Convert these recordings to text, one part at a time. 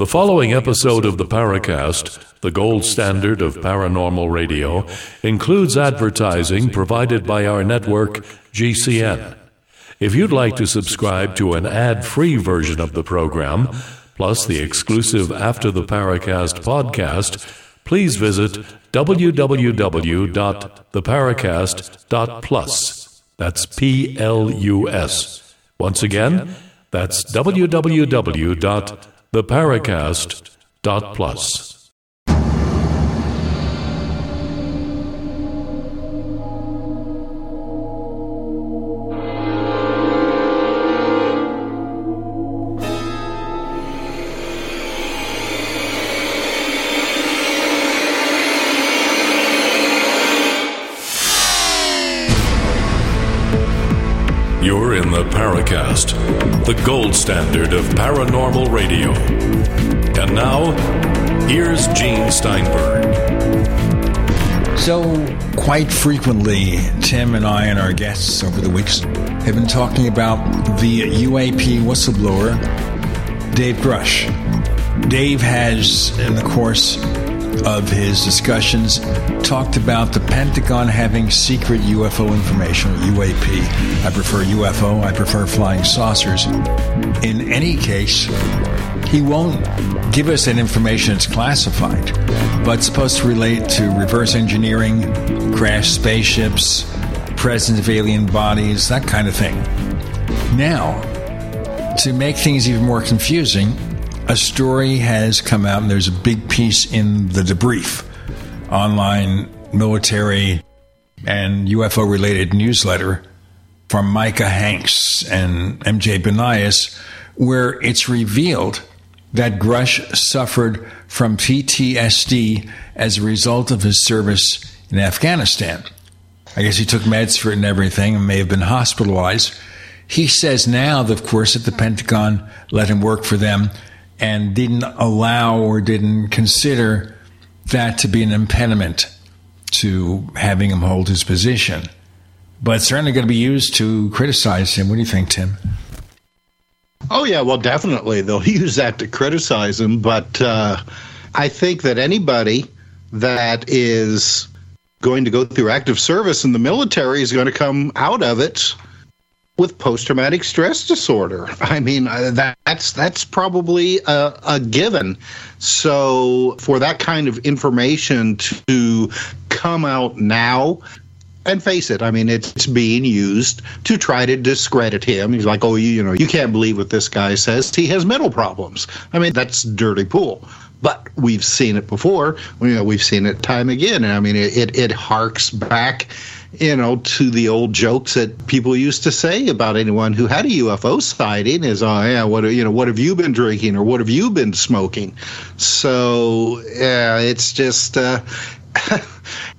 The following episode of the Paracast, the gold standard of paranormal radio, includes advertising provided by our network, GCN. If you'd like to subscribe to an ad free version of the program, plus the exclusive After the Paracast podcast, please visit www.theparacast.plus. That's P L U S. Once again, that's www.theparacast.plus theparacast.plus. You're in the Paracast, the gold standard of paranormal radio. And now, here's Gene Steinberg. So, quite frequently, Tim and I and our guests over the weeks have been talking about the UAP whistleblower, Dave Grusch. Dave has, in the course of his discussions, talked about the Pentagon having secret UFO information, or UAP. I prefer UFO, I prefer flying saucers. In any case, he won't give us that information that's classified, but supposed to relate to reverse engineering, crashed spaceships, presence of alien bodies, that kind of thing. Now, to make things even more confusing, a story has come out, and there's a big piece in the debrief online military and UFO related newsletter from Micah Hanks and MJ Banias, where it's revealed that Grusch suffered from PTSD as a result of his service in Afghanistan. I guess he took meds for it and everything and may have been hospitalized. He says now, that, of course, that the Pentagon let him work for them and didn't allow or didn't consider that to be an impediment to having him hold his position. But certainly going to be used to criticize him. What do you think, Tim? Oh, yeah, well, definitely. They'll use that to criticize him. But uh, I think that anybody that is going to go through active service in the military is going to come out of it with post-traumatic stress disorder. I mean, uh, that's that's probably a, a, given. So for that kind of information to come out now. And face it, I mean, it's being used to try to discredit him. He's like, oh, you, you know, you can't believe what this guy says. He has mental problems. I mean, that's dirty pool but we've seen it before. You know, we've seen it time again, and I mean, it it, it harks back you know, to the old jokes that people used to say about anyone who had a UFO sighting is, oh yeah, what you know, what have you been drinking or what have you been smoking? So yeah, it's just. Uh,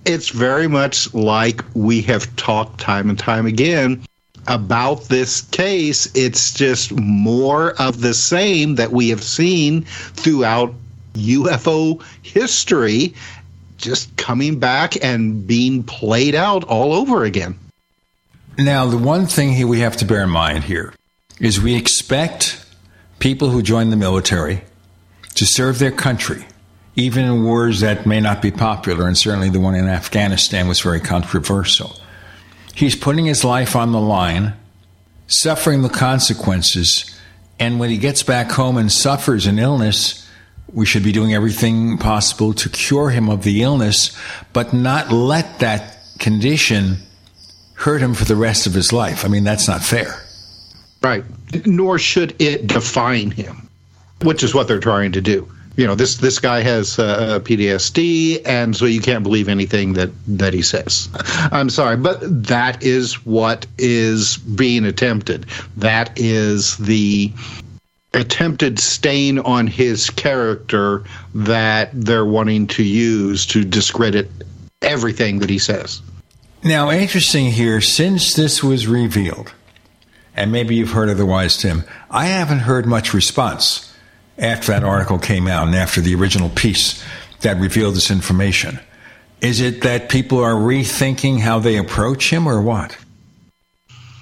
it's very much like we have talked time and time again about this case. It's just more of the same that we have seen throughout UFO history just coming back and being played out all over again. Now, the one thing we have to bear in mind here is we expect people who join the military to serve their country, even in wars that may not be popular, and certainly the one in Afghanistan was very controversial. He's putting his life on the line, suffering the consequences, and when he gets back home and suffers an illness, we should be doing everything possible to cure him of the illness, but not let that condition hurt him for the rest of his life. I mean, that's not fair. Right. Nor should it define him, which is what they're trying to do. You know, this this guy has uh, PTSD, and so you can't believe anything that that he says. I'm sorry, but that is what is being attempted. That is the attempted stain on his character that they're wanting to use to discredit everything that he says. Now, interesting here, since this was revealed, and maybe you've heard otherwise, Tim, I haven't heard much response after that article came out and after the original piece that revealed this information. Is it that people are rethinking how they approach him or what?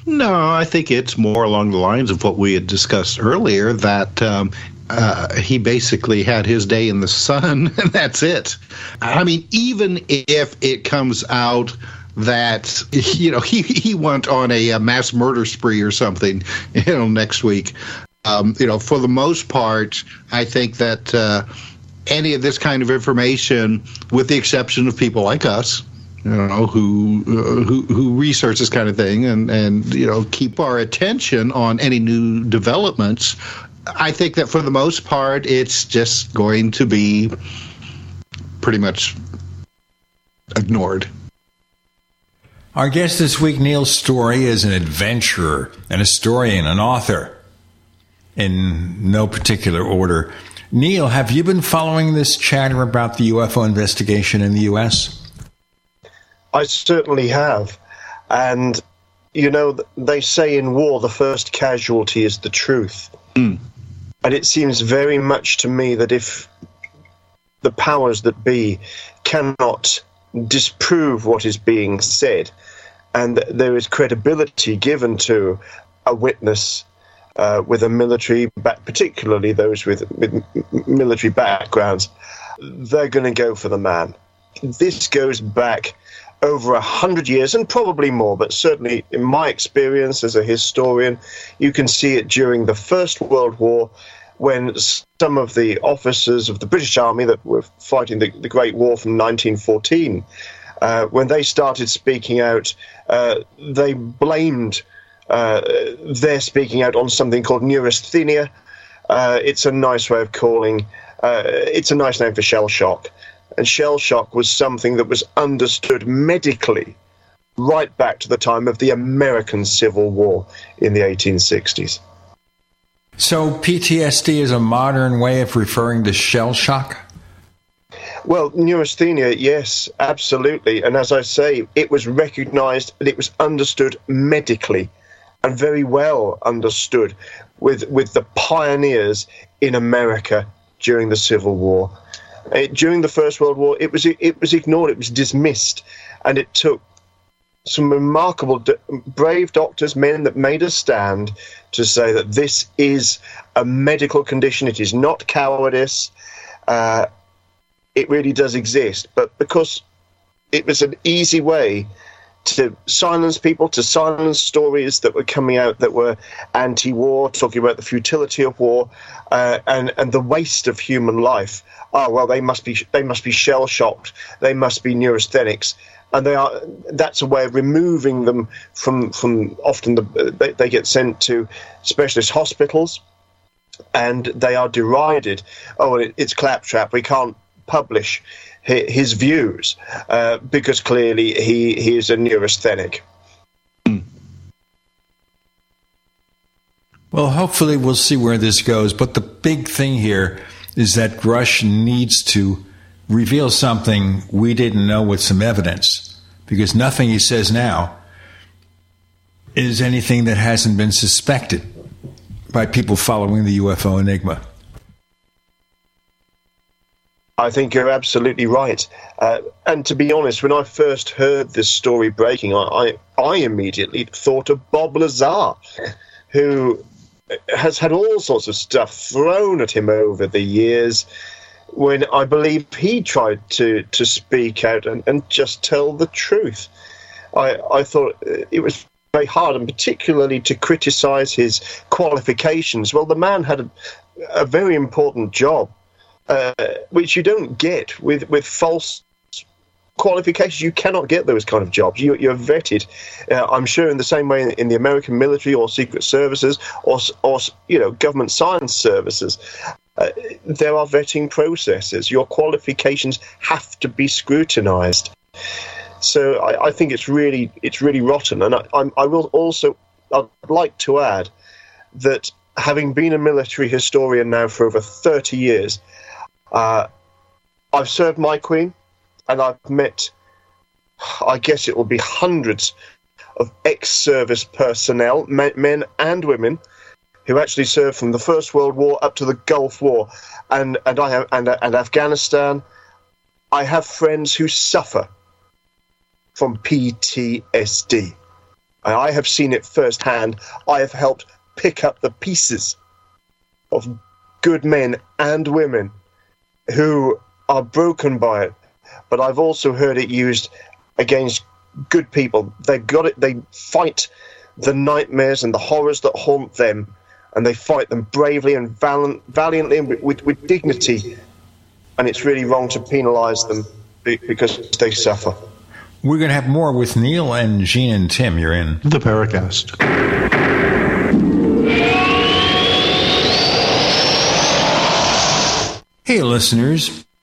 No, I think it's more along the lines of what we had discussed earlier that um, uh, he basically had his day in the sun, and that's it. I mean, even if it comes out that you know he he went on a, a mass murder spree or something, you know, next week. Um, you know, for the most part, I think that uh, any of this kind of information, with the exception of people like us, you know, who uh, who who research this kind of thing and and you know keep our attention on any new developments. I think that for the most part, it's just going to be pretty much ignored. Our guest this week, Neil Storey, is an adventurer, an historian, an author, in no particular order. Neil, have you been following this chatter about the UFO investigation in the U.S.? I certainly have. And, you know, they say in war the first casualty is the truth. Mm. And it seems very much to me that if the powers that be cannot disprove what is being said, and there is credibility given to a witness uh, with a military, back, particularly those with, with military backgrounds, they're going to go for the man. This goes back over a hundred years and probably more, but certainly in my experience as a historian, you can see it during the First World War when some of the officers of the British Army that were fighting the, the Great War from 1914, uh, when they started speaking out, uh, they blamed uh, their speaking out on something called neurasthenia. Uh, it's a nice way of calling, uh, it's a nice name for shell shock. And shell shock was something that was understood medically right back to the time of the American Civil War in the 1860s. So, PTSD is a modern way of referring to shell shock? Well, neurasthenia, yes, absolutely. And as I say, it was recognized and it was understood medically and very well understood with, with the pioneers in America during the Civil War. Uh, during the First World War, it was it was ignored, it was dismissed, and it took some remarkable, brave doctors, men that made a stand to say that this is a medical condition. It is not cowardice. Uh, it really does exist, but because it was an easy way to silence people, to silence stories that were coming out that were anti-war, talking about the futility of war uh, and and the waste of human life oh well they must be they must be shell shocked they must be neurasthenics. And they are that's a way of removing them from from often the, they, they get sent to specialist hospitals and they are derided. Oh it, it's claptrap. We can't publish his, views uh, because clearly he, he is a neurasthenic. Well hopefully we'll see where this goes but the big thing here is that Grusch needs to reveal something we didn't know with some evidence, because nothing he says now is anything that hasn't been suspected by people following the UFO enigma. I think you're absolutely right. Uh, and to be honest, when I first heard this story breaking, I, I, I immediately thought of Bob Lazar, who has had all sorts of stuff thrown at him over the years when I believe he tried to, to speak out and, and just tell the truth. I, I thought it was very hard, and particularly to criticize his qualifications. Well, the man had a, a very important job, uh, which you don't get with, with false qualifications. You cannot get those kind of jobs. You, you're vetted. Uh, I'm sure in the same way in the American military or secret services or, or you know government science services. Uh, there are vetting processes. Your qualifications have to be scrutinized. So I, I think it's really it's really rotten. And I, I'm, I will also I'd like to add that having been a military historian now for over 30 years, uh, I've served my Queen and I've met, I guess it will be hundreds of ex-service personnel, men and women, who actually served from the First World War up to the Gulf War, and and I have and and Afghanistan. I have friends who suffer from PTSD. I have seen it firsthand. I have helped pick up the pieces of good men and women who are broken by it. But I've also heard it used against good people. They've got it. They fight the nightmares and the horrors that haunt them, and they fight them bravely and valiant, valiantly and with, with dignity. And it's really wrong to penalise them because they suffer. We're going to have more with Neil and Gene and Tim. You're in the Paracast. Hey, listeners.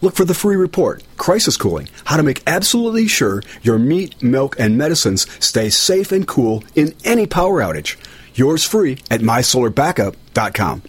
Look for the free report, Crisis Cooling How to Make Absolutely Sure Your Meat, Milk, and Medicines Stay Safe and Cool in Any Power Outage. Yours free at mysolarbackup.com.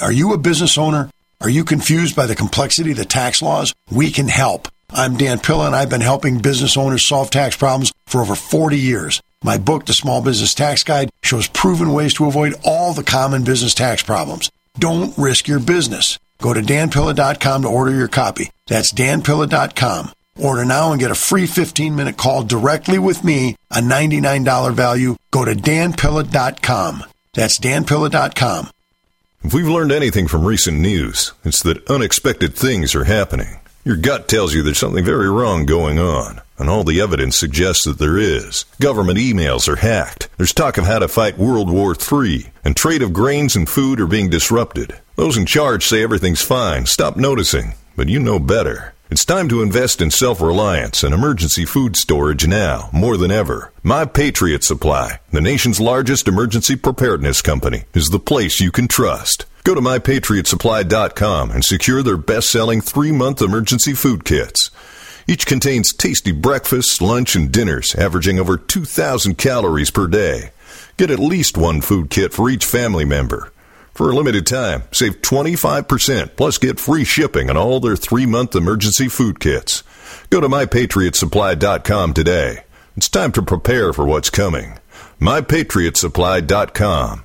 Are you a business owner? Are you confused by the complexity of the tax laws? We can help. I'm Dan Pilla, and I've been helping business owners solve tax problems for over 40 years. My book, The Small Business Tax Guide, shows proven ways to avoid all the common business tax problems. Don't risk your business. Go to danpilla.com to order your copy. That's danpilla.com. Order now and get a free 15 minute call directly with me, a $99 value. Go to danpilla.com. That's danpilla.com. If we've learned anything from recent news, it's that unexpected things are happening. Your gut tells you there's something very wrong going on, and all the evidence suggests that there is. Government emails are hacked. There's talk of how to fight World War III, and trade of grains and food are being disrupted. Those in charge say everything's fine. Stop noticing, but you know better. It's time to invest in self reliance and emergency food storage now, more than ever. My Patriot Supply, the nation's largest emergency preparedness company, is the place you can trust. Go to mypatriotsupply.com and secure their best selling three month emergency food kits. Each contains tasty breakfasts, lunch, and dinners, averaging over 2,000 calories per day. Get at least one food kit for each family member. For a limited time, save 25% plus get free shipping on all their three month emergency food kits. Go to mypatriotsupply.com today. It's time to prepare for what's coming. mypatriotsupply.com.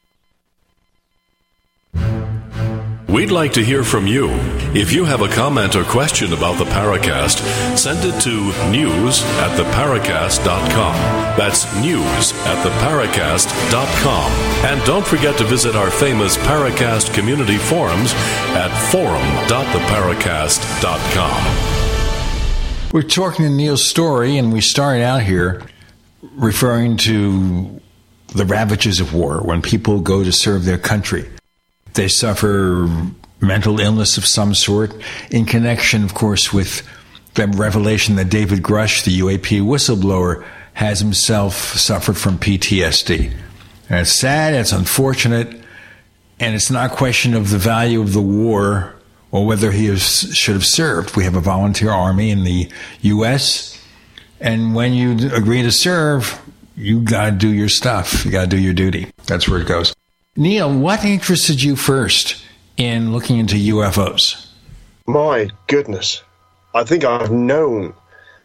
We'd like to hear from you. If you have a comment or question about the Paracast, send it to news at theparacast.com. That's news at theparacast.com. And don't forget to visit our famous Paracast community forums at forum.theparacast.com. We're talking to Neil Storey, and we started out here referring to the ravages of war when people go to serve their country. They suffer mental illness of some sort in connection, of course, with the revelation that David Grusch, the UAP whistleblower, has himself suffered from PTSD. And it's sad, it's unfortunate, and it's not a question of the value of the war or whether he has, should have served. We have a volunteer army in the U.S., and when you agree to serve, you got to do your stuff. You got to do your duty. That's where it goes. Neil, what interested you first in looking into UFOs? My goodness. I think I've known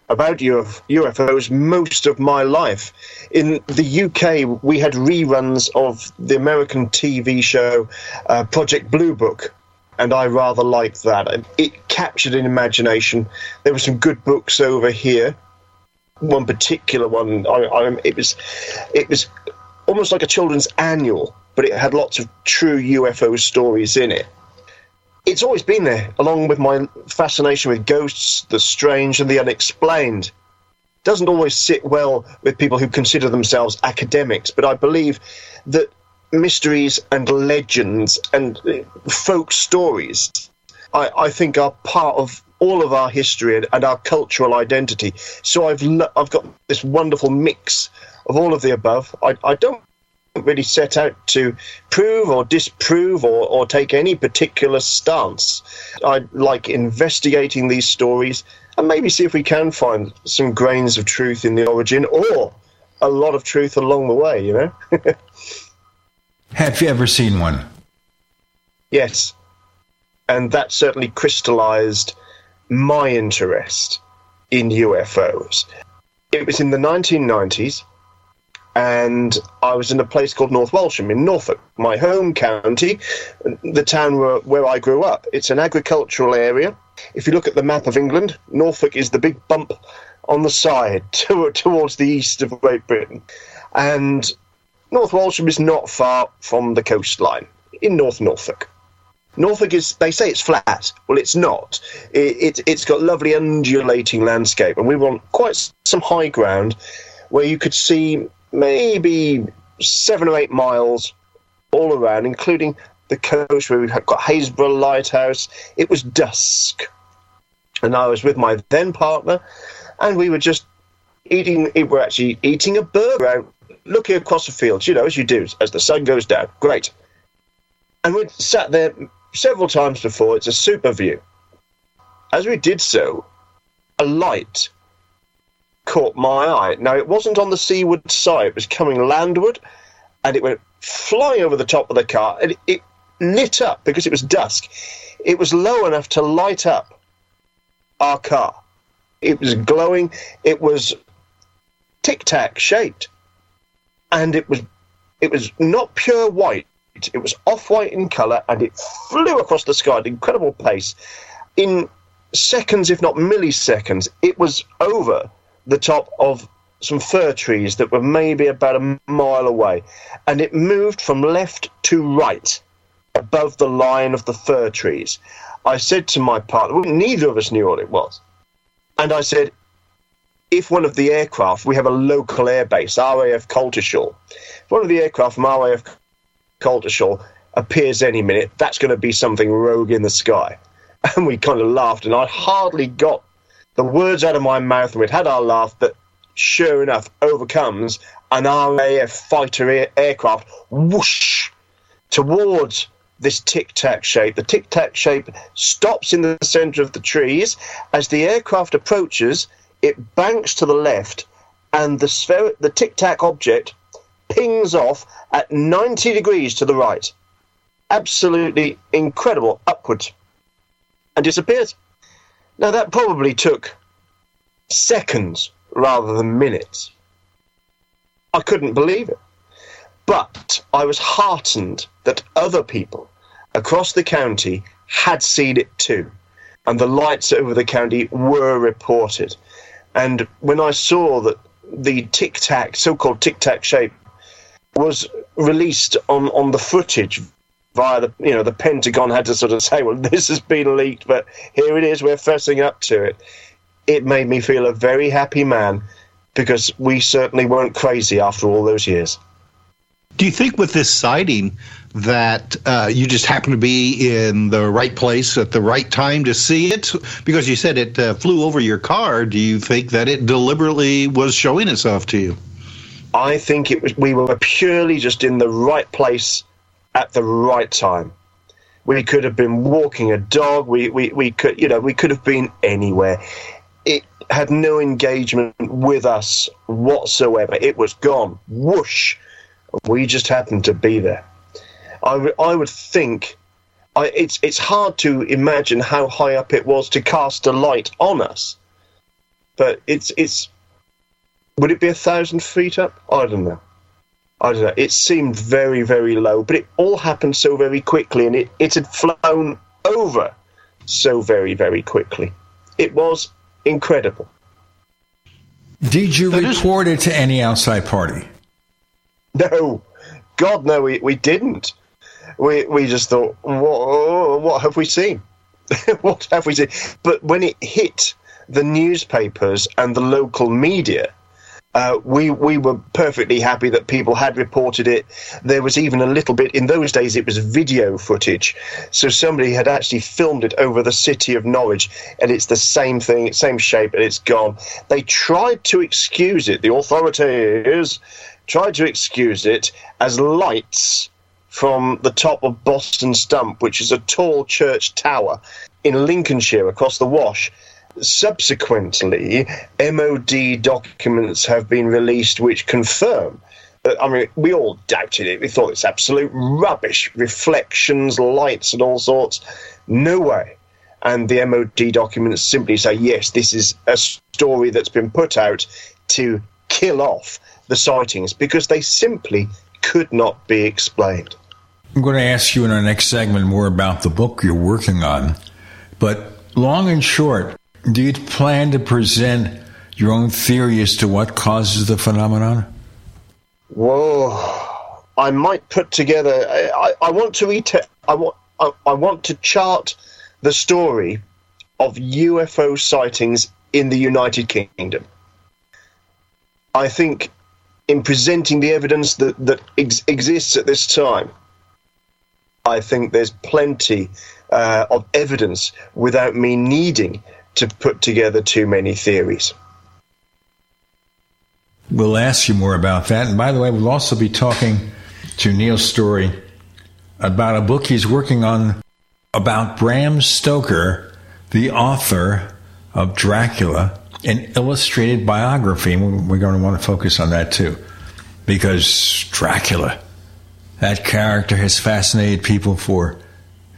about UFOs most of my life. In the UK, we had reruns of the American TV show uh, Project Blue Book, and I rather liked that. It captured an imagination. There were some good books over here. One particular one, I, I, it was, it was almost like a children's annual, but it had lots of true UFO stories in it it's always been there, along with my fascination with ghosts, the strange, and the unexplained. Doesn't always sit well with people who consider themselves academics, but I believe that mysteries and legends and uh, folk stories, I, I think, are part of all of our history and, and our cultural identity. So I've I've got this wonderful mix of all of the above. I, I don't really set out to prove or disprove or, or take any particular stance. I like investigating these stories and maybe see if we can find some grains of truth in the origin or a lot of truth along the way, you know? Have you ever seen one? Yes. And that certainly crystallized my interest in UFOs. It was in the 1990s and I was in a place called North Walsham in Norfolk, my home county, the town where, where I grew up. It's an agricultural area. If you look at the map of England, Norfolk is the big bump on the side to, towards the east of Great Britain. And North Walsham is not far from the coastline in North Norfolk. Norfolk is, they say it's flat. Well, it's not. It, it, has got lovely undulating landscape, and we want quite some high ground where you could see maybe seven or eight miles all around, including the coast where we've got Haisborough Lighthouse. It was dusk, and I was with my then partner, and we were just eating. We were actually eating a burger, out, looking across the fields, you know, as you do as the sun goes down. Great, and we'd sat there several times before. It's a super view. As we did so, a light caught my eye. Now, it wasn't on the seaward side, it was coming landward, and it went flying over the top of the car, and it, it lit up because it was dusk. It was low enough to light up our car. It was glowing, it was tic tac shaped, and it was it was not pure white. It was off white in colour, and it flew across the sky at an incredible pace. In seconds, if not milliseconds, it was over the top of some fir trees that were maybe about a mile away, and it moved from left to right above the line of the fir trees. I said to my partner, well, neither of us knew what it was. And I said, if one of the aircraft, we have a local airbase, RAF Coltishall, if one of the aircraft from RAF Coltishall appears any minute, that's going to be something rogue in the sky. And we kind of laughed, and I hardly got the words out of my mouth, and we'd had our laugh, but sure enough, overcomes an RAF fighter air- aircraft whoosh towards this tic tac shape. The tic tac shape stops in the center of the trees. As the aircraft approaches, it banks to the left, and the, spher- the tic tac object pings off at 90 degrees to the right. Absolutely incredible upwards and disappears. Now, that probably took seconds rather than minutes. I couldn't believe it. But I was heartened that other people across the county had seen it too. And the lights over the county were reported. And when I saw that the tic tac, so called tic tac shape, was released on, on the footage via the you know the Pentagon had to sort of say, well, this has been leaked, but here it is, we're fessing up to it. It made me feel a very happy man because we certainly weren't crazy after all those years. Do you think with this sighting that uh, you just happened to be in the right place at the right time to see it? Because you said it uh, flew over your car. Do you think that it deliberately was showing itself to you? I think it was. We were purely just in the right place at the right time. We could have been walking a dog. We, we, we could, you know, we could have been anywhere. It had no engagement with us whatsoever. It was gone. Whoosh. We just happened to be there. I, w- I would think I, it's it's hard to imagine how high up it was to cast a light on us, but it's it's. Would it be a thousand feet up? I don't know. I don't know. It seemed very very low, but it all happened so very quickly, and it, it had flown over so very very quickly. It was incredible. Did you report it to any outside party? No, God, no, we, we didn't. We we just thought, what, what have we seen? what have we seen? But when it hit the newspapers and the local media, uh, we we were perfectly happy that people had reported it. There was even a little bit in those days. It was video footage, so somebody had actually filmed it over the city of Norwich, and it's the same thing, same shape, and it's gone. They tried to excuse it. The authorities tried to excuse it as lights from the top of Boston Stump, which is a tall church tower in Lincolnshire across the Wash. Subsequently, MOD documents have been released which confirm. I mean, we all doubted it. We thought it's absolute rubbish. Reflections, lights, and all sorts. No way. And the MOD documents simply say, yes, this is a story that's been put out to kill off the sightings because they simply could not be explained. I'm going to ask you in our next segment more about the book you're working on. But long and short, do you plan to present your own theory as to what causes the phenomenon? Whoa! I might put together. I, I, I want to eat. I want. I, I want to chart the story of UFO sightings in the United Kingdom. I think in presenting the evidence that that ex- exists at this time, I think there's plenty uh, of evidence without me needing to put together too many theories. We'll ask you more about that. And by the way, we'll also be talking to Neil Storey about a book he's working on about Bram Stoker, the author of Dracula, an illustrated biography. And we're going to want to focus on that too. Because Dracula, that character has fascinated people for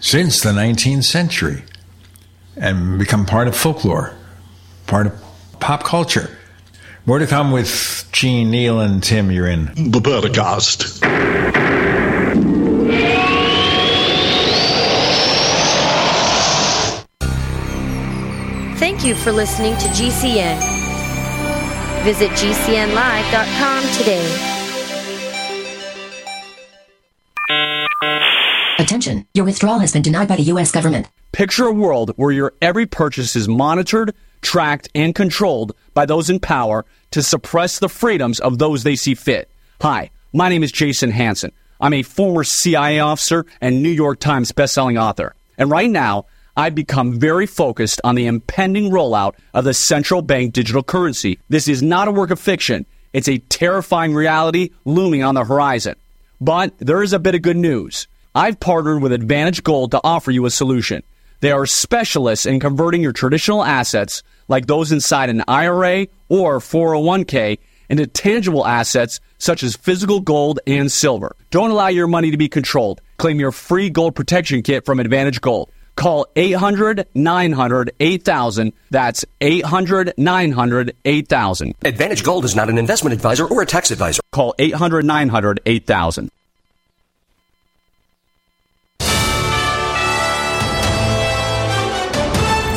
since the 19th century and become part of folklore, part of pop culture. More to come with Gene, Neil, and Tim. You're in the Paracast. Thank you for listening to GCN. Visit GCNlive.com today. Attention, your withdrawal has been denied by the U.S. government. Picture a world where your every purchase is monitored, tracked, and controlled by those in power to suppress the freedoms of those they see fit. Hi, my name is Jason Hanson. I'm a former CIA officer and New York Times bestselling author. And right now, I've become very focused on the impending rollout of the central bank digital currency. This is not a work of fiction. It's a terrifying reality looming on the horizon. But there is a bit of good news. I've partnered with Advantage Gold to offer you a solution. They are specialists in converting your traditional assets, like those inside an IRA or 401k, into tangible assets such as physical gold and silver. Don't allow your money to be controlled. Claim your free gold protection kit from Advantage Gold. Call 800 900 8000. That's 800 900 8000. Advantage Gold is not an investment advisor or a tax advisor. Call 800 900 8000.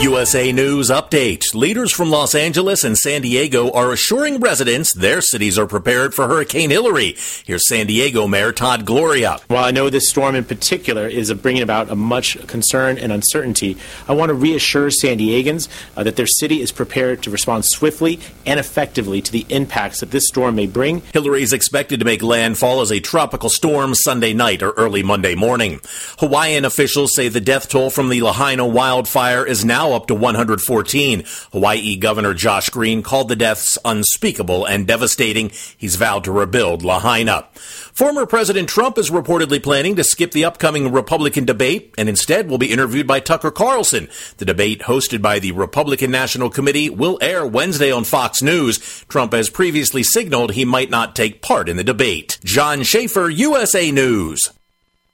USA News Update. Leaders from Los Angeles and San Diego are assuring residents their cities are prepared for Hurricane Hilary. Here's San Diego Mayor Todd Gloria. While I know this storm in particular is bringing about a much concern and uncertainty, I want to reassure San Diegans uh, that their city is prepared to respond swiftly and effectively to the impacts that this storm may bring. Hilary is expected to make landfall as a tropical storm Sunday night or early Monday morning. Hawaiian officials say the death toll from the Lahaina wildfire is now up to 114. Hawaii Governor Josh Green called the deaths unspeakable and devastating. He's vowed to rebuild Lahaina. Former President Trump is reportedly planning to skip the upcoming Republican debate and instead will be interviewed by Tucker Carlson. The debate hosted by the Republican National Committee will air Wednesday on Fox News. Trump has previously signaled he might not take part in the debate. John Schaefer, USA News.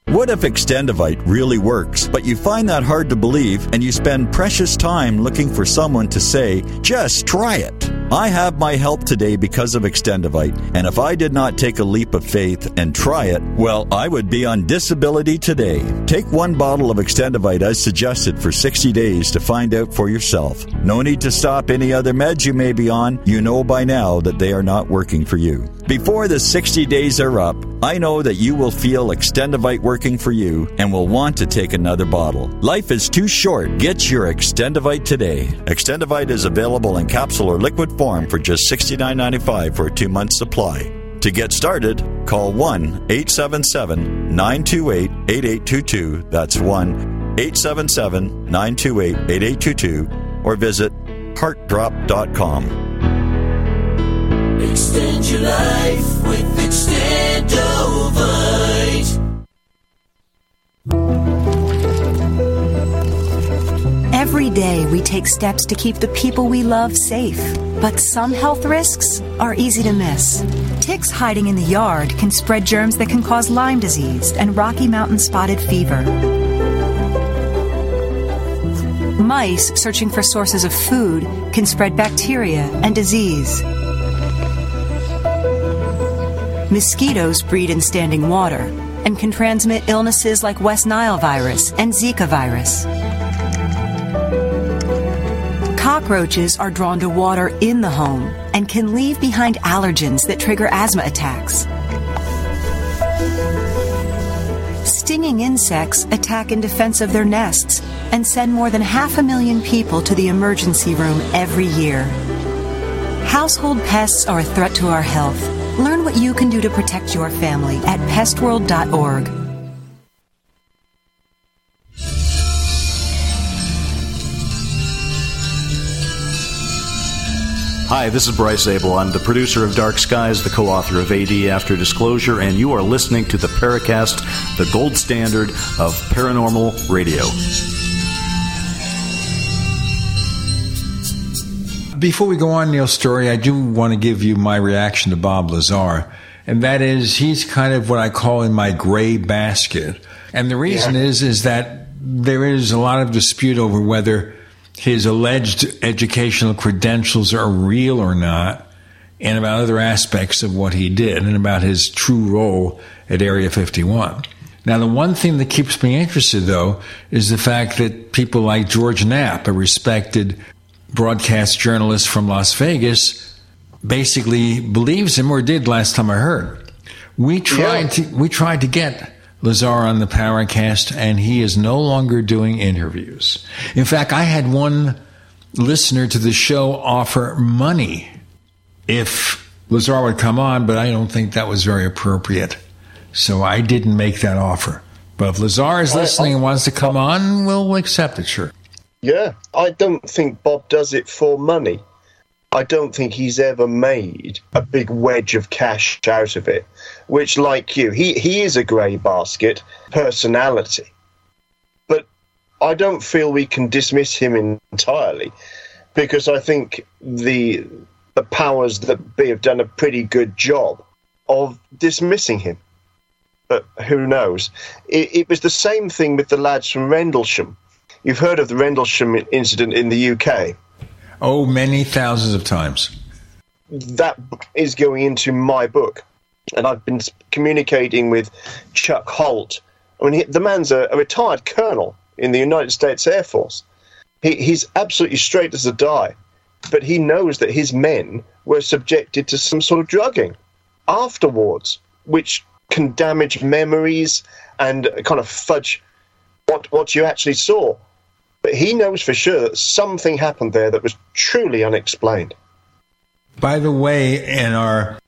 What if Extendivite really works, but you find that hard to believe and you spend precious time looking for someone to say, just try it? I have my help today because of Extendivite, and if I did not take a leap of faith and try it, well, I would be on disability today. Take one bottle of Extendivite as suggested for 60 days to find out for yourself. No need to stop any other meds you may be on. You know by now that they are not working for you. Before the 60 days are up, I know that you will feel Extendivite working for you and will want to take another bottle. Life is too short. Get your Extendivite today. Extendivite is available in capsule or liquid form for just $69.95 for a two month supply. To get started, call 1 877 928 8822. That's 1 877 928 8822 or visit heartdrop.com. Extend your life with Extendovite. Every day we take steps to keep the people we love safe, but some health risks are easy to miss. Ticks hiding in the yard can spread germs that can cause Lyme disease and Rocky Mountain spotted fever. Mice searching for sources of food can spread bacteria and disease. Mosquitoes breed in standing water and can transmit illnesses like West Nile virus and Zika virus. Cockroaches are drawn to water in the home and can leave behind allergens that trigger asthma attacks. Stinging insects attack in defense of their nests and send more than half a million people to the emergency room every year. Household pests are a threat to our health. Learn what you can do to protect your family at pestworld.org. Hi, this is Bryce Zabel. I'm the producer of Dark Skies, the co author of AD After Disclosure, and you are listening to the Paracast, the gold standard of paranormal radio. Before we go on, Neil Storey, I do want to give you my reaction to Bob Lazar. And that is, he's kind of what I call in my gray basket. And the reason yeah. is, is that there is a lot of dispute over whether his alleged educational credentials are real or not, and about other aspects of what he did and about his true role at Area 51. Now, the one thing that keeps me interested, though, is the fact that people like George Knapp, a respected broadcast journalist from Las Vegas, basically believes him or did last time I heard. We tried yeah. to we tried to get Lazar on the Paracast, and he is no longer doing interviews. In fact, I had one listener to the show offer money if Lazar would come on, but I don't think that was very appropriate. So I didn't make that offer. But if Lazar is listening I, I, and wants to come on, we'll accept it, sure. Yeah, I don't think Bob does it for money. I don't think he's ever made a big wedge of cash out of it. Which, like you, he, he is a grey basket personality. But I don't feel we can dismiss him entirely because I think the the powers that be have done a pretty good job of dismissing him. But who knows? It, it was the same thing with the lads from Rendlesham. You've heard of the Rendlesham incident in the UK. Oh, many thousands of times. That is going into my book. And I've been communicating with Chuck Halt. I mean, he, the man's a, a retired colonel in the United States Air Force. He, he's absolutely straight as a die, but he knows that his men were subjected to some sort of drugging afterwards, which can damage memories and kind of fudge what what you actually saw. But he knows for sure that something happened there that was truly unexplained. By the way, in our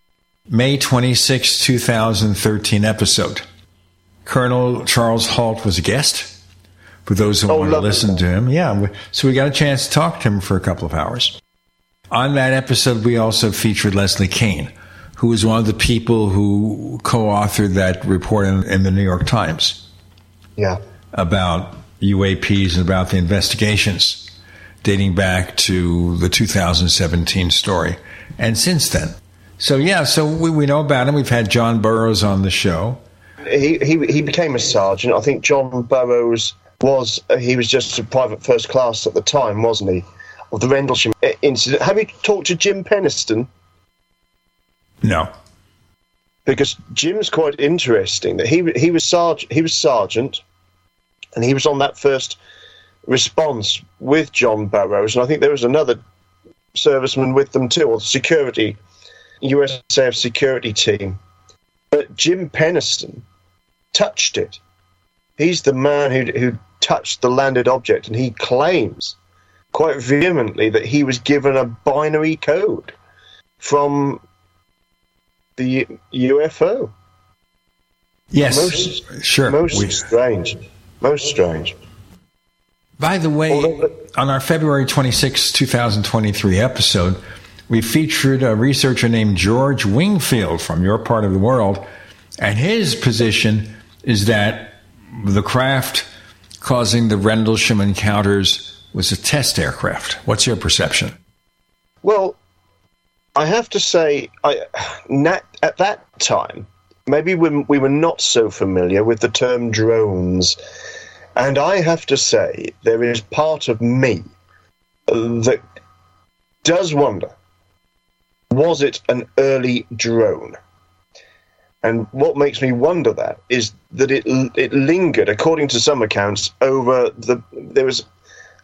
May 26, 2013 episode, Colonel Charles Halt was a guest. For those who Oh, want to listen to him, yeah. So we got a chance to talk to him for a couple of hours. On that episode, we also featured Leslie Kean, who was one of the people who co-authored that report in, in the New York Times Yeah. about UAPs and about the investigations dating back to the 2017 story and since then. So yeah, so we, we know about him. We've had John Burroughs on the show. He, he he became a sergeant. I think John Burroughs was he was just a private first class at the time, wasn't he? Of the Rendlesham incident. Have you talked to Jim Penniston? No. Because Jim's quite interesting. That he he was sergeant. He was sergeant, and he was on that first response with John Burroughs, and I think there was another serviceman with them too, or security USAF security team. But Jim Penniston touched it. He's the man who who touched the landed object, and he claims quite vehemently that he was given a binary code from the UFO. Yes, most, sure. Most We- strange. Most strange. By the way, on our February 26, 2023 episode, we featured a researcher named George Wingfield from your part of the world, and his position is that the craft causing the Rendlesham encounters was a test aircraft. What's your perception? Well, I have to say, I, at that time, maybe we, we were not so familiar with the term drones. And I have to say, there is part of me that does wonder was it an early drone? And what makes me wonder that is that it it lingered, according to some accounts, over the there was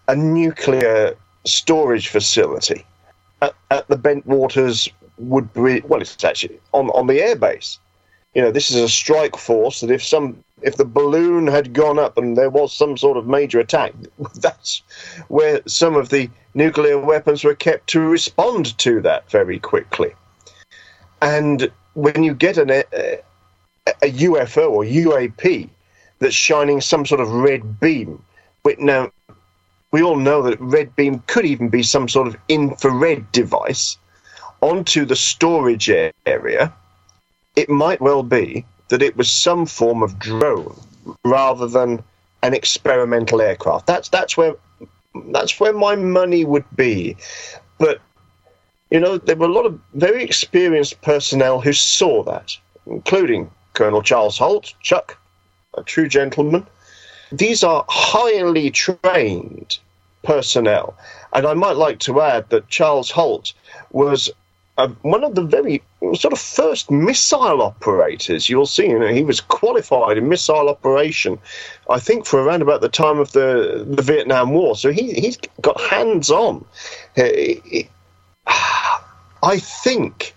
a nuclear storage facility at, at the Bentwaters Woodbridge. Well, it's actually on on the airbase. You know, this is a strike force that if some if the balloon had gone up and there was some sort of major attack, that's where some of the nuclear weapons were kept to respond to that very quickly. And when you get an, a, a UFO or UAP that's shining some sort of red beam, now we all know that red beam could even be some sort of infrared device onto the storage area, it might well be that it was some form of drone rather than an experimental aircraft. That's that's where that's where my money would be. But you know, there were a lot of very experienced personnel who saw that, including Colonel Charles Halt, Chuck, a true gentleman. These are highly trained personnel. And I might like to add that Charles Halt was uh, one of the very sort of first missile operators. You'll see, you know, he was qualified in missile operation, I think, for around about the time of the, the Vietnam War. So he, he's got hands on. I think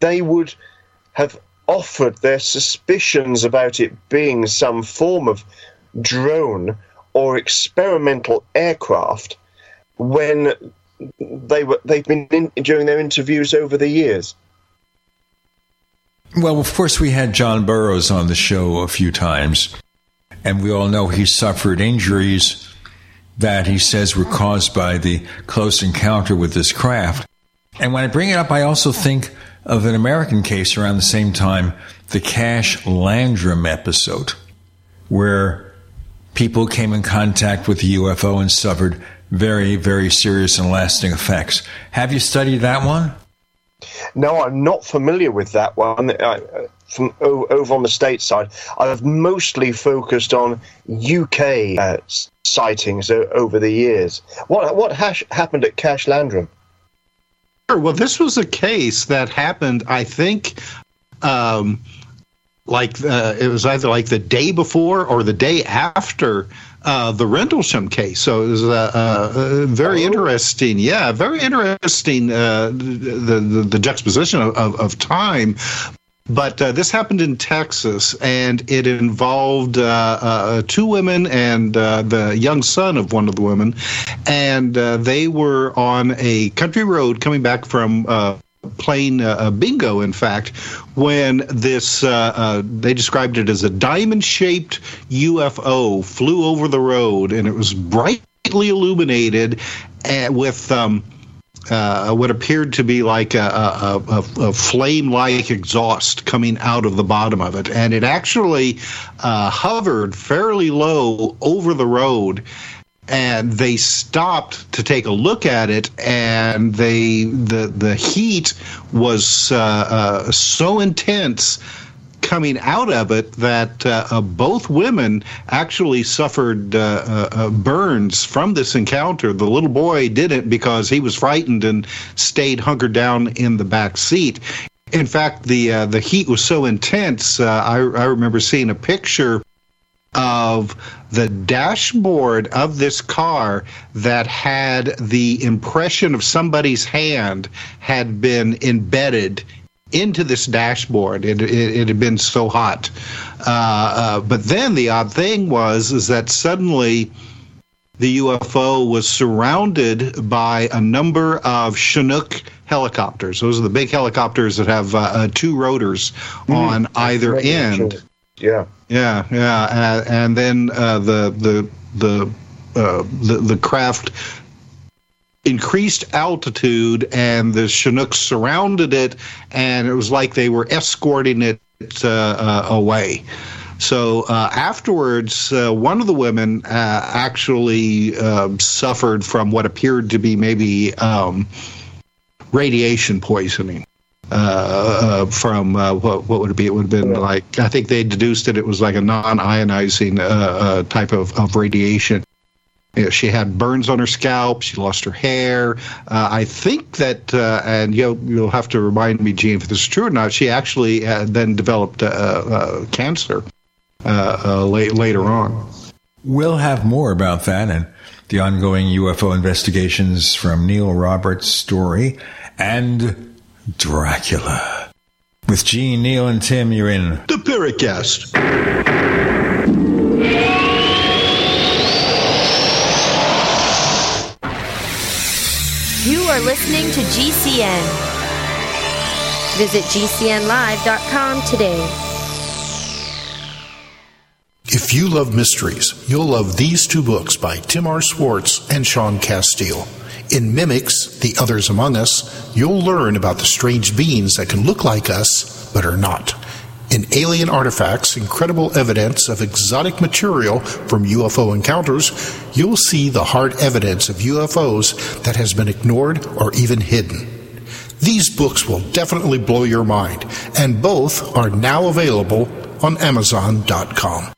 they would have offered their suspicions about it being some form of drone or experimental aircraft when they were they've been in, during their interviews over the years. Well, of course, we had John Burroughs on the show a few times, and we all know he suffered injuries that he says were caused by the close encounter with this craft. And when I bring it up, I also think of an American case around the same time, the Cash Landrum episode, where people came in contact with the UFO and suffered very, very serious and lasting effects. Have you studied that one? No, I'm not familiar with that one. I, from over on the state side, I've mostly focused on UK uh, sightings over the years. What what hash- happened at Cash Landrum? Sure. Well, this was a case that happened, I think, um, like uh, it was either like the day before or the day after uh, the Rendlesham case. So it was uh, uh, very oh. interesting. Yeah, very interesting. Uh, the, the, the juxtaposition of, of, of time. But uh, this happened in Texas, and it involved uh, uh, two women and uh, the young son of one of the women. And uh, they were on a country road coming back from uh, playing bingo, in fact, when this, they described it as a diamond shaped UFO flew over the road, and it was brightly illuminated with. Um, uh, what appeared to be like a, a, a, a flame like exhaust coming out of the bottom of it. And it actually uh, hovered fairly low over the road. And they stopped to take a look at it, and they the the heat was uh, uh so intense coming out of it that uh, uh, both women actually suffered uh, uh, burns from this encounter. The little boy didn't because he was frightened and stayed hunkered down in the back seat. In fact, the the heat was so intense. I, I remember seeing a picture of the dashboard of this car that had the impression of somebody's hand had been embedded into this dashboard. It, it, it had been so hot. Uh, uh, but then the odd thing was is that suddenly the UFO was surrounded by a number of Chinook helicopters. Those are the big helicopters that have uh, uh two rotors mm, on either end. Yeah, yeah, yeah, and then uh, the the the uh, the, the craft increased altitude, and the Chinooks surrounded it, and it was like they were escorting it uh, uh, away. So uh, afterwards, uh, one of the women uh, actually um, suffered from what appeared to be maybe um, radiation poisoning. Uh, from what, what would it be? It would have been like I think they deduced that it was like a non-ionizing type of, of radiation. You know, she had burns on her scalp. She lost her hair. Uh, I think that, uh, and you'll, you'll have to remind me, Gene, if this is true or not. She actually uh, then developed uh, uh, cancer uh, late, later on. We'll have more about that and the ongoing UFO investigations from Neil Roberts' story and Dracula. With Gene, Neil, and Tim, you're in the Paracast. You are listening to GCN. Visit GCNlive.com today. If you love mysteries, you'll love these two books by Tim R. Swartz and Sean Casteel. In Mimics, The Others Among Us, you'll learn about the strange beings that can look like us but are not. In Alien Artifacts Incredible Evidence of Exotic Material from UFO Encounters, you'll see the hard evidence of UFOs that has been ignored or even hidden. These books will definitely blow your mind, and both are now available on Amazon.com.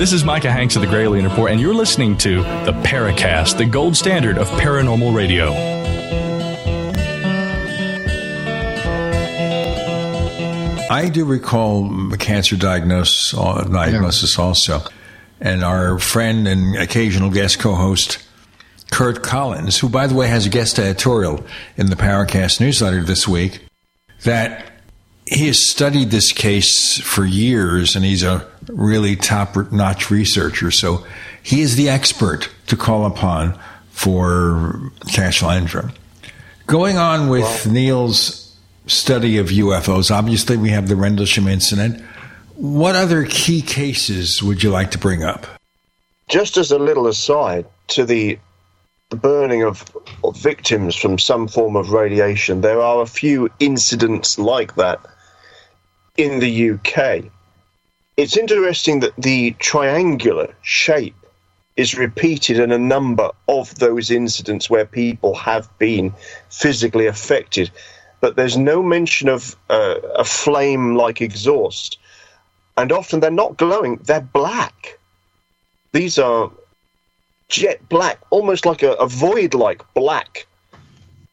This is Micah Hanks of the Gralien Report, and you're listening to the Paracast, the gold standard of paranormal radio. I do recall a cancer diagnosis, uh, diagnosis also. And our friend and occasional guest co host, Curt Collins, who, by the way, has a guest editorial in the Paracast newsletter this week, that he has studied this case for years and he's a really top notch researcher. So he is the expert to call upon for Cash Landrum. Going on with Neil's study of UFOs, obviously we have the Rendlesham incident. What other key cases would you like to bring up? Just as a little aside to the the burning of, of victims from some form of radiation, there are a few incidents like that in the UK. It's interesting that the triangular shape is repeated in a number of those incidents where people have been physically affected, but there's no mention of uh, a flame like exhaust. And often they're not glowing, they're black. These are jet black, almost like a, a void like black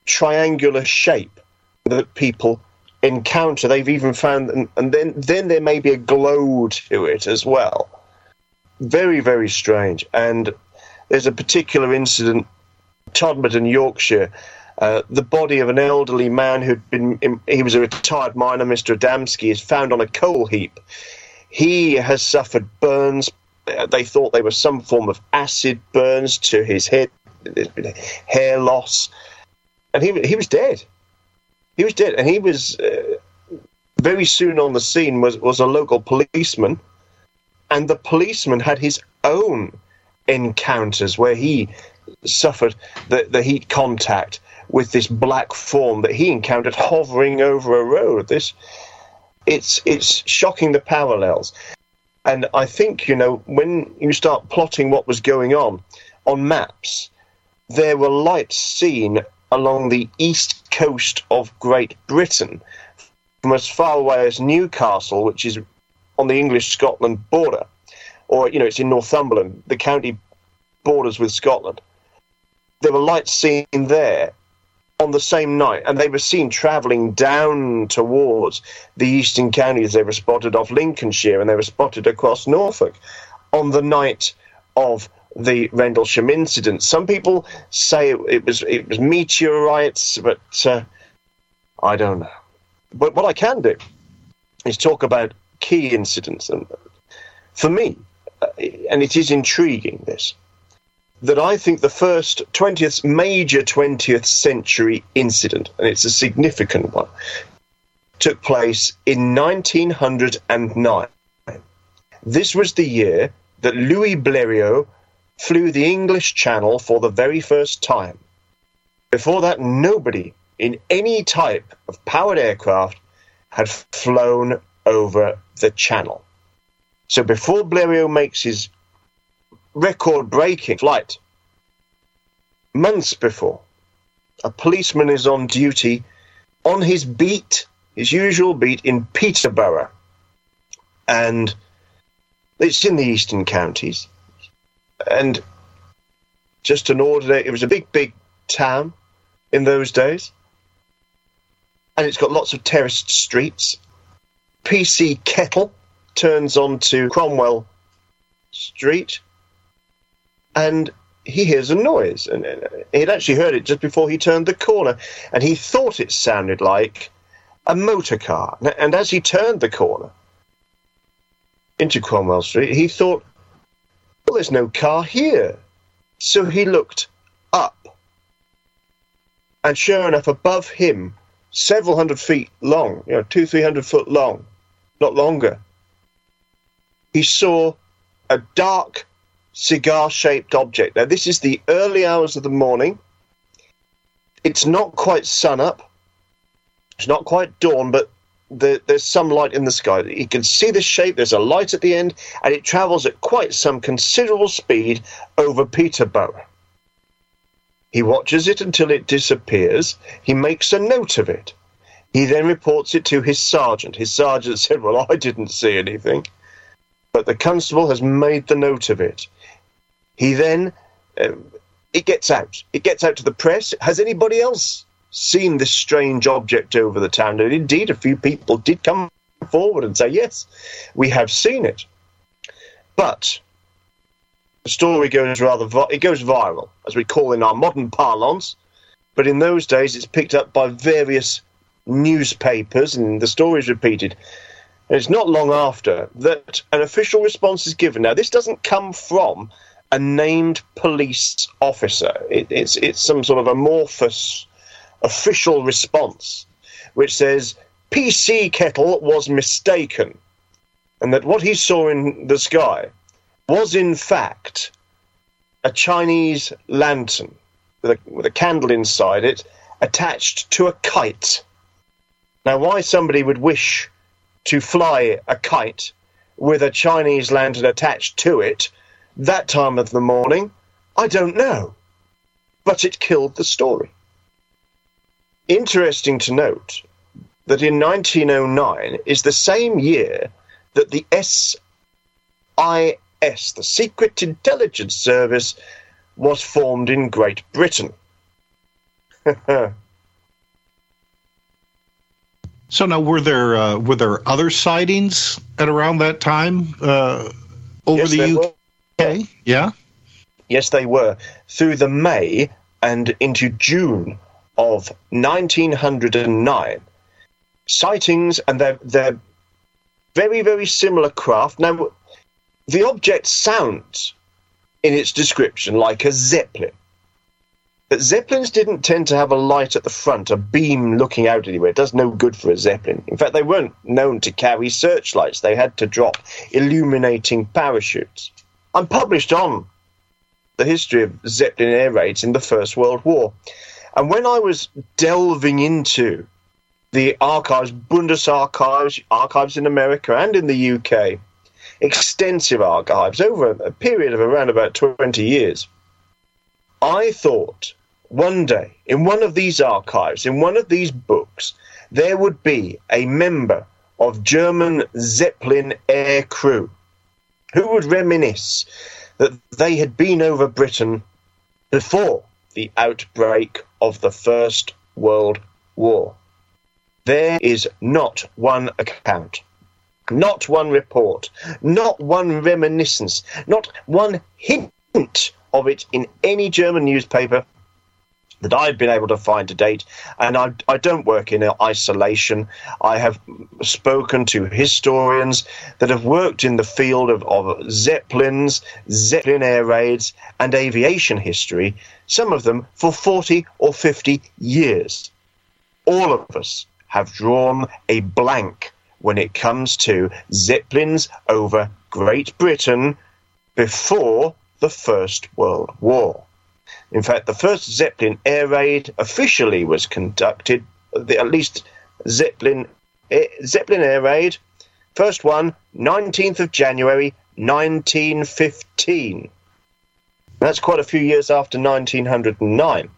triangular shape that people encounter. They've even found, and, and then then there may be a glow to it as well. Very very strange. And there's a particular incident, Todmorden, Yorkshire. Uh, the body of an elderly man who'd been, he was a retired miner, Mr. Adamski, is found on a coal heap. He has suffered burns. They thought they were some form of acid burns to his head, hair loss, and he he was dead. He was dead, and he was uh, very soon on the scene. was was a local policeman, and the policeman had his own encounters where he suffered the, the heat contact with this black form that he encountered hovering over a road. This it's it's shocking the parallels. And I think, you know, when you start plotting what was going on on maps, there were lights seen along the east coast of Great Britain from as far away as Newcastle, which is on the English Scotland border, or, you know, it's in Northumberland, the county borders with Scotland. There were lights seen there on the same night, and they were seen travelling down towards the eastern counties. They were spotted off Lincolnshire and they were spotted across Norfolk on the night of the Rendlesham incident. Some people say it, it was it was meteorites, but uh, I don't know. But what I can do is talk about key incidents, and for me, uh, and it is intriguing this that I think the first 20th major 20th century incident, and it's a significant one, took place in 1909. This was the year that Louis Blériot flew the English Channel for the very first time. Before that, nobody in any type of powered aircraft had flown over the Channel. So before Blériot makes his record breaking flight. Months before, a policeman is on duty on his beat, his usual beat in Peterborough. And it's in the eastern counties. And just an ordinary, it was a big, big town in those days. And it's got lots of terraced streets. PC Kettle turns onto Cromwell Street and he hears a noise. And uh, he'd actually heard it just before he turned the corner, and he thought it sounded like a motor car. And as he turned the corner into Cromwell Street, he thought, well, there's no car here. So he looked up. And sure enough, above him, several hundred feet long, you know, two, three hundred foot long, not longer, he saw a dark cigar shaped object. Now, this is the early hours of the morning. It's not quite sun up, it's not quite dawn, but the, there's some light in the sky. You can see the shape, there's a light at the end, and it travels at quite some considerable speed over Peterborough. He watches it until it disappears. He makes a note of it. He then reports it to his sergeant. His sergeant said, Well, I didn't see anything. But the constable has made the note of it. He then, uh, it gets out. It gets out to the press. Has anybody else seen this strange object over the town? And indeed, a few people did come forward and say, yes, we have seen it. But the story goes rather, it goes viral, as we call in our modern parlance. But in those days, it's picked up by various newspapers, and the story is repeated. And it's not long after that an official response is given. Now, this doesn't come from a named police officer. It, it's it's some sort of amorphous official response, which says PC Kettle was mistaken, and that what he saw in the sky was in fact a Chinese lantern with a, with a candle inside it attached to a kite. Now, why somebody would wish to fly a kite with a Chinese lantern attached to it that time of the morning? I don't know. But it killed the story. Interesting to note that in 1909 is the same year that the SIS, the Secret Intelligence Service, was formed in Great Britain. so now, were there uh, were there other sightings at around that time uh, over yes, the UK? Were. Yeah. Yes, they were. Through the May and into June of 1909, sightings, and they're, they're very, very similar craft. Now, the object sounds in its description like a zeppelin. But zeppelins didn't tend to have a light at the front, a beam looking out anywhere. It does no good for a zeppelin. In fact, they weren't known to carry searchlights. They had to drop illuminating parachutes. I'm published on the history of Zeppelin air raids in the First World War. And when I was delving into the archives, Bundesarchives, archives in America and in the UK, extensive archives over a period of around about 20 years, I thought one day in one of these archives, in one of these books, there would be a member of German Zeppelin air crew who would reminisce that they had been over Britain before the outbreak of the First World War. There is not one account, not one report, not one reminiscence, not one hint of it in any German newspaper that I've been able to find to date. And I, I don't work in isolation. I have spoken to historians that have worked in the field of, of Zeppelins, Zeppelin air raids, and aviation history, some of them for 40 or 50 years. All of us have drawn a blank when it comes to Zeppelins over Great Britain before the First World War. In fact, the first Zeppelin air raid officially was conducted, at least Zeppelin, eh, Zeppelin air raid, first one, 19th of January 1915. That's quite a few years after 1909.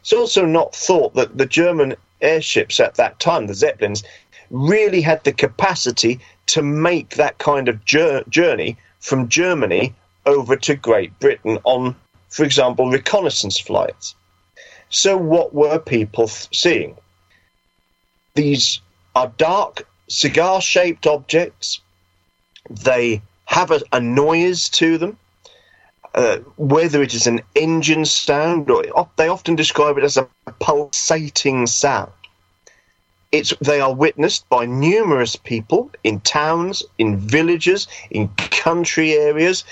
It's also not thought that the German airships at that time, the Zeppelins, really had the capacity to make that kind of journey from Germany over to Great Britain on, for example, reconnaissance flights. So, what were people seeing? These are dark, cigar shaped objects. They have a, a noise to them. Uh, whether it is an engine sound, or they often describe it as a pulsating sound. It's, they are witnessed by numerous people in towns, in villages, in country areas,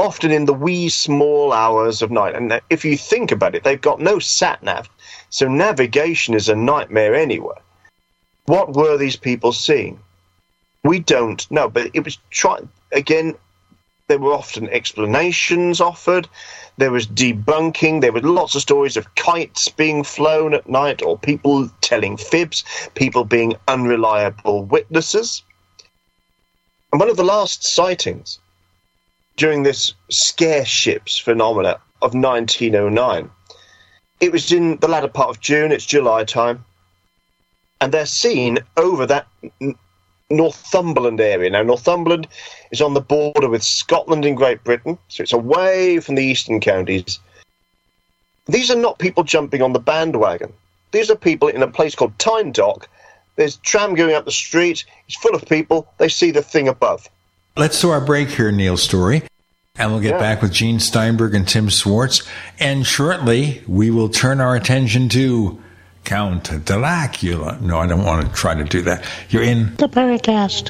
often in the wee small hours of night. And if you think about it, they've got no sat nav, so navigation is a nightmare anywhere. What were these people seeing? We don't know, but it was try again. There were often explanations offered. There was debunking. There were lots of stories of kites being flown at night or people telling fibs, people being unreliable witnesses. And one of the last sightings during this scare ships phenomena of 1909, it was in the latter part of June, it's July time, and they're seen over that Northumberland area. Now, Northumberland is on the border with Scotland and Great Britain, so it's away from the eastern counties. These are not people jumping on the bandwagon. These are people in a place called Tyne-Dock. There's tram going up the street. It's full of people. They see the thing above. Let's do our break here, Neil Storey. And we'll get yeah. back with Gene Steinberg and Tim Swartz. And shortly, we will turn our attention to Count Dracula. No, I don't want to try to do that. You're in the Paracast.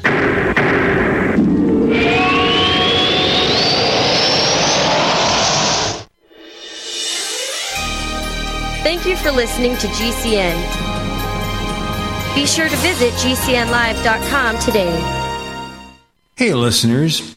Thank you for listening to GCN. Be sure to visit GCNlive.com today. Hey, listeners.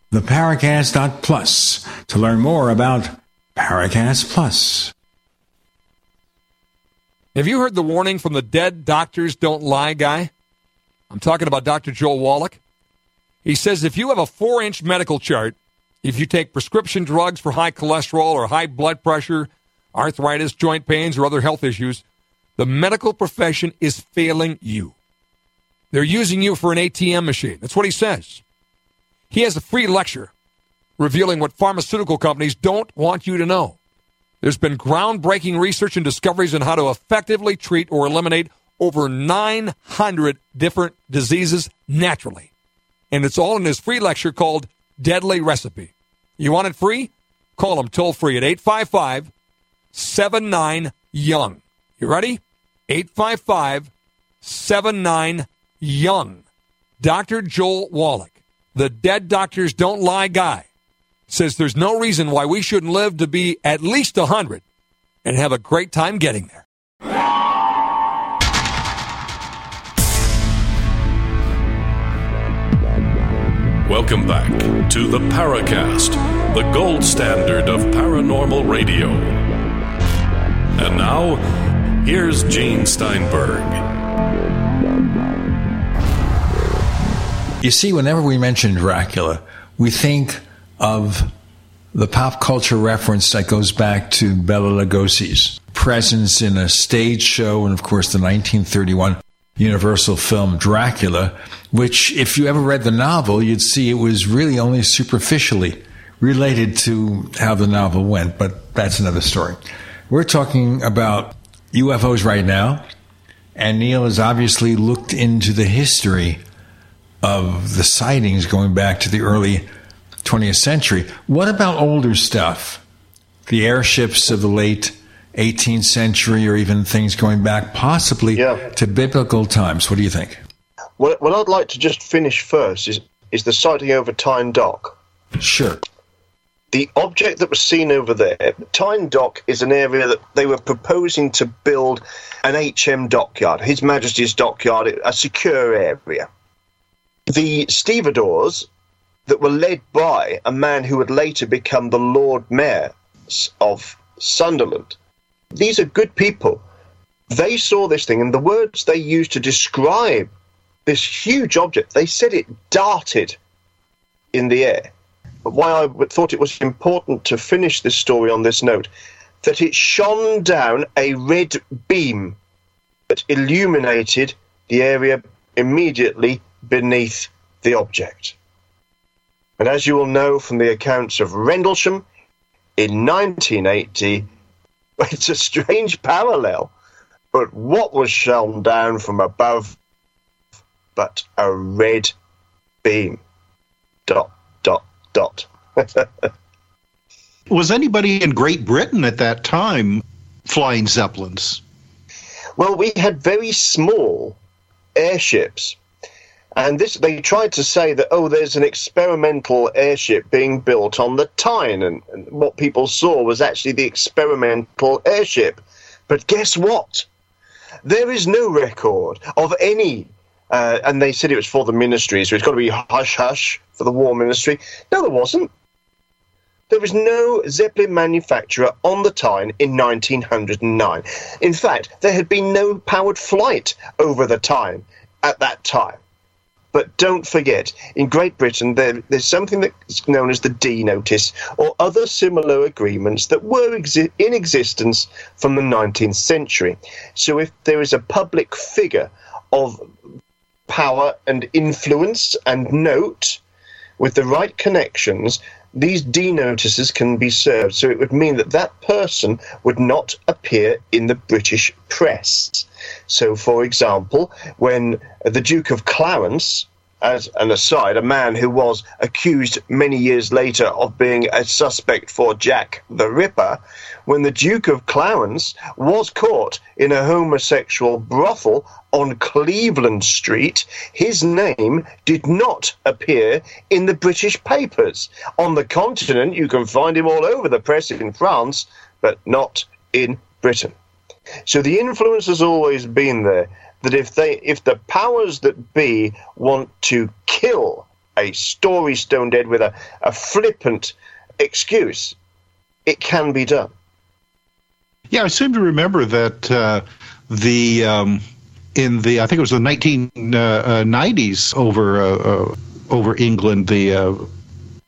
theparacast.plus to learn more about Paracast Plus. Have you heard the warning from the dead doctors don't lie guy? I'm talking about Dr. Joel Wallach. He says if you have a four inch medical chart, if you take prescription drugs for high cholesterol or high blood pressure, arthritis, joint pains, or other health issues, the medical profession is failing you. They're using you for an ATM machine. That's what he says. He has a free lecture revealing what pharmaceutical companies don't want you to know. There's been groundbreaking research and discoveries on how to effectively treat or eliminate over 900 different diseases naturally. And it's all in his free lecture called Deadly Recipe. You want it free? Call him toll free at 855 79 Young. You ready? 855 79 Young. Dr. Joel Wallach. The Dead Doctors Don't Lie guy, says there's no reason why we shouldn't live to be at least 100 and have a great time getting there. Welcome back to the Paracast, the gold standard of paranormal radio. And now, here's Gene Steinberg. You see, whenever we mention Dracula, we think of the pop culture reference that goes back to Bela Lugosi's presence in a stage show and, of course, the 1931 Universal film Dracula, which, if you ever read the novel, you'd see it was really only superficially related to how the novel went, but that's another story. We're talking about UFOs right now, and Neil has obviously looked into the history of the sightings going back to the early 20th century. What about older stuff? The airships of the late 18th century or even things going back possibly Yeah. to biblical times. What do you think? What, what I'd like to just finish first is, is the sighting over Tyne Dock. Sure. The object that was seen over there, Tyne Dock is an area that they were proposing to build an HM dockyard, His Majesty's dockyard, a secure area. The stevedores that were led by a man who would later become the Lord Mayor of Sunderland. These are good people. They saw this thing, and the words they used to describe this huge object, they said it darted in the air. But why I thought it was important to finish this story on this note, that it shone down a red beam that illuminated the area immediately beneath the object. And as you will know from the accounts of Rendlesham in 1980, it's a strange parallel. But what was shone down from above but a red beam? Dot, dot, dot. Was anybody in Great Britain at that time flying Zeppelins? Well, we had very small airships. And this, they tried to say that, oh, there's an experimental airship being built on the Tyne. And, and what people saw was actually the experimental airship. But guess what? There is no record of any. Uh, and they said it was for the ministry, so it's got to be hush hush for the war ministry. No, there wasn't. There was no Zeppelin manufacturer on the Tyne in 1909. In fact, there had been no powered flight over the Tyne at that time. But don't forget, in Great Britain, there, there's something that's known as the D Notice or other similar agreements that were exi- in existence from the 19th century. So if there is a public figure of power and influence and note with the right connections, these D notices can be served. So it would mean that that person would not appear in the British press. So, for example, when the Duke of Clarence, as an aside, a man who was accused many years later of being a suspect for Jack the Ripper, when the Duke of Clarence was caught in a homosexual brothel on Cleveland Street, his name did not appear in the British papers. On the continent, you can find him all over the press in France, but not in Britain. So the influence has always been there that if they if the powers that be want to kill a story stone dead with a, a flippant excuse, it can be done. Yeah, I seem to remember that uh, the um, in the I think it was the 1990s over uh, uh, over England the uh,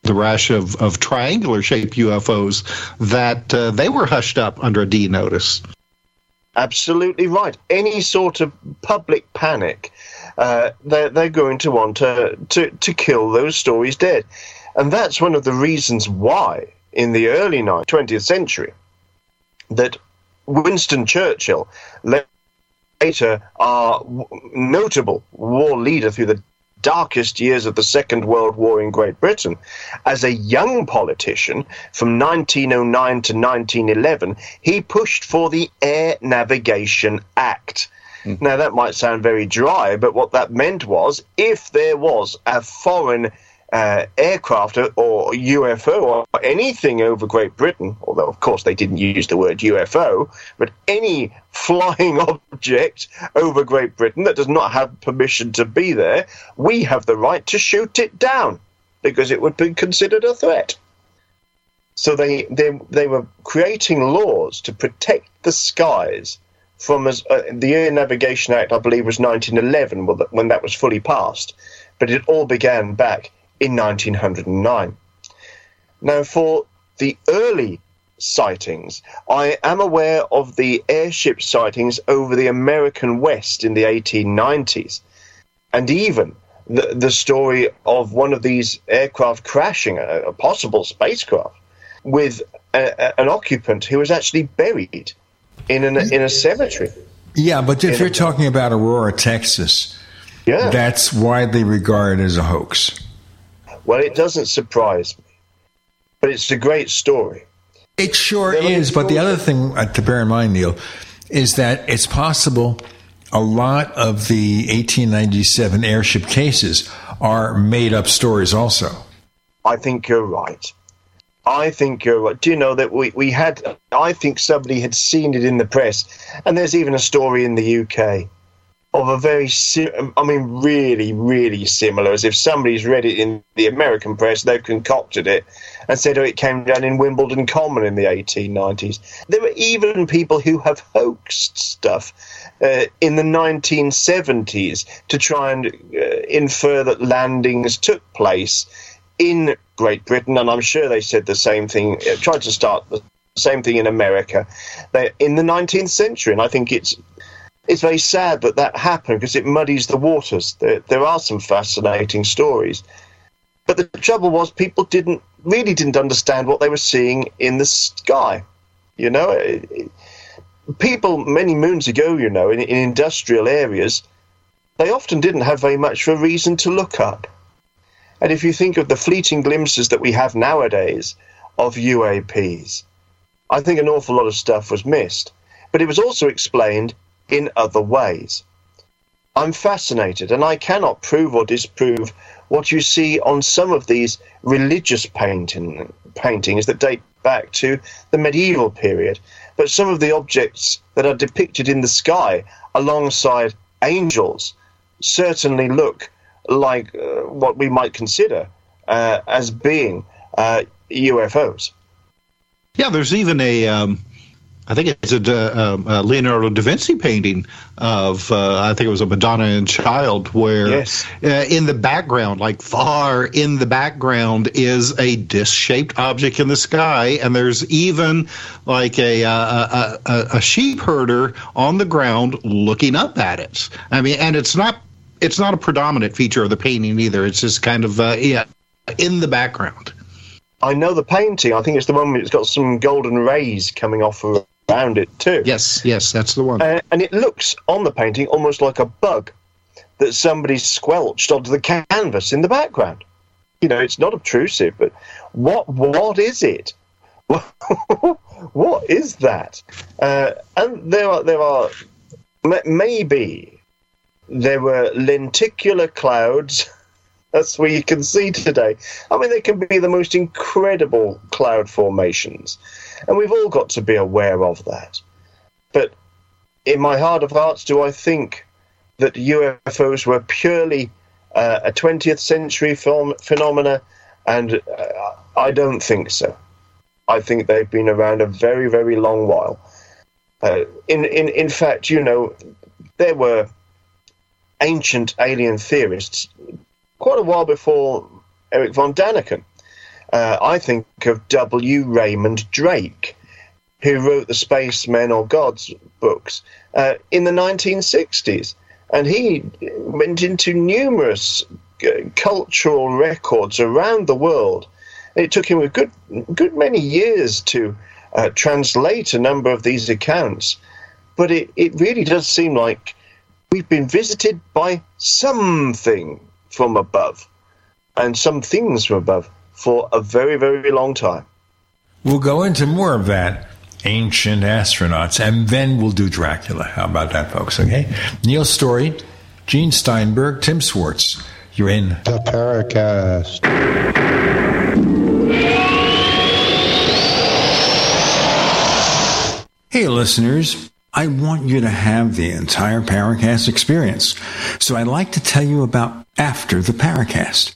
the rash of, of triangular shaped UFOs that uh, they were hushed up under a D notice. Absolutely right. Any sort of public panic, uh, they're, they're going to want to, to, to kill those stories dead. And that's one of the reasons why, in the early 20th century, that Winston Churchill, later our notable war leader through the darkest years of the Second World War in Great Britain, as a young politician from 1909 to 1911, he pushed for the Air Navigation Act. Hmm. Now, that might sound very dry, but what that meant was if there was a foreign uh, aircraft or UFO or anything over Great Britain, although of course they didn't use the word UFO, but any flying object over Great Britain that does not have permission to be there, we have the right to shoot it down because it would be considered a threat. So they, they, they were creating laws to protect the skies from as, uh, the Air Navigation Act, I believe, was 1911 when that was fully passed, but it all began back in 1909. Now, for the early sightings, I am aware of the airship sightings over the American West in the 1890s, and even the, the story of one of these aircraft crashing, a, a possible spacecraft, with a, a, an occupant who was actually buried in, an, in a cemetery. Yeah, but if you're talking about Aurora, Texas, yeah. that's widely regarded as a hoax. Well, it doesn't surprise me, but it's a great story. It sure is. But the other thing uh, to bear in mind, Neil, is that it's possible a lot of the 1897 airship cases are made up stories also. I think you're right. I think you're right. Do you know that we, we had, I think somebody had seen it in the press, and there's even a story in the UK of a very, sim- I mean, really, really similar, as if somebody's read it in the American press, they've concocted it, and said, oh, it came down in Wimbledon Common in the 1890s. There were even people who have hoaxed stuff uh, in the 1970s to try and uh, infer that landings took place in Great Britain, and I'm sure they said the same thing, uh, tried to start the same thing in America they, in the 19th century, and I think it's it's very sad that that happened because it muddies the waters. There, there are some fascinating stories. But the trouble was, people didn't really didn't understand what they were seeing in the sky. You know, it, it, people many moons ago, you know, in, in industrial areas, they often didn't have very much of a reason to look up. And if you think of the fleeting glimpses that we have nowadays of UAPs, I think an awful lot of stuff was missed. But it was also explained in other ways. I'm fascinated, and I cannot prove or disprove what you see on some of these religious painting, paintings that date back to the medieval period. But some of the objects that are depicted in the sky alongside angels certainly look like uh, what we might consider uh, as being uh, UFOs. Yeah, there's even a um, I think it's a, uh, um, a, Leonardo da Vinci painting of, uh, I think it was a Madonna and Child, where yes. uh, in the background, like far in the background, is a disc shaped object in the sky. And there's even like a, uh, a, a, a sheep herder on the ground looking up at it. I mean, and it's not. It's not a predominant feature of the painting either. It's just kind of uh, yeah, in the background. I know the painting. I think it's the one that's got some golden rays coming off of around it too. Yes, yes, that's the one. Uh, and it looks on the painting almost like a bug that somebody squelched onto the canvas in the background. You know, it's not obtrusive, but what what is it? what is that? Uh, and there are there are maybe there were lenticular clouds as you can see today. I mean, they can be the most incredible cloud formations. And we've all got to be aware of that. But in my heart of hearts, do I think that UFOs were purely uh, a 20th century film, phenomena? And uh, I don't think so. I think they've been around a very, very long while. Uh, in, in, in fact, you know, there were ancient alien theorists quite a while before Eric von Däniken uh, I think of W. Raymond Drake, who wrote the Spacemen or Gods books uh, in the 1960s. And he went into numerous uh, cultural records around the world. It took him a good, good many years to uh, translate a number of these accounts. But it, it really does seem like we've been visited by something from above and some things from above for a very, very long time. We'll go into more of that ancient astronauts, and then we'll do Dracula. How about that, folks? Okay. Neil Storey, Gene Steinberg, Tim Swartz. You're in the Paracast. Hey, listeners. I want you to have the entire Paracast experience. So I'd like to tell you about After the Paracast.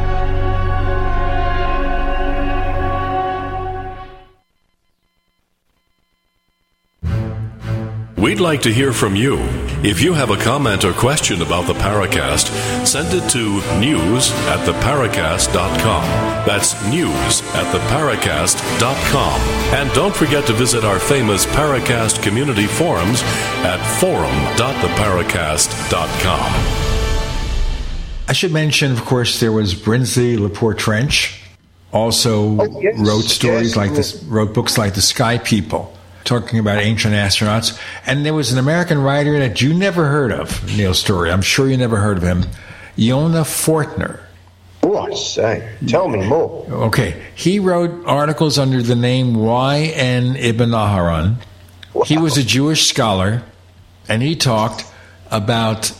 We'd like to hear from you. If you have a comment or question about the Paracast, send it to news at theparacast.com. That's news at theparacast.com. And don't forget to visit our famous Paracast community forums at forum.theparacast.com. I should mention, of course, there was Brinsley Le Poer Trench, also Oh, yes, wrote stories yes. like this, wrote books like The Sky People, talking about ancient astronauts. And there was an American writer that you never heard of, Neil Storey. I'm sure you never heard of him, Yona Fortner. Oh, I say. Tell me more. Okay, he wrote articles under the name Y.N. Ibn Aharon. He was a Jewish scholar, and he talked about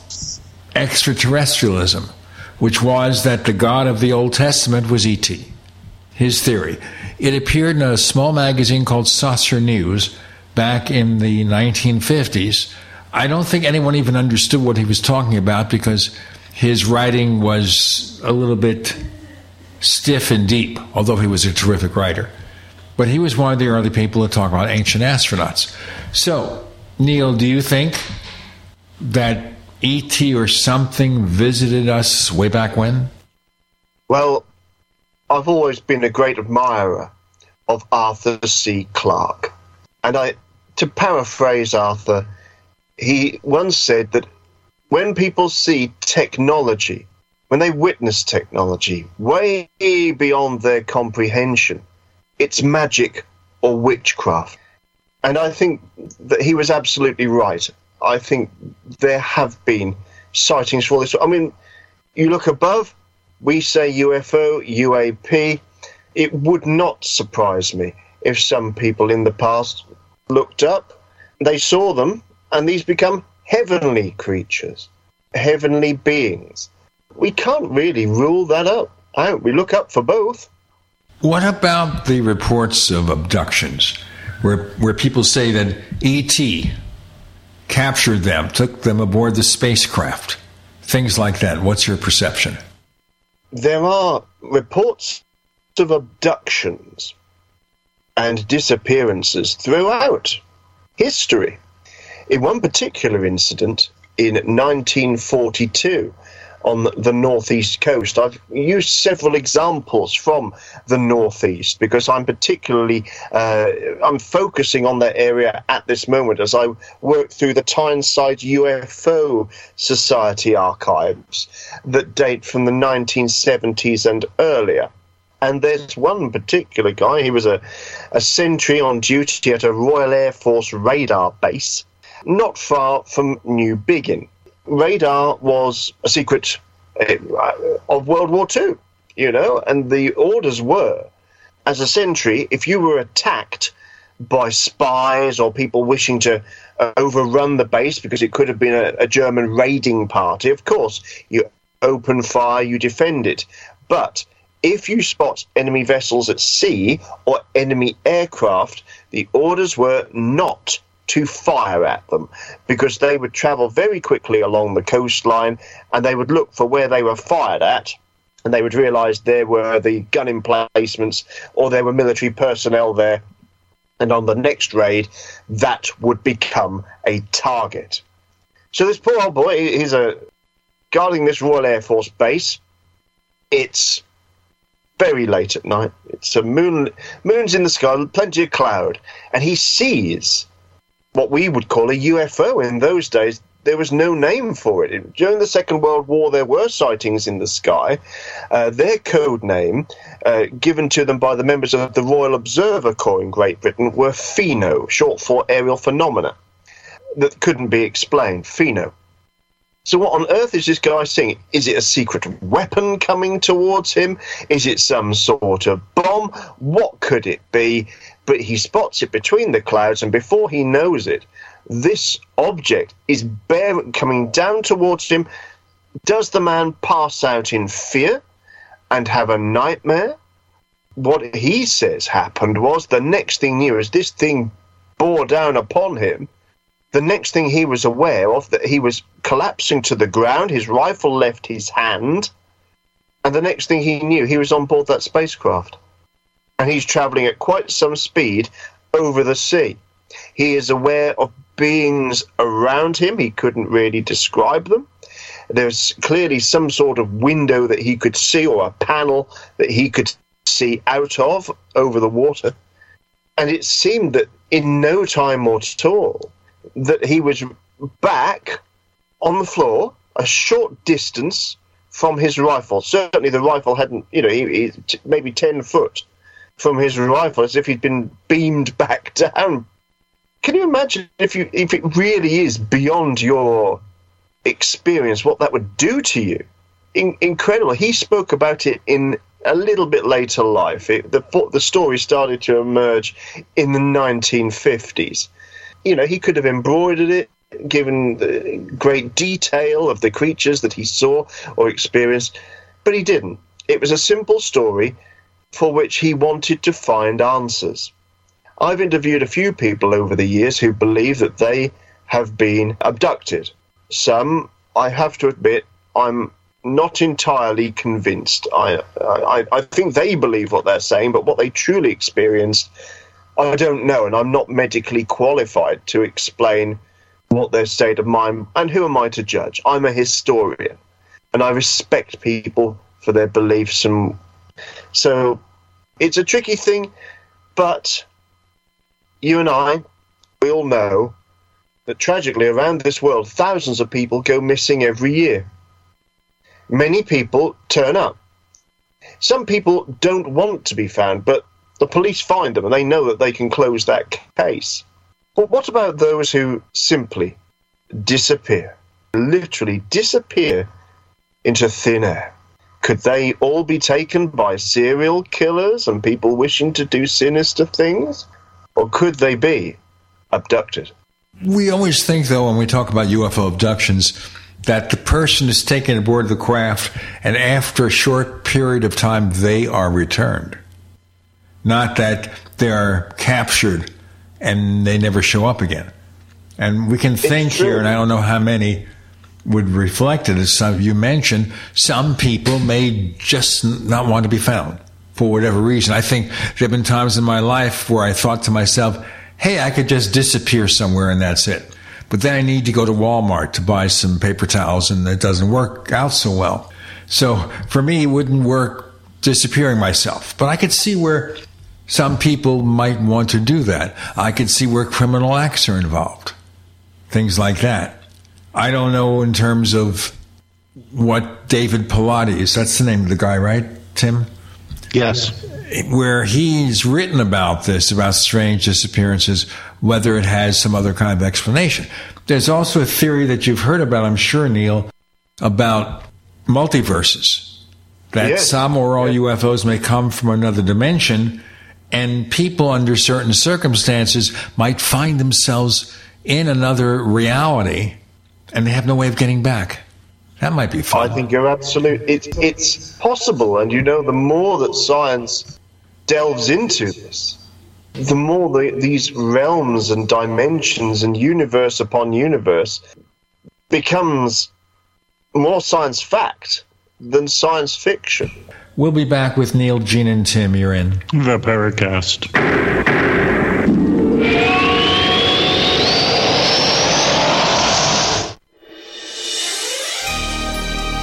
extraterrestrialism, which was that the God of the Old Testament was E.T. His theory. It appeared in a small magazine called Saucer News back in the 1950s. I don't think anyone even understood what he was talking about because his writing was a little bit stiff and deep, although he was a terrific writer. But he was one of the early people to talk about ancient astronauts. So, Neil, do you think that ET or something visited us way back when? Well, I've always been a great admirer of Arthur C. Clarke. And I, to paraphrase Arthur, he once said that when people see technology, when they witness technology way beyond their comprehension, it's magic or witchcraft. And I think that he was absolutely right. I think there have been sightings for this. I mean, you look above, we say UFO, UAP. It would not surprise me if some people in the past looked up, they saw them, and these become heavenly creatures, heavenly beings. We can't really rule that up out. We look up for both. What about the reports of abductions, where where people say that ET captured them, took them aboard the spacecraft, things like that? What's your perception? There are reports of abductions and disappearances throughout history. In one particular incident in 1942, on the northeast coast. I've used several examples from the northeast because I'm particularly uh, I'm focusing on that area at this moment as I work through the Tyneside UFO Society archives that date from the 1970s and earlier. And there's one particular guy, he was a, a sentry on duty at a Royal Air Force radar base not far from Newbiggin radar was a secret uh, of World War II, you know, and the orders were as a sentry, if you were attacked by spies or people wishing to uh, overrun the base because it could have been a, a German raiding party, of course, you open fire, you defend it. But if you spot enemy vessels at sea or enemy aircraft, the orders were not to fire at them because they would travel very quickly along the coastline and they would look for where they were fired at and they would realize there were the gun emplacements or there were military personnel there. And on the next raid, that would become a target. So this poor old boy, he's a guarding this Royal Air Force base. It's very late at night. It's a moon, moon's in the sky, plenty of cloud, and he sees what we would call a UFO. In those days, there was no name for it. During the Second World War, there were sightings in the sky. Uh, their code name, uh, given to them by the members of the Royal Observer Corps in Great Britain, were PHENO, short for aerial phenomena, that couldn't be explained. PHENO. So, what on earth is this guy seeing? Is it a secret weapon coming towards him? Is it some sort of bomb? What could it be? But he spots it between the clouds, and before he knows it, this object is bare, coming down towards him. Does the man pass out in fear and have a nightmare? What he says happened was the next thing he knew as this thing bore down upon him, the next thing he was aware of that he was collapsing to the ground, his rifle left his hand, and the next thing he knew he was on board that spacecraft and he's traveling at quite some speed over the sea. He is aware of beings around him. He couldn't really describe them. There's clearly some sort of window that he could see or a panel that he could see out of over the water. And it seemed that in no time at all that he was back on the floor a short distance from his rifle. Certainly the rifle hadn't, you know, he, he, maybe 10 foot from his rifle as if he'd been beamed back down. Can you imagine if you if it really is beyond your experience, what that would do to you? In, incredible. He spoke about it in a little bit later life. It, the the story started to emerge in the 1950s. You know, he could have embroidered it. given the great detail of the creatures that he saw or experienced, but he didn't. It was a simple story for which he wanted to find answers. I've interviewed a few people over the years who believe that they have been abducted. Some, I have to admit, I'm not entirely convinced. I, I, I think they believe what they're saying, but what they truly experienced, I don't know, and I'm not medically qualified to explain what their state of mind. And who am I to judge? I'm a historian, and I respect people for their beliefs, and so it's a tricky thing. But you and I, we all know that tragically around this world, thousands of people go missing every year many people turn up. Some people don't want to be found, but the police find them and they know that they can close that case. But what about those who simply disappear? Literally disappear into thin air? Could they all be taken by serial killers and people wishing to do sinister things? Or could they be abducted? We always think, though, when we talk about UFO abductions, that the person is taken aboard the craft and after a short period of time they are returned. Not that they are captured and they never show up again. And we can think here, and I don't know how many would reflect it, as some you mentioned, some people may just not want to be found for whatever reason. I think there have been times in my life where I thought to myself, hey, I could just disappear somewhere and that's it. But then I need to go to Walmart to buy some paper towels, and it doesn't work out so well. So for me, it wouldn't work disappearing myself. But I could see where some people might want to do that. I could see where criminal acts are involved, things like that. I don't know in terms of what David Paulides, that's the name of the guy, right, Tim? Yes. Where he's written about this, about strange disappearances, whether it has some other kind of explanation. There's also a theory that you've heard about, I'm sure, Neil, about multiverses. That yes. some or all UFOs may come from another dimension, and people under certain circumstances might find themselves in another reality and they have no way of getting back. That might be fun. I think you're absolute. It, it's possible, and you know, the more that science delves into this, the more the, these realms and dimensions and universe upon universe becomes more science fact than science fiction. We'll be back with Neil, Gene, and Tim. You're in the Paracast.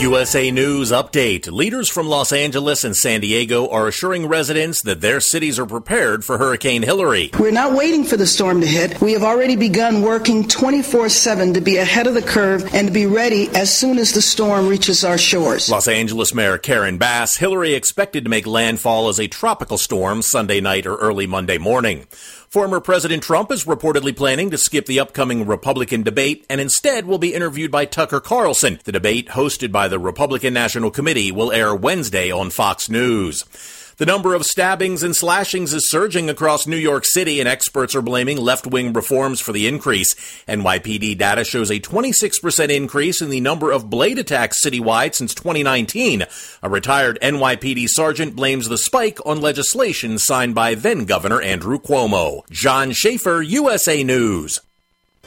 USA News Update. Leaders from Los Angeles and San Diego are assuring residents that their cities are prepared for Hurricane Hilary. We're not waiting for the storm to hit. We have already begun working 24 7 to be ahead of the curve and to be ready as soon as the storm reaches our shores. Los Angeles Mayor Karen Bass, Hilary expected to make landfall as a tropical storm Sunday night or early Monday morning. Former President Trump is reportedly planning to skip the upcoming Republican debate and instead will be interviewed by Tucker Carlson. The debate, hosted by the Republican National Committee, will air Wednesday on Fox News. The number of stabbings and slashings is surging across New York City, and experts are blaming left wing reforms for the increase. NYPD data shows a 26% increase in the number of blade attacks citywide since 2019. A retired NYPD sergeant blames the spike on legislation signed by then Governor Andrew Cuomo. John Schaefer, USA News.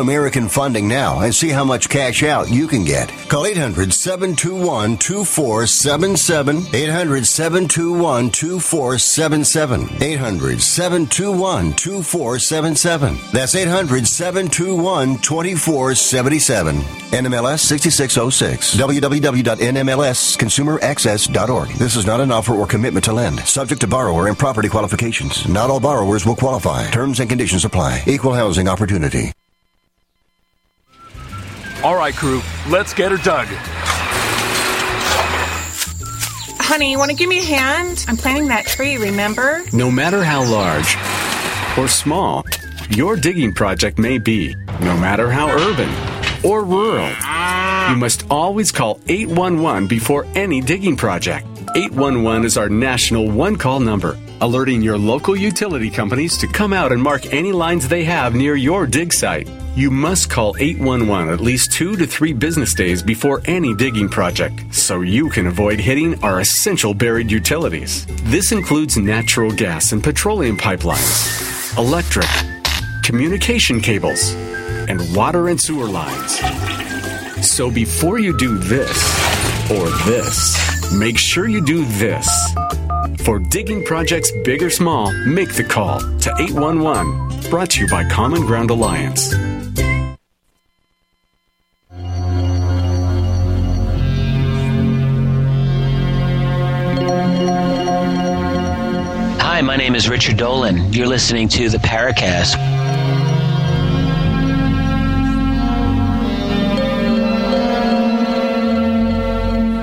American Funding now and see how much cash out you can get. Call 800 721 2477. 800 721 2477. 800 721 2477. That's 800 721 2477. NMLS 6606. www.nmlsconsumeraccess.org. This is not an offer or commitment to lend. Subject to borrower and property qualifications. Not all borrowers will qualify. Terms and conditions apply. Equal housing opportunity. All right, crew, let's get her dug. Honey, you want to give me a hand? I'm planting that tree, remember? No matter how large or small your digging project may be, no matter how urban or rural, you must always call 811 before any digging project. 811 is our national one call number, alerting your local utility companies to come out and mark any lines they have near your dig site. You must call 811 at least two to three business days before any digging project so you can avoid hitting our essential buried utilities. This includes natural gas and petroleum pipelines, electric, communication cables, and water and sewer lines. So before you do this or this, make sure you do this. For digging projects big or small, make the call to 811. Brought to you by Common Ground Alliance. Hi, my name is Richard Dolan. You're listening to the Paracast.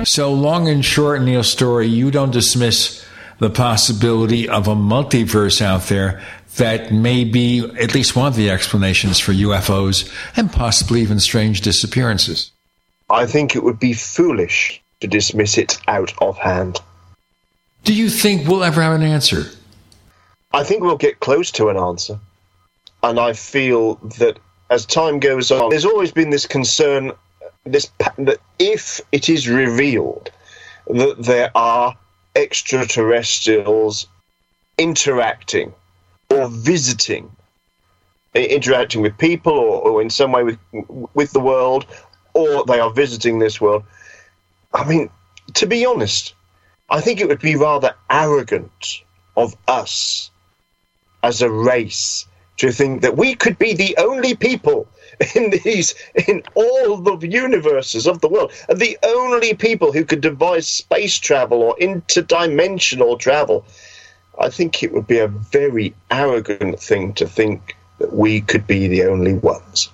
So, long and short, Neil Storey, you don't dismiss the possibility of a multiverse out there that may be at least one of the explanations for UFOs and possibly even strange disappearances. I think it would be foolish to dismiss it out of hand. Do you think we'll ever have an answer? I think we'll get close to an answer. And I feel that as time goes on, there's always been this concern this that if it is revealed that there are extraterrestrials interacting or visiting, interacting with people or, or in some way with with the world, or they are visiting this world. I mean, to be honest, I think it would be rather arrogant of us as a race to think that we could be the only people in these in all the universes of the world and the only people who could devise space travel or interdimensional travel. I think it would be a very arrogant thing to think that we could be the only ones.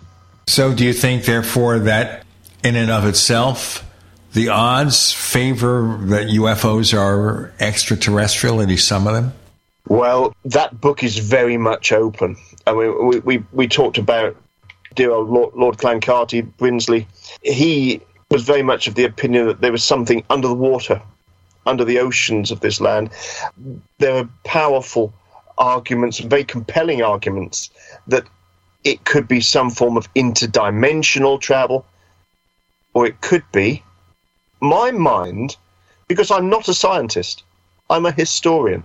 So do you think therefore that in and of itself the odds favor that ufos are extraterrestrial at least some of them? Well, that book is very much open. I mean, we, we, we talked about dear old Lord, Lord Clancarty Brinsley. He was very much of the opinion that there was something under the water, under the oceans of this land. There are powerful arguments, very compelling arguments, that it could be some form of interdimensional travel, or it could be my mind, because I'm not a scientist, I'm a historian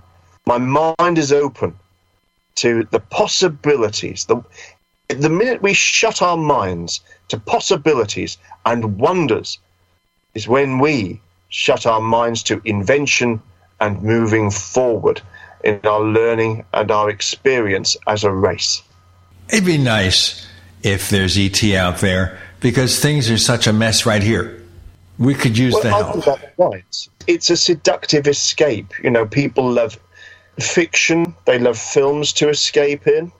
my mind is open to the possibilities. The, the minute we shut our minds to possibilities and wonders is when we shut our minds to invention and moving forward in our learning and our experience as a race. It'd be nice if there's ET out there because things are such a mess right here. We could use well, the I help. think that's right. It's a seductive escape. You know, people love fiction. They love films to escape in.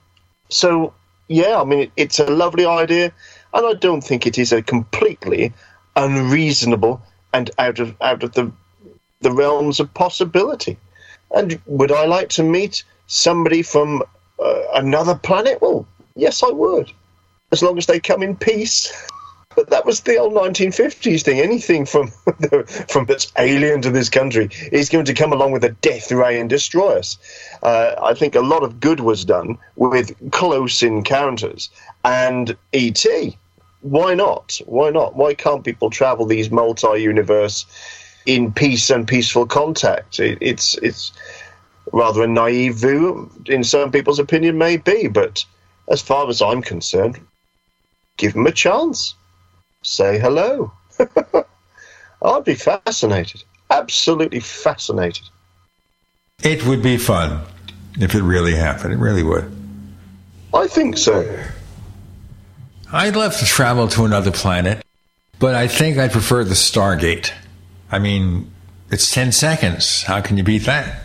So, yeah, I mean, it, it's a lovely idea, and I don't think it is a completely unreasonable and out of out of the the realms of possibility. And would I like to meet somebody from uh, another planet? Well, yes, I would, as long as they come in peace. But that was the old 1950s thing. Anything from from that's alien to this country is going to come along with a death ray and destroy us. Uh, I think a lot of good was done with close encounters and ET. Why not? Why not? Why can't people travel these multi-universe in peace and peaceful contact? It, it's it's rather a naive view in some people's opinion, maybe, but as far as I'm concerned, give them a chance say hello. I'd be fascinated. Absolutely fascinated. It would be fun if it really happened. It really would. I think so. I'd love to travel to another planet, but I think I'd prefer the Stargate. I mean, it's 10 seconds. How can you beat that?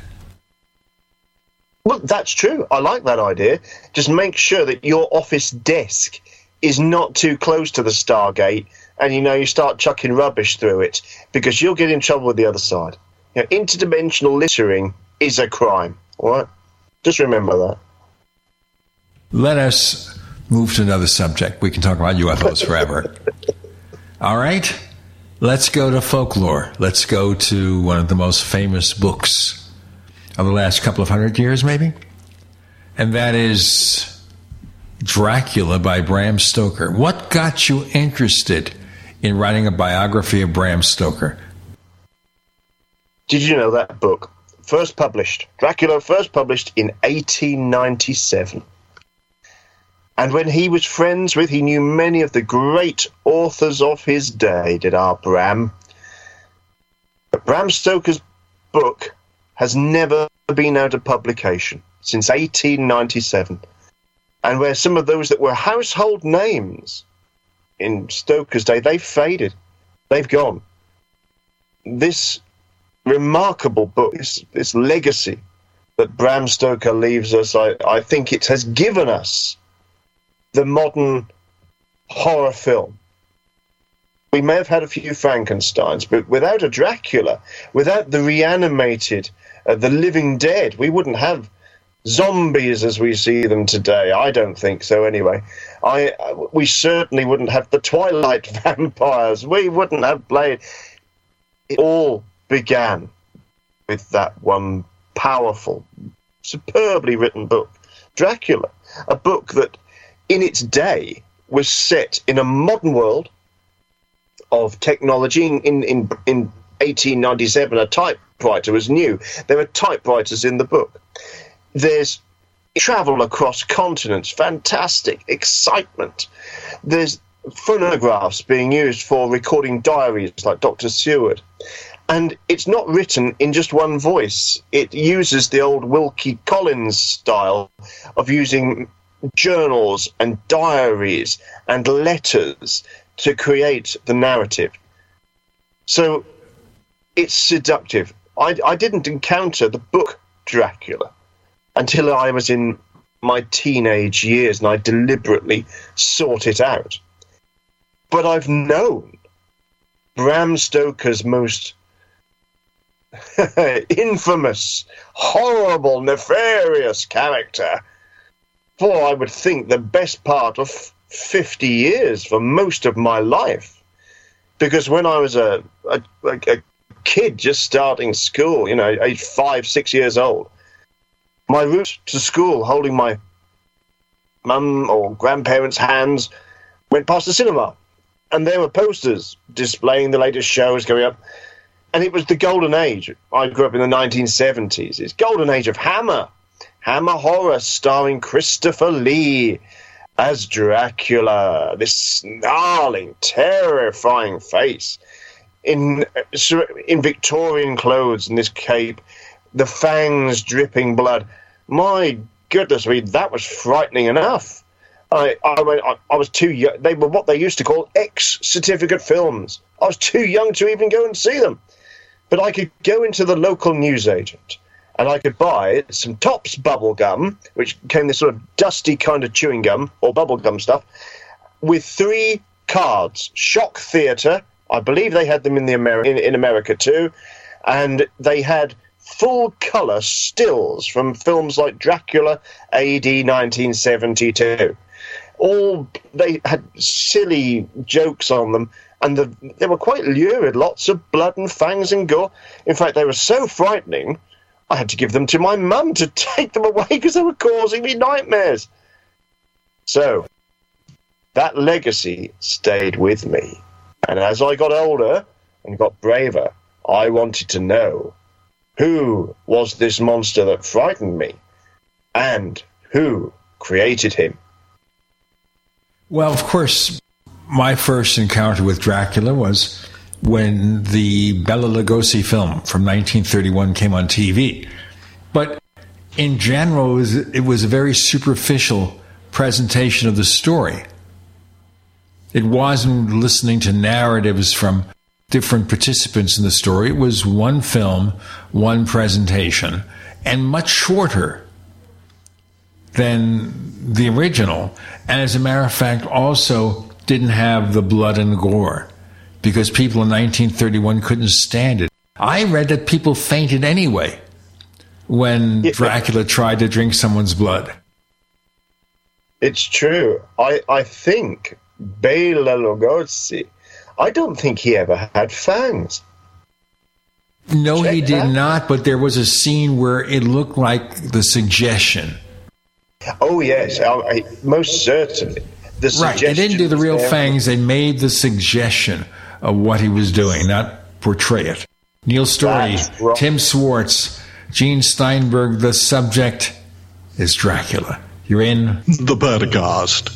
Well, that's true. I like that idea. Just make sure that your office desk is not too close to the Stargate, and you know you start chucking rubbish through it because you'll get in trouble with the other side. You know, interdimensional littering is a crime. All right, just remember that. Let us move to another subject. We can talk about UFOs forever. All right, let's go to folklore. Let's go to one of the most famous books of the last couple of hundred years, maybe, and that is Dracula by Bram Stoker. What got you interested in writing a biography of Bram Stoker? Did you know that book? First published, Dracula first published in 1897. And when he was friends with, he knew many of the great authors of his day, did our Bram. But Bram Stoker's book has never been out of publication since 1897 and where some of those that were household names in Stoker's day, they've faded, they've gone. This remarkable book, this, this legacy that Bram Stoker leaves us, I, I think it has given us the modern horror film. We may have had a few Frankensteins, but without a Dracula, without the reanimated, uh, the living dead, we wouldn't have zombies as we see them today. I don't think so. Anyway, I we certainly wouldn't have the Twilight vampires. We wouldn't have played. It all began with that one powerful, superbly written book, Dracula, a book that, in its day, was set in a modern world of technology. In in in, in 1897, a typewriter was new. There were typewriters in the book there's travel across continents, fantastic excitement. There's phonographs being used for recording diaries like Dr. Seward. And it's not written in just one voice. It uses the old Wilkie Collins style of using journals and diaries and letters to create the narrative. So it's seductive. I, I didn't encounter the book Dracula until I was in my teenage years and I deliberately sought it out. But I've known Bram Stoker's most infamous, horrible, nefarious character for, I would think, the best part of 50 years for most of my life. Because when I was a, a, a kid just starting school, you know, age five, six years old, my route to school, holding my mum or grandparents' hands, went past the cinema. And there were posters displaying the latest shows going up. And it was the golden age. I grew up in the 1970s. It's golden age of Hammer. Hammer horror starring Christopher Lee as Dracula. This snarling, terrifying face in uh, in Victorian clothes and this cape the fangs dripping blood. My goodness me, that was frightening enough. I, I, I, I was too young. They were what they used to call X certificate films. I was too young to even go and see them. But I could go into the local newsagent and I could buy some Tops bubble gum, which came this sort of dusty kind of chewing gum or bubble gum stuff, with three cards. Shock Theatre, I believe they had them in the Ameri- in, in America too, and they had full colour stills from films like Dracula AD 1972. All they had silly jokes on them, and the, they were quite lurid. Lots of blood and fangs and gore. In fact, they were so frightening. I had to give them to my mum to take them away because they were causing me nightmares. So, that legacy stayed with me. And as I got older and got braver, I wanted to know who was this monster that frightened me and who created him. Well, of course, my first encounter with Dracula was when the Bela Lugosi film from 1931 came on TV. But in general, it was, it was a very superficial presentation of the story. It wasn't listening to narratives from different participants in the story. It was one film, one presentation, and much shorter than the original. And as a matter of fact, also didn't have the blood and gore because people in 1931 couldn't stand it. I read that people fainted anyway when Dracula tried to drink someone's blood. It's true. I, I think Bela Lugosi, I don't think he ever had fangs. No, Check he did that. not, but there was a scene where it looked like the suggestion. Oh, yes, I, I, most certainly. The Right. They didn't do the real there. fangs. They made the suggestion of what he was doing, not portray it. Neil Storey, Tim Swartz, Gene Steinberg. The subject is Dracula. You're in the Paracast.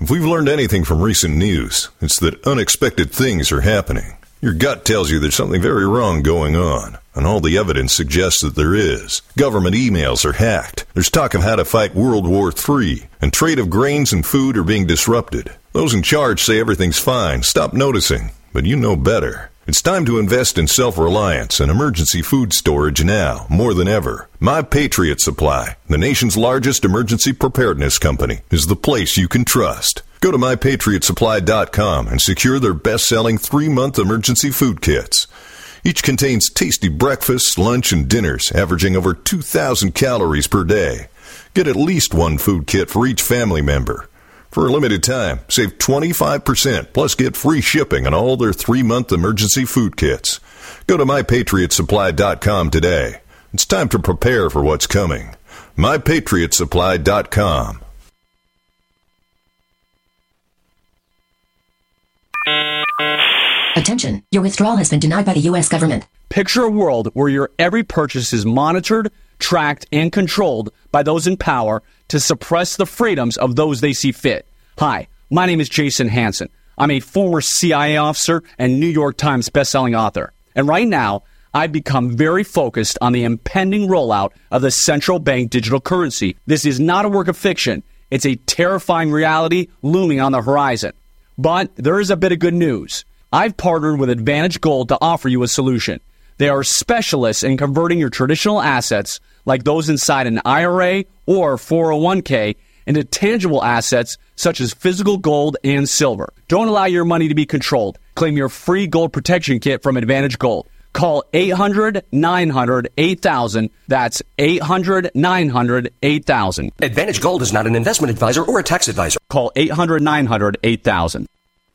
If we've learned anything from recent news, it's that unexpected things are happening. Your gut tells you there's something very wrong going on, and all the evidence suggests that there is. Government emails are hacked. There's talk of how to fight World War III, and trade of grains and food are being disrupted. Those in charge say everything's fine. Stop noticing, but you know better. It's time to invest in self-reliance and emergency food storage now, more than ever. My Patriot Supply, the nation's largest emergency preparedness company, is the place you can trust. Go to mypatriotsupply.com and secure their best-selling three-month emergency food kits. Each contains tasty breakfasts, lunch, and dinners, averaging over 2,000 calories per day. Get at least one food kit for each family member. For a limited time, save 25% plus get free shipping on all their three month emergency food kits. Go to mypatriotsupply.com today. It's time to prepare for what's coming. mypatriotsupply.com. Attention, your withdrawal has been denied by the U.S. government. Picture a world where your every purchase is monitored, tracked, and controlled by those in power to suppress the freedoms of those they see fit. Hi, my name is Jason Hanson. I'm a former CIA officer and New York Times bestselling author. And right now, I've become very focused on the impending rollout of the central bank digital currency. This is not a work of fiction. It's a terrifying reality looming on the horizon. But there is a bit of good news. I've partnered with Advantage Gold to offer you a solution. They are specialists in converting your traditional assets, like those inside an IRA or 401k, into tangible assets such as physical gold and silver. Don't allow your money to be controlled. Claim your free gold protection kit from Advantage Gold. Call 800 900 8000. That's 800 900 8000. Advantage Gold is not an investment advisor or a tax advisor. Call 800 900 8000.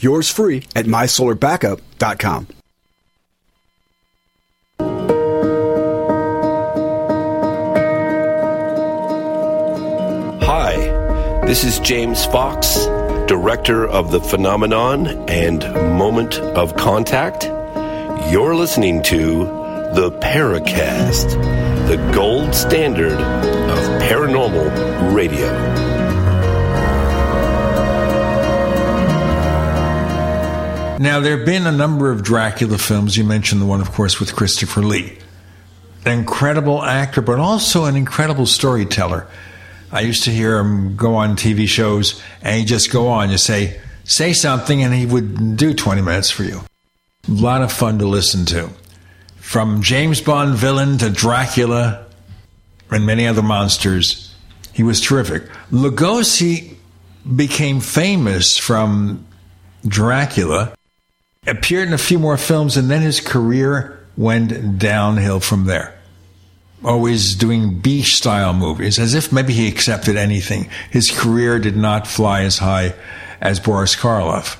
Yours free at mysolarbackup.com. Hi, this is James Fox, director of The Phenomenon and Moment of Contact. You're listening to The Paracast, the gold standard of paranormal radio. Now, there have been a number of Dracula films. You mentioned the one, of course, with Christopher Lee. An incredible actor, but also an incredible storyteller. I used to hear him go on TV shows and he'd just go on. You say, say something, and he would do 20 minutes for you. A lot of fun to listen to. From James Bond villain to Dracula and many other monsters, he was terrific. Lugosi became famous from Dracula appeared in a few more films, and then his career went downhill from there. Always doing B style movies, as if maybe he accepted anything. His career did not fly as high as Boris Karloff.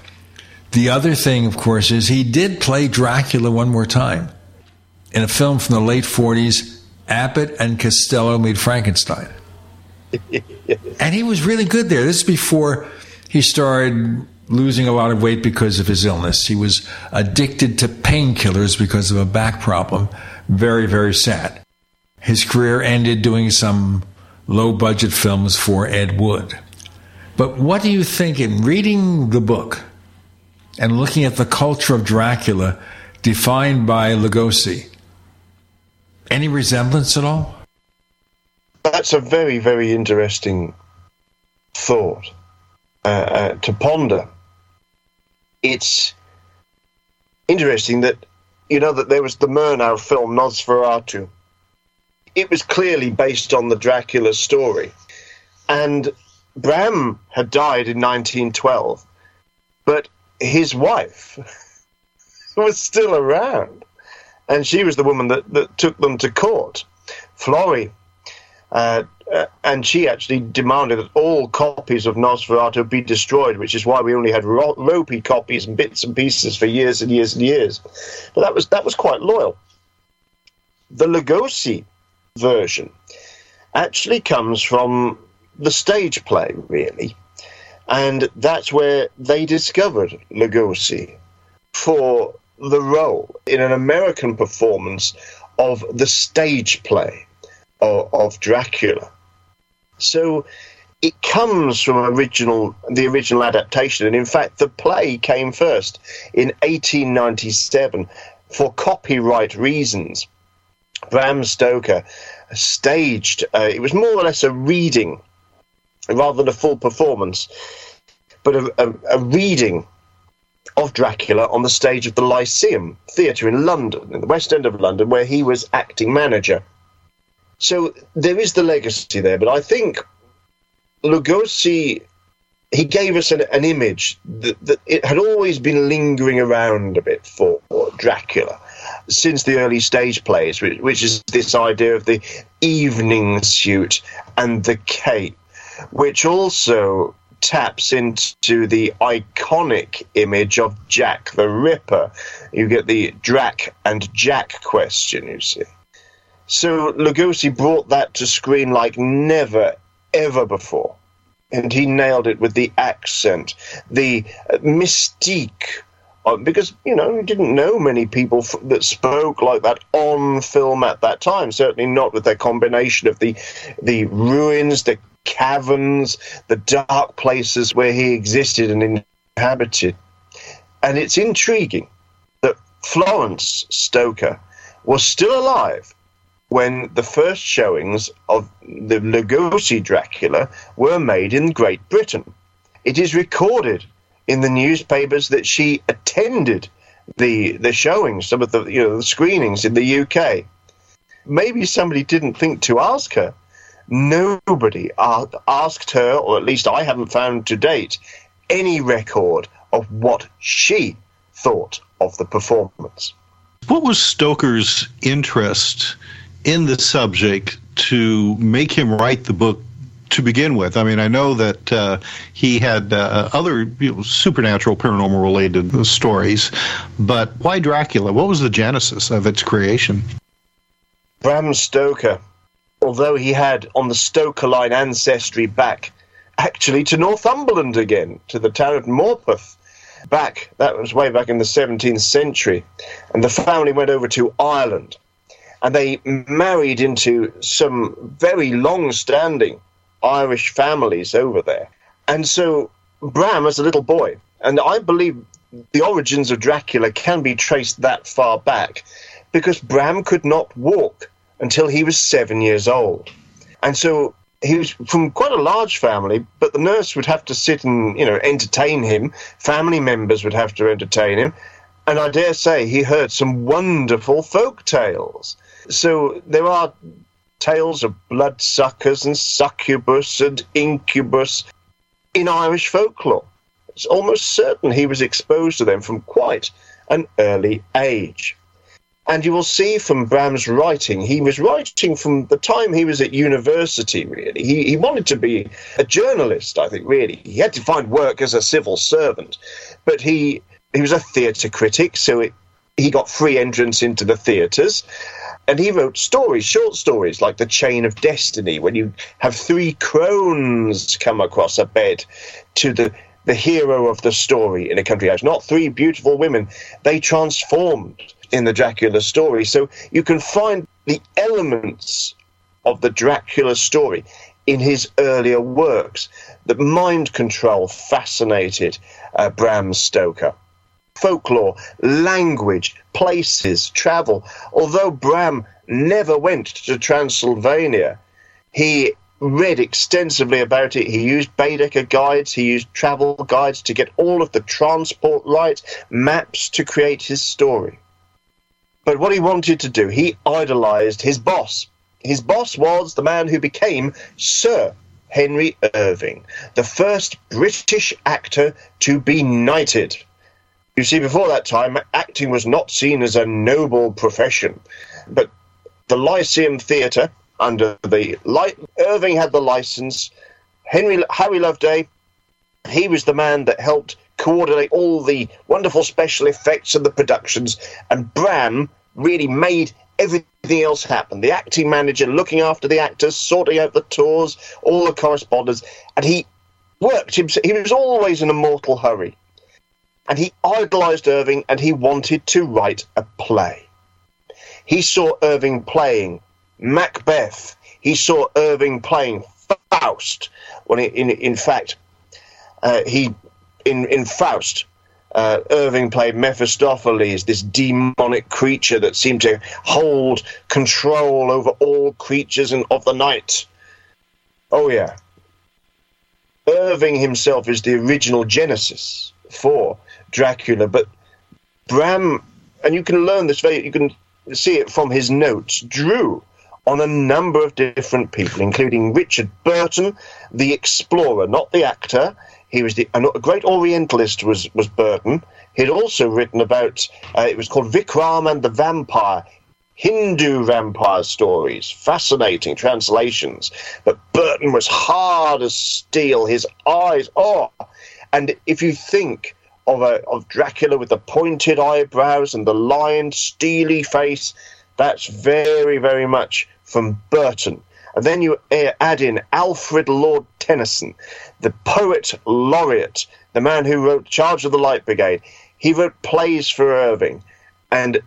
The other thing, of course, is he did play Dracula one more time in a film from the late 40s Abbott and Costello Meet Frankenstein. and he was really good there. This is before he started losing a lot of weight because of his illness. He was addicted to painkillers because of a back problem. Very, very sad. His career ended doing some low budget films for Ed Wood. But what do you think in reading the book and looking at the culture of Dracula defined by Lugosi? Any resemblance at all? That's a very, very interesting thought uh, uh, to ponder it's interesting that you know that there was the Murnau film Nosferatu. It was clearly based on the Dracula story, and Bram had died in 1912, but his wife was still around, and she was the woman that, that took them to court, Florrie. Uh, uh, and she actually demanded that all copies of Nosferatu be destroyed, which is why we only had ro- ropey copies and bits and pieces for years and years and years. But that was that was quite loyal. The Lugosi version actually comes from the stage play, really, and that's where they discovered Lugosi for the role in an American performance of the stage play of, of Dracula. So it comes from original the original adaptation, and in fact, the play came first in 1897 for copyright reasons. Bram Stoker staged uh, it was more or less a reading rather than a full performance, but a, a, a reading of Dracula on the stage of the Lyceum Theatre in London, in the West End of London, where he was acting manager. So there is the legacy there, but I think Lugosi he gave us an, an image that, that it had always been lingering around a bit for Dracula since the early stage plays, which, which is this idea of the evening suit and the cape, which also taps into the iconic image of Jack the Ripper. You get the Drac and Jack question, you see. So Lugosi brought that to screen like never, ever before. And he nailed it with the accent, the mystique because you know he didn't know many people f- that spoke like that on film at that time. Certainly not with their combination of the the ruins, the caverns, the dark places where he existed and inhabited. And it's intriguing that Florence Stoker was still alive when the first showings of the Lugosi Dracula were made in Great Britain. It is recorded in the newspapers that she attended the the showings, some of the you know the screenings in the UK. Maybe somebody didn't think to ask her. Nobody asked her, or at least I haven't found to date, any record of what she thought of the performance. What was Stoker's interest in the subject to make him write the book to begin with. I mean, I know that uh, he had uh, other you know, supernatural, paranormal related stories, but why Dracula? What was the genesis of its creation? Bram Stoker, although he had on the Stoker line ancestry back actually to Northumberland again, to the town of Morpeth. Back, that was way back in the 17th century. And the family went over to Ireland and they married into some very long standing Irish families over there. And so Bram, as a little boy, and I believe the origins of Dracula can be traced that far back because Bram could not walk until he was seven years old. And so he was from quite a large family, but the nurse would have to sit and, you know, entertain him. Family members would have to entertain him. And I dare say he heard some wonderful folk tales. So there are tales of bloodsuckers and succubus and incubus in Irish folklore. It's almost certain he was exposed to them from quite an early age. And you will see from Bram's writing, he was writing from the time he was at university, really. He, he wanted to be a journalist, I think, really. He had to find work as a civil servant. But he, he was a theatre critic, so it, he got free entrance into the theatres and he wrote stories, short stories like The Chain of Destiny, when you have three crones come across a bed to the the hero of the story in a country house, not three beautiful women. They transformed in the Dracula story. So you can find the elements of the Dracula story in his earlier works. The mind control fascinated uh, Bram Stoker folklore, language, places, travel. Although Bram never went to Transylvania, he read extensively about it. He used Baedeker guides, he used travel guides to get all of the transport right, maps to create his story. But what he wanted to do, he idolized his boss. His boss was the man who became Sir Henry Irving, the first British actor to be knighted. You see, before that time, acting was not seen as a noble profession, but the Lyceum Theatre, under the Irving had the license. Henry Harry Loveday, he was the man that helped coordinate all the wonderful special effects and the productions, and Bram really made everything else happen. The acting manager looking after the actors, sorting out the tours, all the correspondence, and he worked himself. He was always in a mortal hurry and he idolized Irving and he wanted to write a play. He saw Irving playing Macbeth. He saw Irving playing Faust. When in in fact, uh, he in in Faust, uh, Irving played Mephistopheles, this demonic creature that seemed to hold control over all creatures and of the night. Oh yeah. Irving himself is the original Genesis for Dracula, but Bram, and you can learn this very, you can see it from his notes, drew on a number of different people, including Richard Burton, the explorer, not the actor. He was the a great Orientalist. Was was Burton? He'd also written about. Uh, it was called Vikram and the Vampire. Hindu vampire stories, fascinating translations. But Burton was hard as steel. His eyes, oh, and if you think of a of Dracula with the pointed eyebrows and the lion steely face, that's very very much from Burton. And then you eh, add in Alfred Lord Tennyson, the poet laureate, the man who wrote Charge of the Light Brigade. He wrote plays for Irving, and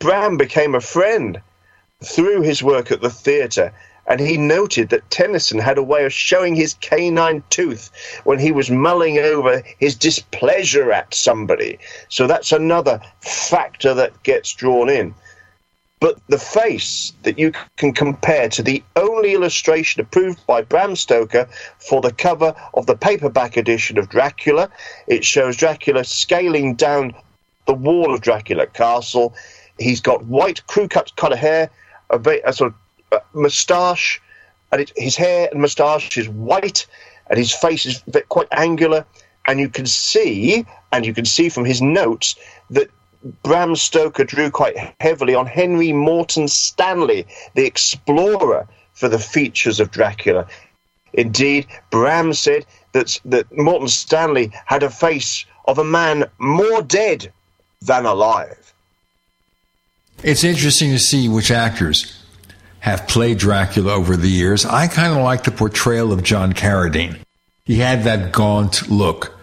Bram became a friend through his work at the theatre, and he noted that Tennyson had a way of showing his canine tooth when he was mulling over his displeasure at somebody. So that's another factor that gets drawn in. But the face that you can compare to the only illustration approved by Bram Stoker for the cover of the paperback edition of Dracula, it shows Dracula scaling down the wall of Dracula Castle He's got white crew cut kind of hair, a, a sort of Uh, moustache, and it, his hair and moustache is white, and his face is quite angular. And you can see, and you can see from his notes that Bram Stoker drew quite heavily on Henry Morton Stanley, the explorer, for the features of Dracula. Indeed, Bram said that, that Morton Stanley had a face of a man more dead than alive. It's interesting to see which actors have played Dracula over the years. I kind of like the portrayal of John Carradine. He had that gaunt look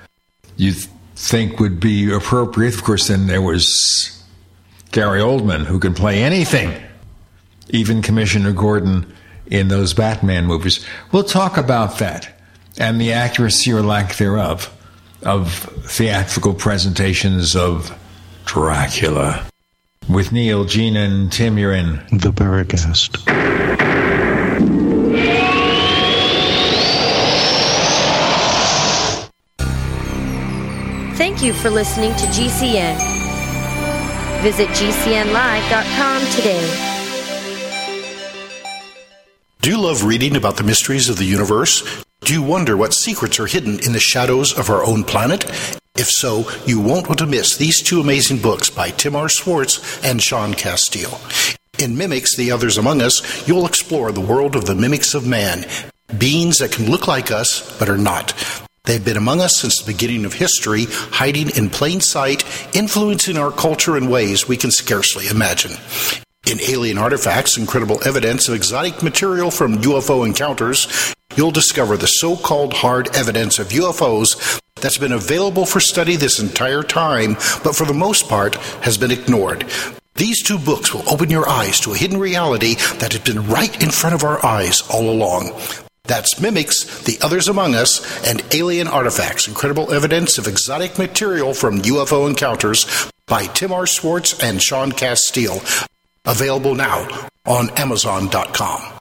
you th- think would be appropriate. Of course, then there was Gary Oldman, who can play anything, even Commissioner Gordon in those Batman movies. We'll talk about that and the accuracy or lack thereof of theatrical presentations of Dracula. With Neil, Gene, and Tim, you're in the Paracast. Thank you for listening to GCN. Visit GCNlive.com today. Do you love reading about the mysteries of the universe? Do you wonder what secrets are hidden in the shadows of our own planet? If so, you won't want to miss these two amazing books by Tim R. Swartz and Sean Casteel. In Mimics, The Others Among Us, you'll explore the world of the mimics of man, beings that can look like us but are not. They've been among us since the beginning of history, hiding in plain sight, influencing our culture in ways we can scarcely imagine. In Alien Artifacts, Incredible Evidence of Exotic Material from UFO Encounters, you'll discover the so called hard evidence of UFOs that's been available for study this entire time, but for the most part has been ignored. These two books will open your eyes to a hidden reality that has been right in front of our eyes all along. That's Mimics, The Others Among Us, and Alien Artifacts Incredible Evidence of Exotic Material from UFO Encounters by Tim R. Swartz and Sean Casteel. Available now on Amazon.com.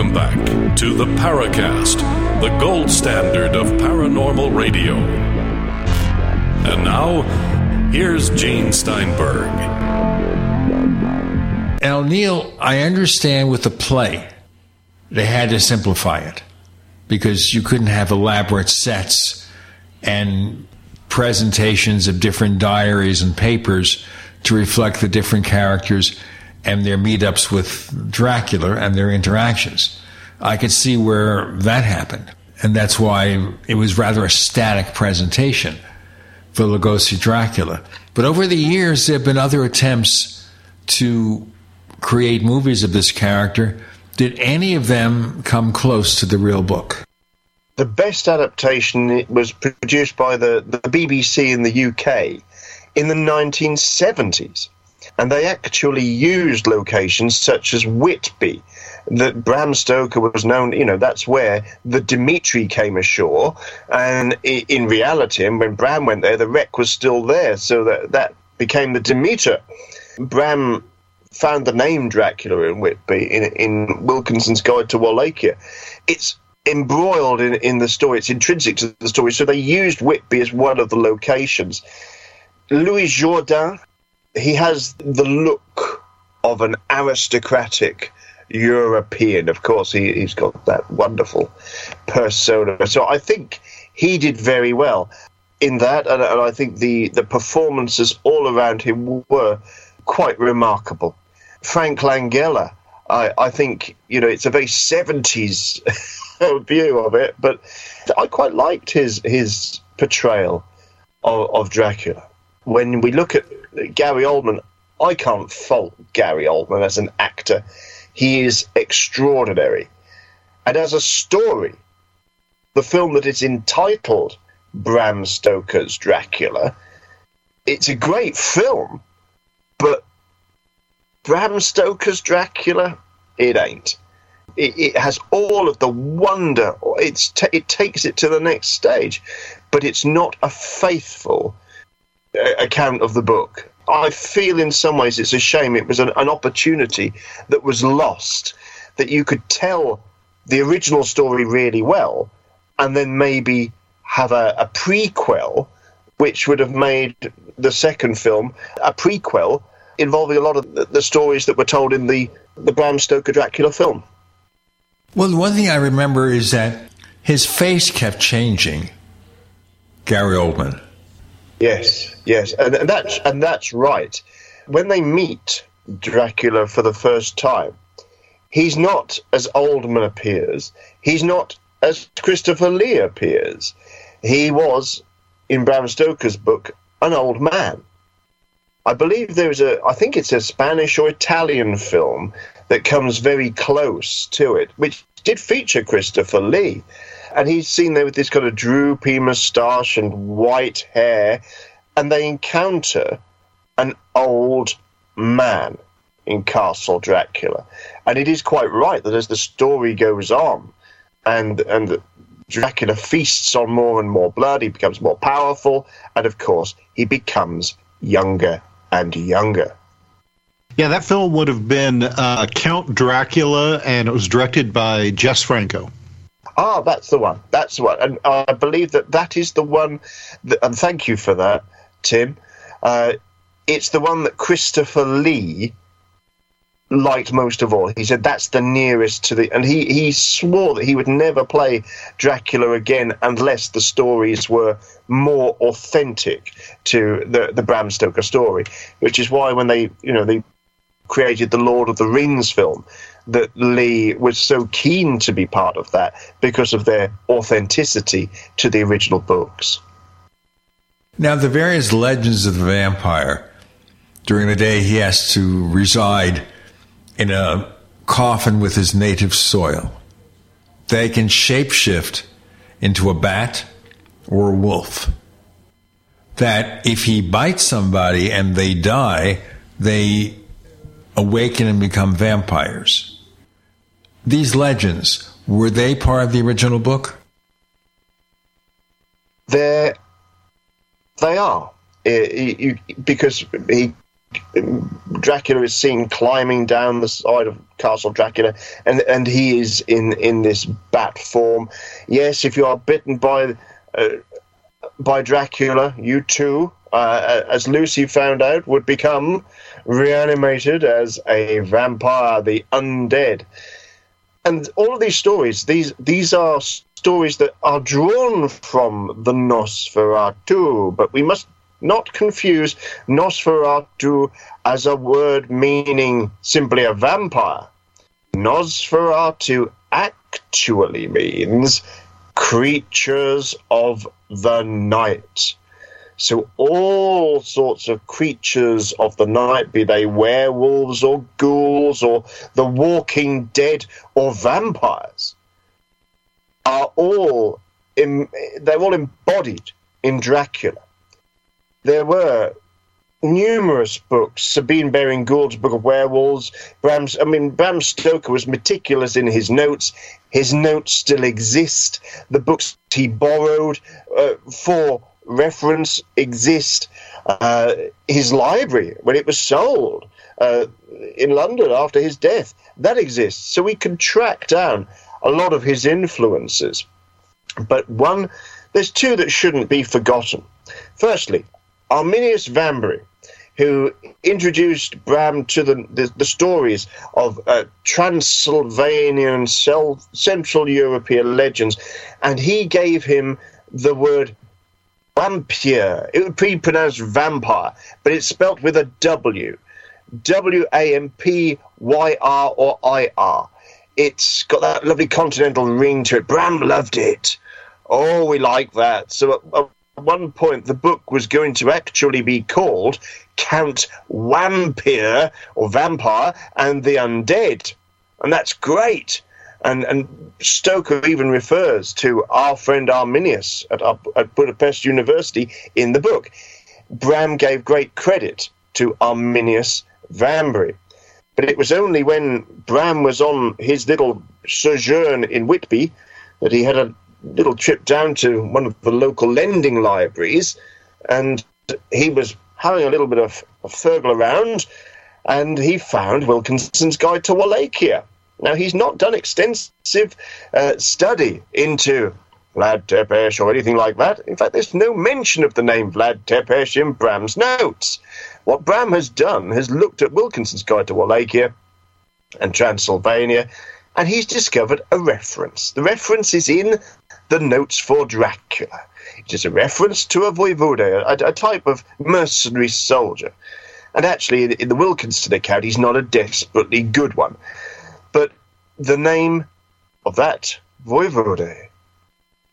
Welcome back to the Paracast, the gold standard of paranormal radio. And now, here's Gene Steinberg. Al Neil, I understand with the play, they had to simplify it because you couldn't have elaborate sets and presentations of different diaries and papers to reflect the different characters and their meetups with Dracula and their interactions. I could see where that happened. And that's why it was rather a static presentation for Lugosi Dracula. But over the years, there have been other attempts to create movies of this character. Did any of them come close to the real book? The best adaptation was produced by the, the BBC in the UK in the 1970s. And they actually used locations such as Whitby, that Bram Stoker was known, you know, that's where the Dimitri came ashore. And in reality, when Bram went there, the wreck was still there. So that, that became the Demeter. Bram found the name Dracula in Whitby in, in Wilkinson's Guide to Wallachia. It's embroiled in, in the story, it's intrinsic to the story. So they used Whitby as one of the locations. Louis Jourdan, he has the look of an aristocratic European. Of course, he, he's got that wonderful persona. So I think he did very well in that, and, and I think the, the performances all around him were quite remarkable. Frank Langella, I, I think, you know, it's a very 70s view of it, but I quite liked his, his portrayal of, of Dracula. When we look at Gary Oldman, I can't fault Gary Oldman as an actor. He is extraordinary. And as a story, the film that is entitled Bram Stoker's Dracula, it's a great film, but Bram Stoker's Dracula, it ain't. It, it has all of the wonder. It's t- it takes it to the next stage, but it's not a faithful Uh, account of the book. I feel in some ways it's a shame. It was an, an opportunity that was lost, that you could tell the original story really well, and then maybe have a, a prequel, which would have made the second film a prequel involving a lot of the, the stories that were told in the, the Bram Stoker Dracula film. Well, one thing I remember is that his face kept changing. Gary Oldman. Yes, yes, and, and that's and that's right. When they meet Dracula for the first time, he's not as Oldman appears. He's not as Christopher Lee appears. He was in Bram Stoker's book an old man. I believe there's a, I think it's a Spanish or Italian film that comes very close to it, which did feature Christopher Lee and he's seen there with this kind of droopy moustache and white hair, and they encounter an old man in Castle Dracula. And it is quite right that as the story goes on, and and Dracula feasts on more and more blood, he becomes more powerful, and of course he becomes younger and younger. Yeah, that film would have been uh, Count Dracula, and it was directed by Jess Franco. Ah, that's the one. That's the one. And I believe that that is the one. That, and thank you for that, Tim. Uh, it's the one that Christopher Lee liked most of all. He said that's the nearest to the, and he he swore that he would never play Dracula again unless the stories were more authentic to the the Bram Stoker story. Which is why when they you know they created the Lord of the Rings film, that Lee was so keen to be part of that because of their authenticity to the original books. Now, the various legends of the vampire, during the day he has to reside in a coffin with his native soil. They can shapeshift into a bat or a wolf. That if he bites somebody and they die, they awaken and become vampires. These legends, were they part of the original book? They're, they are. you, because he, Dracula is seen climbing down the side of Castle Dracula, and and he is in in this bat form. Yes, if you are bitten by uh, by Dracula, you too, uh, as Lucy found out, would become reanimated as a vampire, the undead and all of these stories, these these are stories that are drawn from the Nosferatu, but we must not confuse Nosferatu as a word meaning simply a vampire. Nosferatu actually means creatures of the night. So all sorts of creatures of the night, be they werewolves or ghouls or the walking dead or vampires, are all in, they're all embodied in Dracula. There were numerous books. Sabine Baring Gould's Book of Werewolves. Bram's, I mean, Bram Stoker was meticulous in his notes. His notes still exist. The books he borrowed uh, for reference exist. Uh, his library, when it was sold uh, in London after his death, that exists. So we can track down a lot of his influences. But one, there's two that shouldn't be forgotten. Firstly, Arminius Vambery, who introduced Bram to the, the, the stories of uh, Transylvanian Central European legends, and he gave him the word Wampyr. It would be pronounced vampire, but it's spelt with a W. W A M P Y R or I R. It's got that lovely continental ring to it. Bram loved it. Oh, we like that. So at, at one point, the book was going to actually be called Count Wampyr or Vampire and the Undead. And that's great. And, and Stoker even refers to our friend Arminius at, at Budapest University in the book. Bram gave great credit to Arminius Vambery. But it was only when Bram was on his little sojourn in Whitby that he had a little trip down to one of the local lending libraries and he was having a little bit of a fergle around and he found Wilkinson's Guide to Wallachia. Now, he's not done extensive uh, study into Vlad Tepes or anything like that. In fact, there's no mention of the name Vlad Tepes in Bram's notes. What Bram has done has looked at Wilkinson's Guide to Wallachia and Transylvania, and he's discovered a reference. The reference is in the notes for Dracula. It is a reference to a voivode, a, a type of mercenary soldier. And actually, in, the Wilkinson account, he's not a desperately good one the name of that voivode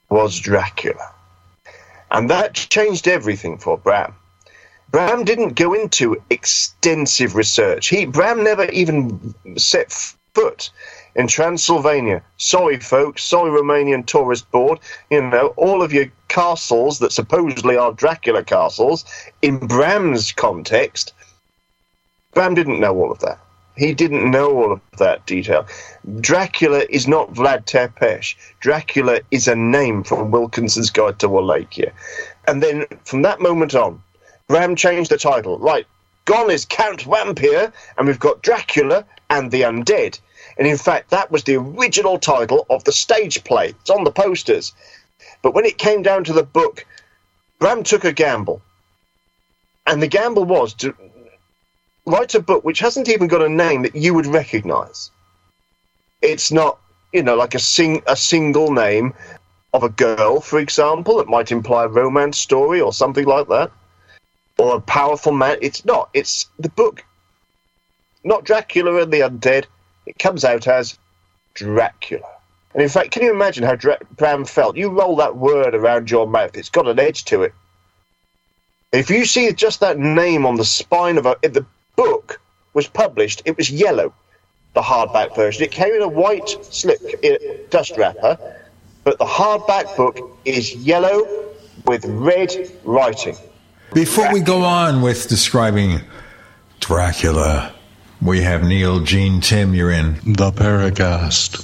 was Dracula. And that changed everything for Bram. Bram didn't go into extensive research. He Bram never even set foot in Transylvania. Sorry, folks. Sorry, Romanian Tourist Board. You know, all of your castles that supposedly are Dracula castles, in Bram's context, Bram didn't know all of that. He didn't know all of that detail. Dracula is not Vlad Tepes. Dracula is a name from Wilkinson's Guide to Wallachia. And then from that moment on, Bram changed the title. Right, gone is Count Wampyr, and we've got Dracula and the Undead. And in fact, that was the original title of the stage play. It's on the posters. But when it came down to the book, Bram took a gamble. And the gamble was to write a book which hasn't even got a name that you would recognize. It's not, you know, like a sing a single name of a girl, for example, that might imply a romance story or something like that, or a powerful man. It's not. It's the book, not Dracula and the Undead. It comes out as Dracula. And in fact, can you imagine how Dra- Bram felt? You roll that word around your mouth; it's got an edge to it. If you see just that name on the spine of a, the book was published, it was yellow, the hardback version. It came in a white slip dust wrapper, but the hardback book is yellow with red writing. Before we go on with describing Dracula, we have Neil, Gene, Tim. You're in the Paracast.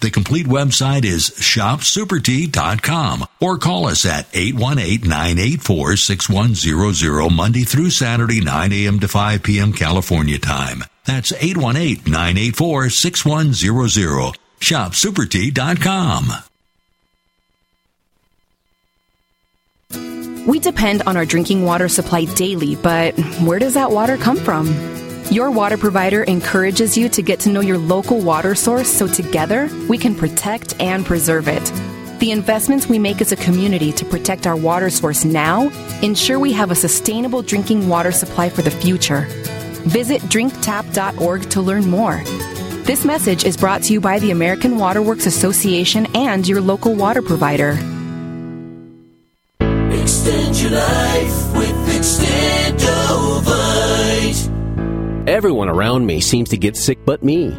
The complete website is shopsupertea.com or call us at 818-984-6100 Monday through Saturday 9 a.m. to 5 p.m. California time. That's 818-984-6100. ShopSuperTea.com. We depend on our drinking water supply daily, but where does that water come from? Your water provider encourages you to get to know your local water source so together we can protect and preserve it. The investments we make as a community to protect our water source now ensure we have a sustainable drinking water supply for the future. Visit drinktap.org to learn more. This message is brought to you by the American Waterworks Association and your local water provider. Extend your life with Extendovite. Everyone around me seems to get sick but me.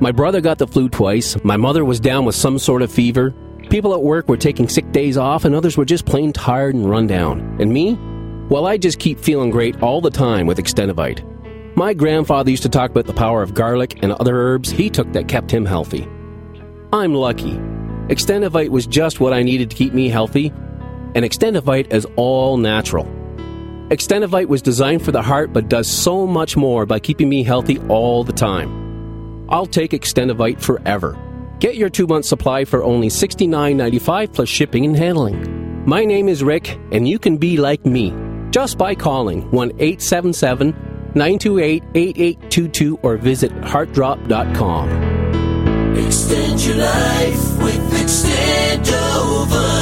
My brother got the flu twice, my mother was down with some sort of fever, people at work were taking sick days off, and others were just plain tired and run down. And me? Well, I just keep feeling great all the time with Extendovite. My grandfather used to talk about the power of garlic and other herbs he took that kept him healthy. I'm lucky. Extendovite was just what I needed to keep me healthy, and Extendovite is all natural. Extendovite was designed for the heart but does so much more by keeping me healthy all the time. I'll take Extendovite forever. Get your two month supply for only $69.95 plus shipping and handling. My name is Rick, and you can be like me just by calling 1 877 928 8822 or visit heartdrop.com. Extend your life with Extendovite.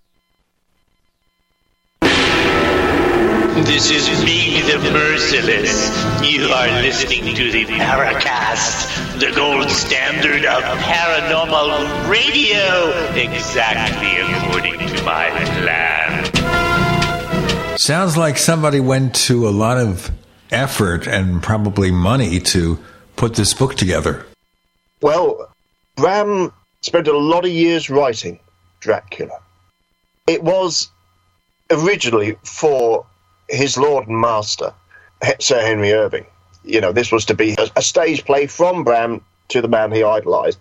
This is me, the Merciless. You are listening to the Paracast, the gold standard of paranormal radio, exactly according to my plan. Sounds like somebody went to a lot of effort and probably money to put this book together. Well, Bram spent a lot of years writing Dracula. It was originally for his lord and master, Sir Henry Irving. You know, this was to be a, stage play from Bram to the man he idolised.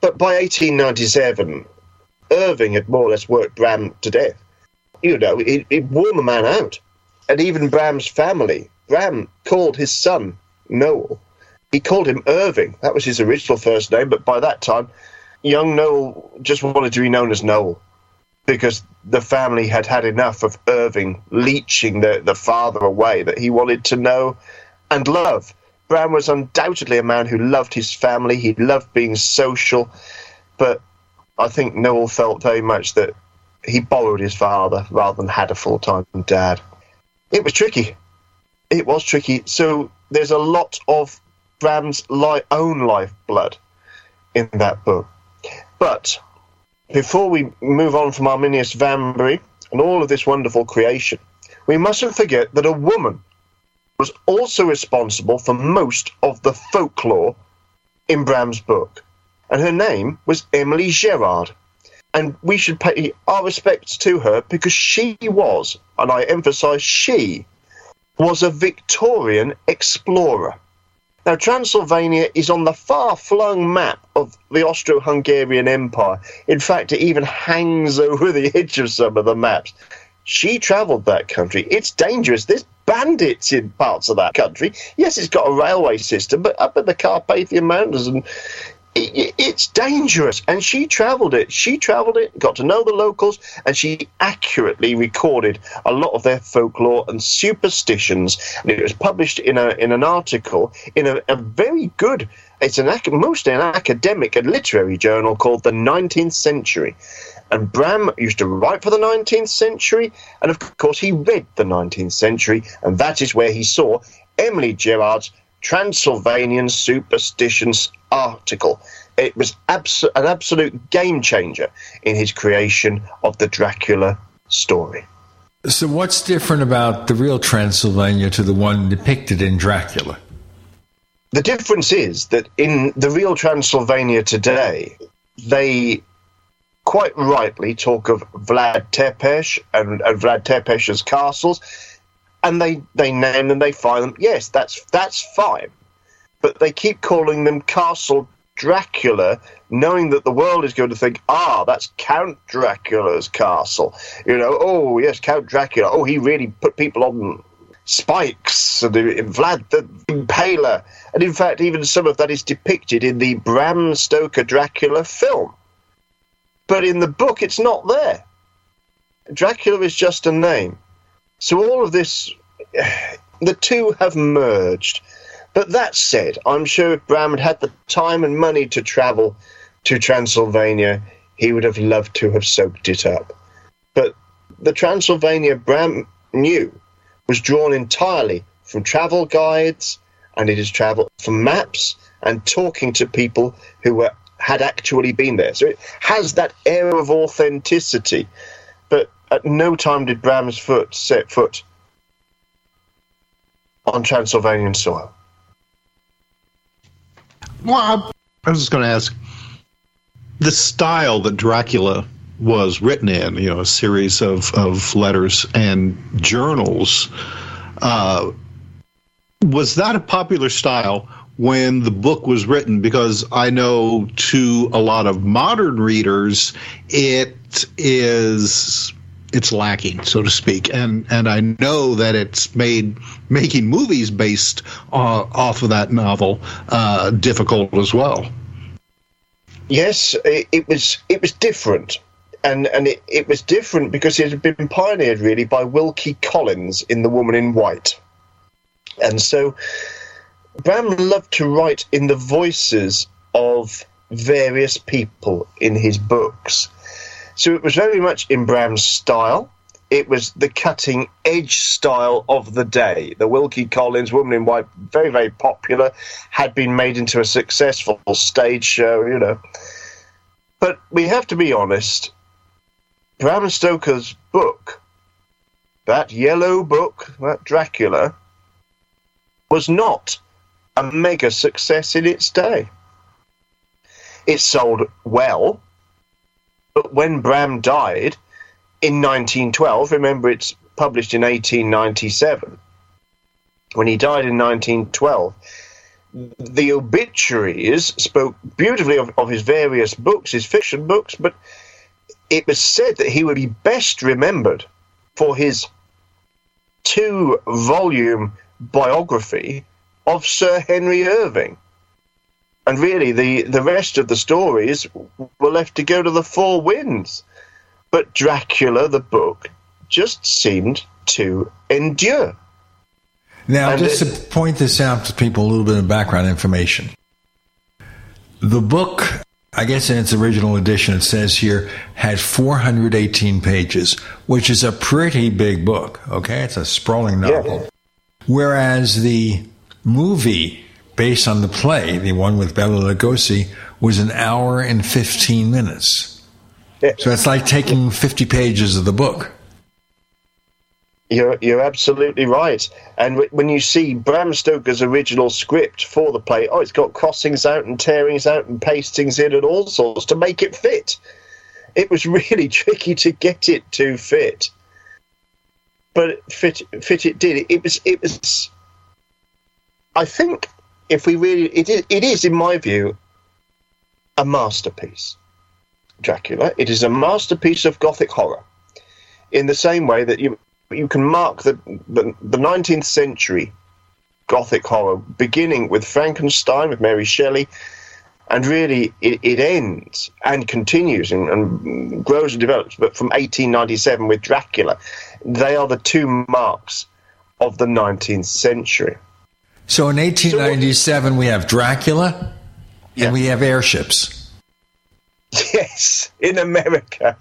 But by 1897, Irving had more or less worked Bram to death. You know, it, it wore the man out. And even Bram's family, Bram called his son Noel. He called him Irving. That was his original first name, but by that time, young Noel just wanted to be known as Noel because the family had had enough of Irving leeching the, the father away that he wanted to know and love. Bram was undoubtedly a man who loved his family, he loved being social, but I think Noel felt very much that he borrowed his father rather than had a full time dad. It was tricky. It was tricky. So there's a lot of Bram's li- own lifeblood in that book. But before we move on from Arminius Vambery and all of this wonderful creation, we mustn't forget that a woman was also responsible for most of the folklore in Bram's book, and her name was Emily Gerard. And we should pay our respects to her because she was, and I emphasize she, was a Victorian explorer. Now, Transylvania is on the far flung map of the Austro Hungarian Empire. In fact, it even hangs over the edge of some of the maps. She travelled that country. It's dangerous. There's bandits in parts of that country. Yes, it's got a railway system, but up in the Carpathian Mountains and it, it's dangerous. And she travelled it. She travelled it, got to know the locals, and she accurately recorded a lot of their folklore and superstitions. And it was published in a in an article in a, a very good. It's an mostly an academic and literary journal called the 19th Century. And Bram used to write for the 19th century, and of course he read the 19th century, and that is where he saw Emily Gerard's Transylvanian Superstitions article. It was abs- an absolute game changer in his creation of the Dracula story. So, what's different about the real Transylvania to the one depicted in Dracula? The difference is that in the real Transylvania today, they quite rightly talk of Vlad Tepes and, and Vlad Tepes's castles, and they, they name them, they find them. Yes, that's that's fine, but they keep calling them Castle Dracula, knowing that the world is going to think, ah, that's Count Dracula's castle. You know, oh yes, Count Dracula. Oh, he really put people on spikes and Vlad the Impaler, and in fact, even some of that is depicted in the Bram Stoker Dracula film. But in the book, it's not there. Dracula is just a name. So all of this, the two have merged. But that said, I'm sure if Bram had had the time and money to travel to Transylvania, he would have loved to have soaked it up. But the Transylvania Bram knew was drawn entirely from travel guides, and it is travel from maps and talking to people who were had actually been there. So it has that air of authenticity. But at no time did Bram's foot set foot on Transylvanian soil. Well, I was just going to ask the style that Dracula was written in, you know, a series of, of letters and journals. Uh, was that a popular style when the book was written? Because I know to a lot of modern readers, it is it's lacking, so to speak, and and I know that it's made making movies based uh, off of that novel uh, difficult as well. Yes, it, it, was it was different, and and it, it was different because it had been pioneered really by Wilkie Collins in The Woman in White, and so Bram loved to write in the voices of various people in his books so it was very much in Bram's style. It was the cutting edge style of the day. The Wilkie Collins Woman in White, very, very popular, had been made into a successful stage show, you know. But we have to be honest, Bram Stoker's book, that yellow book, that Dracula, was not a mega success in its day. It sold well, but when Bram died in 1912, remember it's published in 1897, when he died in 1912, the obituaries spoke beautifully of, of his various books, his fiction books, but it was said that he would be best remembered for his two volume biography of Sir Henry Irving and really the, the rest of the stories were left to go to the four winds. But Dracula, the book, just seemed to endure. Now, and just it, to point this out to people, a little bit of background information. The book, I guess in its original edition, it says here, had 418 pages, which is a pretty big book, okay? It's a sprawling novel. Yeah. Whereas the movie based on the play, the one with Bela Lugosi, was an hour and 15 minutes. So it's like taking 50 pages of the book. You're, you're absolutely right. And w- when you see Bram Stoker's original script for the play, oh, it's got crossings out and tearings out and pastings in and all sorts to make it fit. It was really tricky to get it to fit, but fit fit it did. It was it was. I think if we really it is, it is in my view a masterpiece. Dracula. It is a masterpiece of Gothic horror. In the same way that you you can mark the, the, the 19th century Gothic horror, beginning with Frankenstein with Mary Shelley, and really it, it ends and continues and, and, grows and develops. But from 1897 with Dracula, they are the two marks of the 19th century. So in 1897, we have Dracula and we have airships. Yes, in America.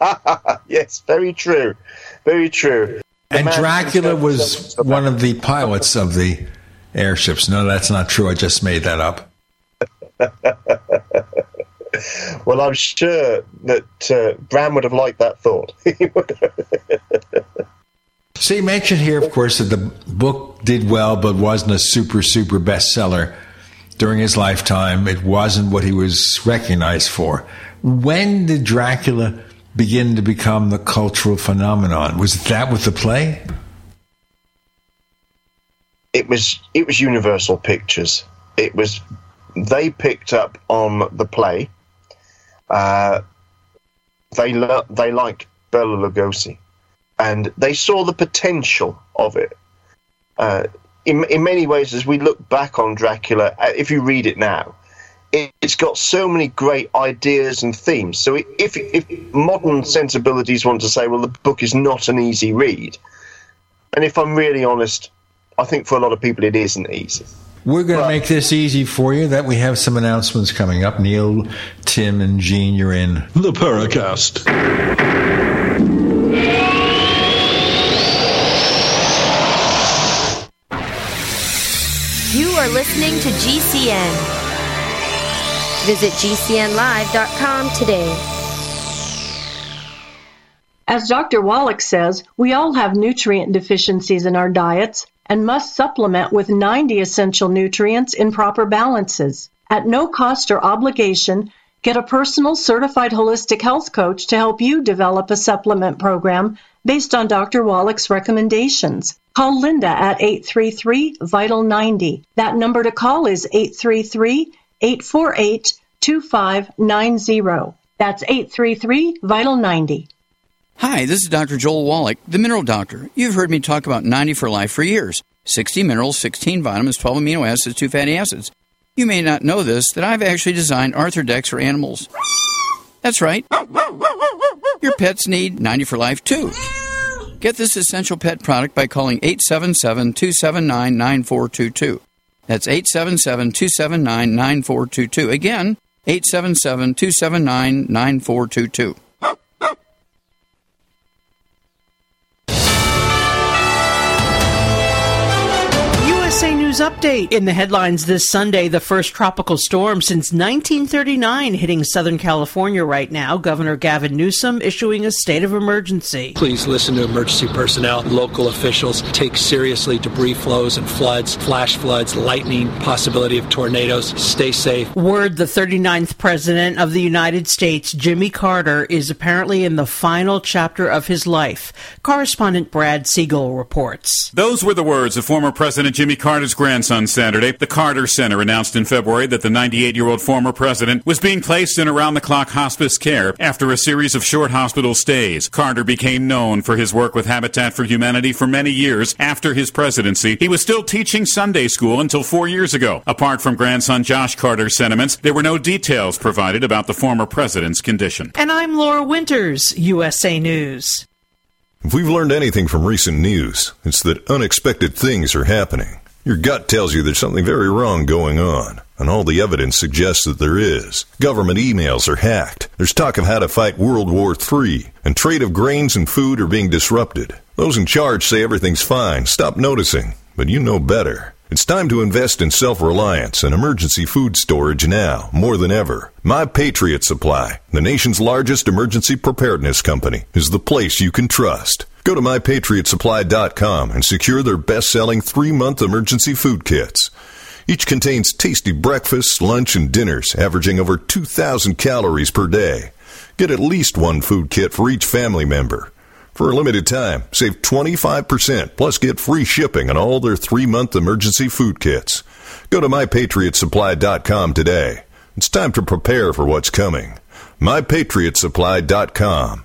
yes, very true. Very true. The And Dracula was one of the pilots of the airships. No, that's not true. I just made that up. Well, I'm sure that uh, Bram would have liked that thought. So you mentioned here, of course, that the book did well, but wasn't a super, super bestseller during his lifetime. It wasn't what he was recognized for. When did Dracula begin to become the cultural phenomenon? Was that with the play? it was it was Universal Pictures. It was they picked up on the play. Uh, they lo- they liked Bela Lugosi, and they saw the potential of it. Uh, in in many ways, as we look back on Dracula, uh, if you read it now, it, it's got so many great ideas and themes. So if if modern sensibilities want to say, well, the book is not an easy read, and if I'm really honest, I think for a lot of people it isn't easy. We're going to make this easy for you. That we have some announcements coming up. Neil, Tim, and Gene, you're in the Paracast. Are listening to GCN. Visit GCNlive.com today. As Dr. Wallach says, we all have nutrient deficiencies in our diets and must supplement with 90 essential nutrients in proper balances. At no cost or obligation, get a personal certified holistic health coach to help you develop a supplement program based on Dr. Wallach's recommendations. Call Linda at 833 Vital 90. That number to call is 833 848 2590. That's 833 Vital 90. Hi, this is Dr. Joel Wallach, the Mineral Doctor. You've heard me talk about 90 for Life for years 60 minerals, 16 vitamins, 12 amino acids, 2 fatty acids. You may not know this, that I've actually designed Arthrodex for animals. That's right. Your pets need 90 for Life too. Get this essential pet product by calling 877 279 9422. That's 877 279 9422. Again, 877 279 9422. Update. In the headlines this Sunday, the first tropical storm since 1939 hitting Southern California right now. Governor Gavin Newsom issuing a state of emergency. Please listen to emergency personnel, local officials. Take seriously debris flows and floods, flash floods, lightning, possibility of tornadoes. Stay safe. Word the 39th President of the United States, Jimmy Carter, is apparently in the final chapter of his life. Correspondent Brad Siegel reports. Those were the words of former President Jimmy Carter's grandson Saturday. The Carter Center announced in February that the 98 year old former president was being placed in around the clock hospice care after a series of short hospital stays. Carter became known for his work with Habitat for Humanity for many years after his presidency. He was still teaching Sunday school until four years ago. Apart from grandson Josh Carter's sentiments, there were no details provided about the former president's condition. And I'm Laura Winters, USA News. If we've learned anything from recent news, it's that unexpected things are happening. Your gut tells you there's something very wrong going on, and all the evidence suggests that there is. Government emails are hacked. There's talk of how to fight World War III, and trade of grains and food are being disrupted. Those in charge say everything's fine, stop noticing, but you know better. It's time to invest in self-reliance and emergency food storage now, more than ever. My Patriot Supply, the nation's largest emergency preparedness company, is the place you can trust. Go to mypatriotsupply.com and secure their best-selling three-month emergency food kits. Each contains tasty breakfasts, lunch, and dinners, averaging over 2,000 calories per day. Get at least one food kit for each family member. For a limited time, save 25% plus get free shipping on all their three month emergency food kits. Go to mypatriotsupply.com today. It's time to prepare for what's coming. mypatriotsupply.com.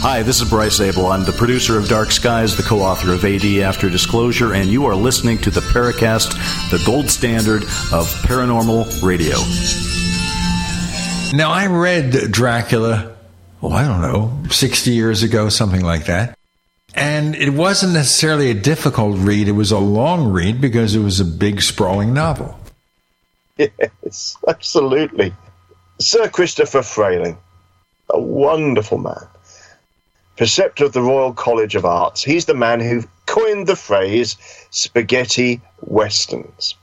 Hi, this is Bryce Zabel. I'm the producer of Dark Skies, the co author of AD After Disclosure, and you are listening to the Paracast, the gold standard of paranormal radio. Now, I read Dracula, oh, I don't know, 60 years ago, something like that. And it wasn't necessarily a difficult read, it was a long read because it was a big, sprawling novel. Yes, absolutely. Sir Christopher Frayling, a wonderful man preceptor of the Royal College of Arts. He's the man who coined the phrase spaghetti westerns.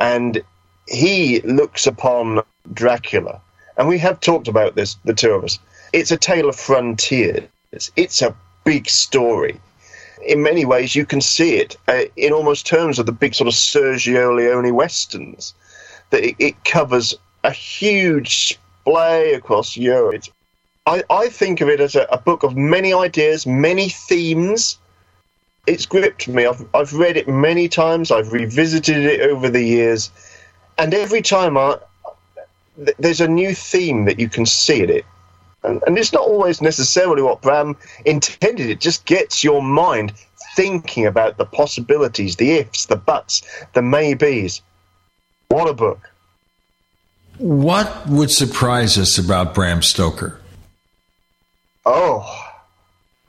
And he looks upon Dracula, and we have talked about this, the two of us. It's a tale of frontiers. It's a big story. In many ways, you can see it uh, in almost terms of the big sort of Sergio Leone westerns. That it, it covers a huge splay across Europe. It's I, I think of it as a, a book of many ideas, many themes. It's gripped me. I've, I've read it many times. I've revisited it over the years, and every time I, th- there's a new theme that you can see in it. And, and it's not always necessarily what Bram intended. It just gets your mind thinking about the possibilities, the ifs, the buts, the maybes. What a book. What would surprise us about Bram Stoker? Oh,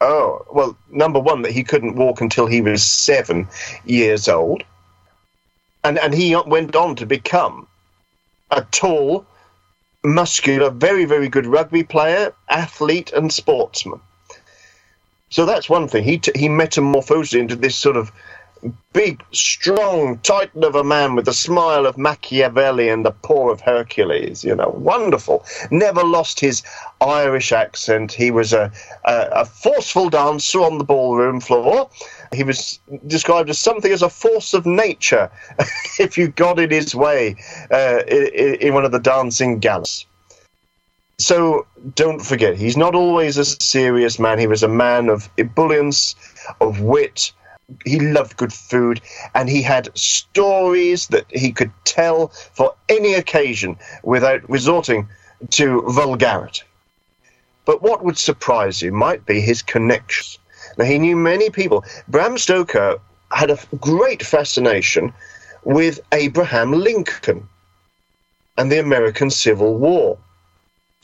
oh. Well, number one, that he couldn't walk until he was seven years old, and and he went on to become a tall, muscular, very very good rugby player, athlete, and sportsman. So that's one thing. He t- he metamorphosed into this sort of big, strong titan of a man with the smile of Machiavelli and the paw of Hercules. You know, wonderful. Never lost his Irish accent. He was a, a, a forceful dancer on the ballroom floor. He was described as something as a force of nature if you got in his way uh, in, in one of the dancing galas. So don't forget, he's not always a serious man. He was a man of ebullience, of wit, he loved good food and he had stories that he could tell for any occasion without resorting to vulgarity. But what would surprise you might be his connections. Now, he knew many people. Bram Stoker had a great fascination with Abraham Lincoln and the American Civil War.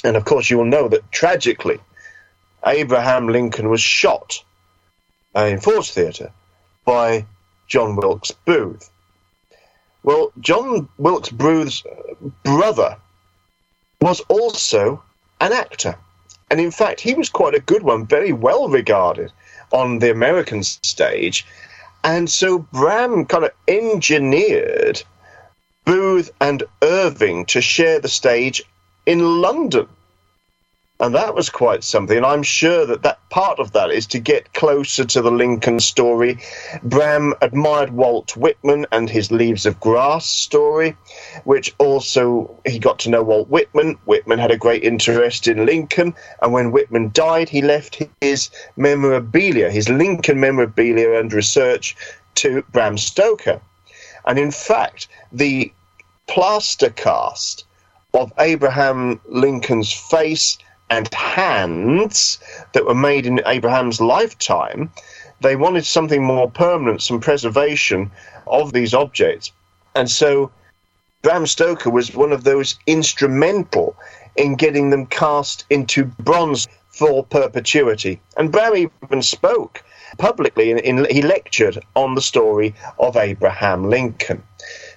And of course, you will know that tragically, Abraham Lincoln was shot in Ford's Theatre by John Wilkes Booth. Well, John Wilkes Booth's uh, brother was also an actor. And in fact, he was quite a good one, very well regarded on the American stage. And so Bram kind of engineered Booth and Irving to share the stage in London. And that was quite something. And I'm sure that, that part of that is to get closer to the Lincoln story. Bram admired Walt Whitman and his Leaves of Grass story, which also he got to know Walt Whitman. Whitman had a great interest in Lincoln. And when Whitman died, he left his memorabilia, his Lincoln memorabilia and research to Bram Stoker. And in fact, the plaster cast of Abraham Lincoln's face and hands that were made in Abraham's lifetime, they wanted something more permanent, some preservation of these objects. And so Bram Stoker was one of those instrumental in getting them cast into bronze for perpetuity. And Bram even spoke publicly, in, in, he lectured on the story of Abraham Lincoln.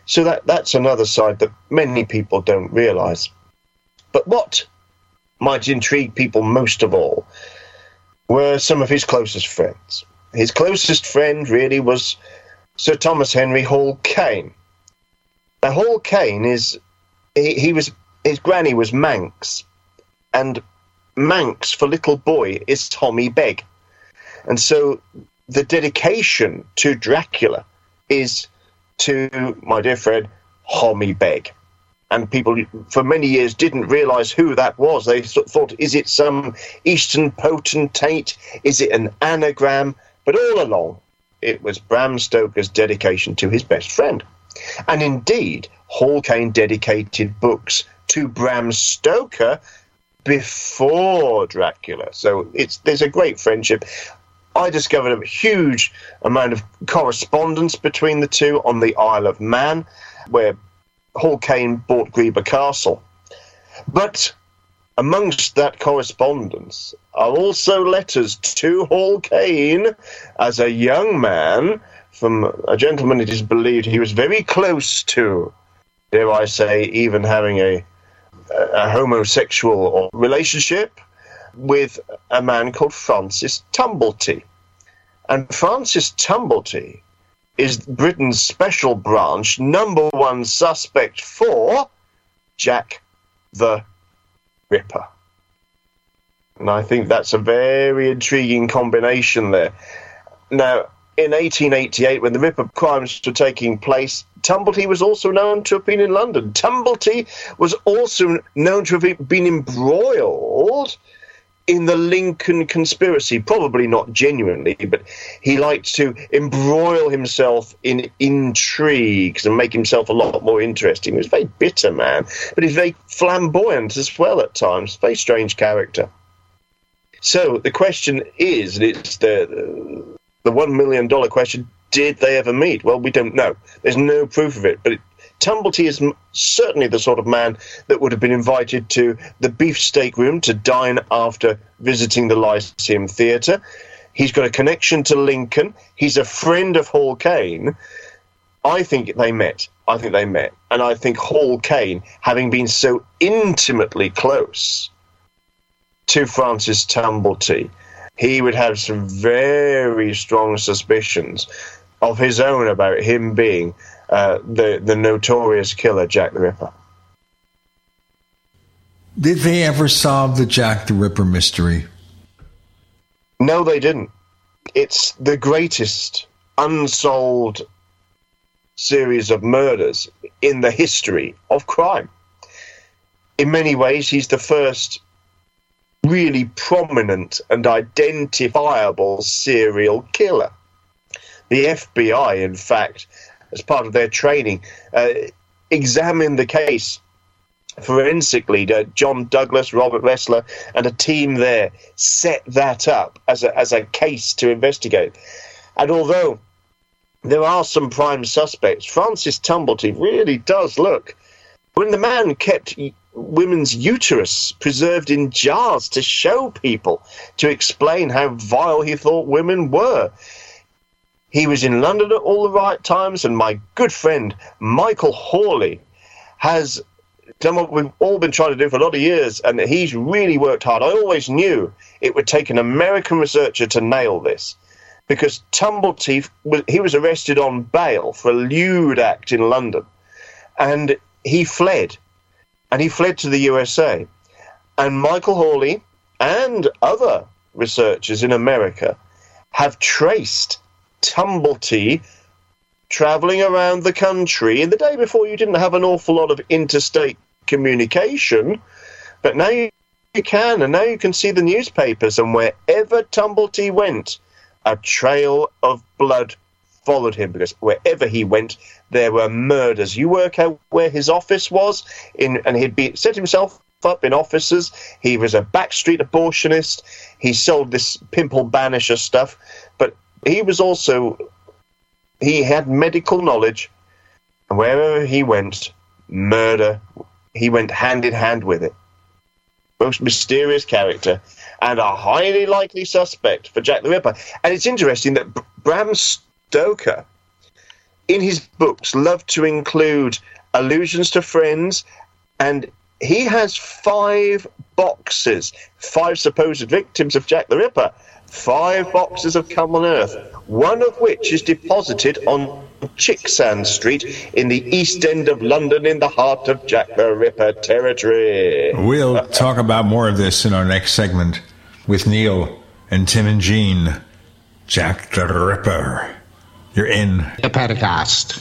So that, that's another side that many people don't realize. But what might intrigue people most of all were some of his closest friends. His closest friend really was Sir Thomas Henry Hall Caine. Now, Hall Caine is he, he was his granny was Manx, and Manx for little boy is Tommy Begg, and so the dedication to Dracula is to my dear friend Hommy Beg and people for many years didn't realize who that was. They thought, is it some Eastern potentate? Is it an anagram? But all along, it was Bram Stoker's dedication to his best friend. And indeed, Hall Caine dedicated books to Bram Stoker before Dracula. So it's there's a great friendship. I discovered a huge amount of correspondence between the two on the Isle of Man, where Hall Caine bought Greeba Castle. But amongst that correspondence are also letters to Hall Caine as a young man from a gentleman it is believed he was very close to, dare I say, even having a, a homosexual relationship with a man called Francis Tumblety. And Francis Tumblety is Britain's special branch number one suspect for Jack the Ripper. And I think that's a very intriguing combination there. Now, in 1888, when the Ripper crimes were taking place, Tumblety was also known to have been in London. Tumblety was also known to have been embroiled in the Lincoln conspiracy, probably not genuinely, but he liked to embroil himself in intrigues and make himself a lot more interesting. He was a very bitter man, but he's very flamboyant as well at times. Very strange character. So the question is, and it's the the one million dollar question: Did they ever meet? Well, we don't know. There's no proof of it, but it, Tumblety is certainly the sort of man that would have been invited to the beefsteak room to dine after visiting the Lyceum Theatre. He's got a connection to Lincoln. He's a friend of Hall Caine. I think they met. I think they met. And I think Hall Caine, having been so intimately close to Francis Tumblety, he would have some very strong suspicions of his own about him being uh, the the notorious killer Jack the Ripper. Did they ever solve the Jack the Ripper mystery? No, they didn't. It's the greatest unsolved series of murders in the history of crime. In many ways, he's the first really prominent and identifiable serial killer. The FBI, in fact, as part of their training, uh, examined the case forensically. John Douglas, Robert Ressler, and a team there set that up as a, as a case to investigate. And although there are some prime suspects, Francis Tumblety really does look. When the man kept women's uterus preserved in jars to show people, to explain how vile he thought women were. He was in London at all the right times, and my good friend Michael Hawley has done what we've all been trying to do for a lot of years, and he's really worked hard. I always knew it would take an American researcher to nail this, because Tumblety he was arrested on bail for a lewd act in London, and he fled, and he fled to the USA, and Michael Hawley and other researchers in America have traced Tumblety traveling around the country. In the day before, you didn't have an awful lot of interstate communication, but now you, you can, and now you can see the newspapers, and wherever Tumblety went, a trail of blood followed him because wherever he went, there were murders. You work out where his office was, in, and he'd be set himself up in offices. He was a backstreet abortionist. He sold this pimple banisher stuff, he was also he had medical knowledge, and wherever he went, murder. He went hand in hand with it. Most mysterious character and a highly likely suspect for Jack the Ripper. And it's interesting that Bram Stoker, in his books, loved to include allusions to friends, and he has five boxes, five supposed victims of Jack the Ripper, five boxes have come on Earth, one of which is deposited on Chicksand Street in the East End of London in the heart of Jack the Ripper territory. We'll talk about more of this in our next segment with Neil and Tim and Gene. Jack the Ripper. You're in the Paracast.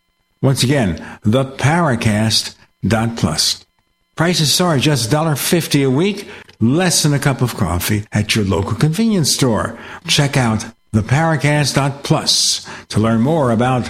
Once again, theparacast.plus. Prices are just $1.50 a week, less than a cup of coffee at your local convenience store. Check out theparacast.plus to learn more about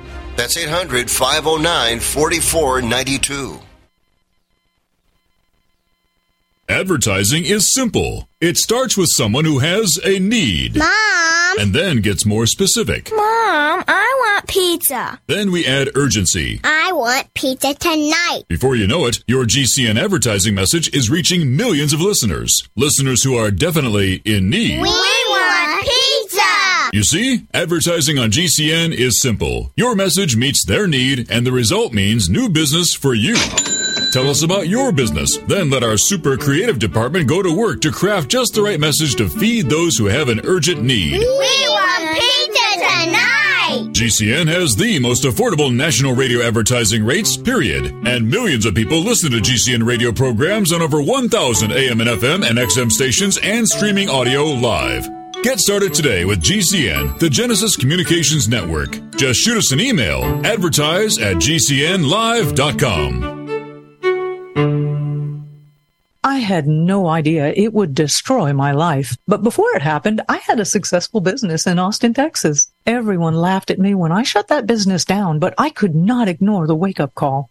That's 800 509 4492. Advertising is simple. It starts with someone who has a need. Mom! And then gets more specific. Mom, I want pizza. Then we add urgency. I want pizza tonight. Before you know it, your GCN advertising message is reaching millions of listeners. Listeners who are definitely in need. We want pizza! You see, advertising on GCN is simple. Your message meets their need, and the result means new business for you. Tell us about your business. Then let our super creative department go to work to craft just the right message to feed those who have an urgent need. We want pizza tonight! GCN has the most affordable national radio advertising rates, period. And millions of people listen to GCN radio programs on over 1,000 AM and FM and XM stations and streaming audio live. Get started today with GCN, the Genesis Communications Network. Just shoot us an email, advertise at gcnlive.com. I had no idea it would destroy my life. But before it happened, I had a successful business in Austin, Texas. Everyone laughed at me when I shut that business down, but I could not ignore the wake up call.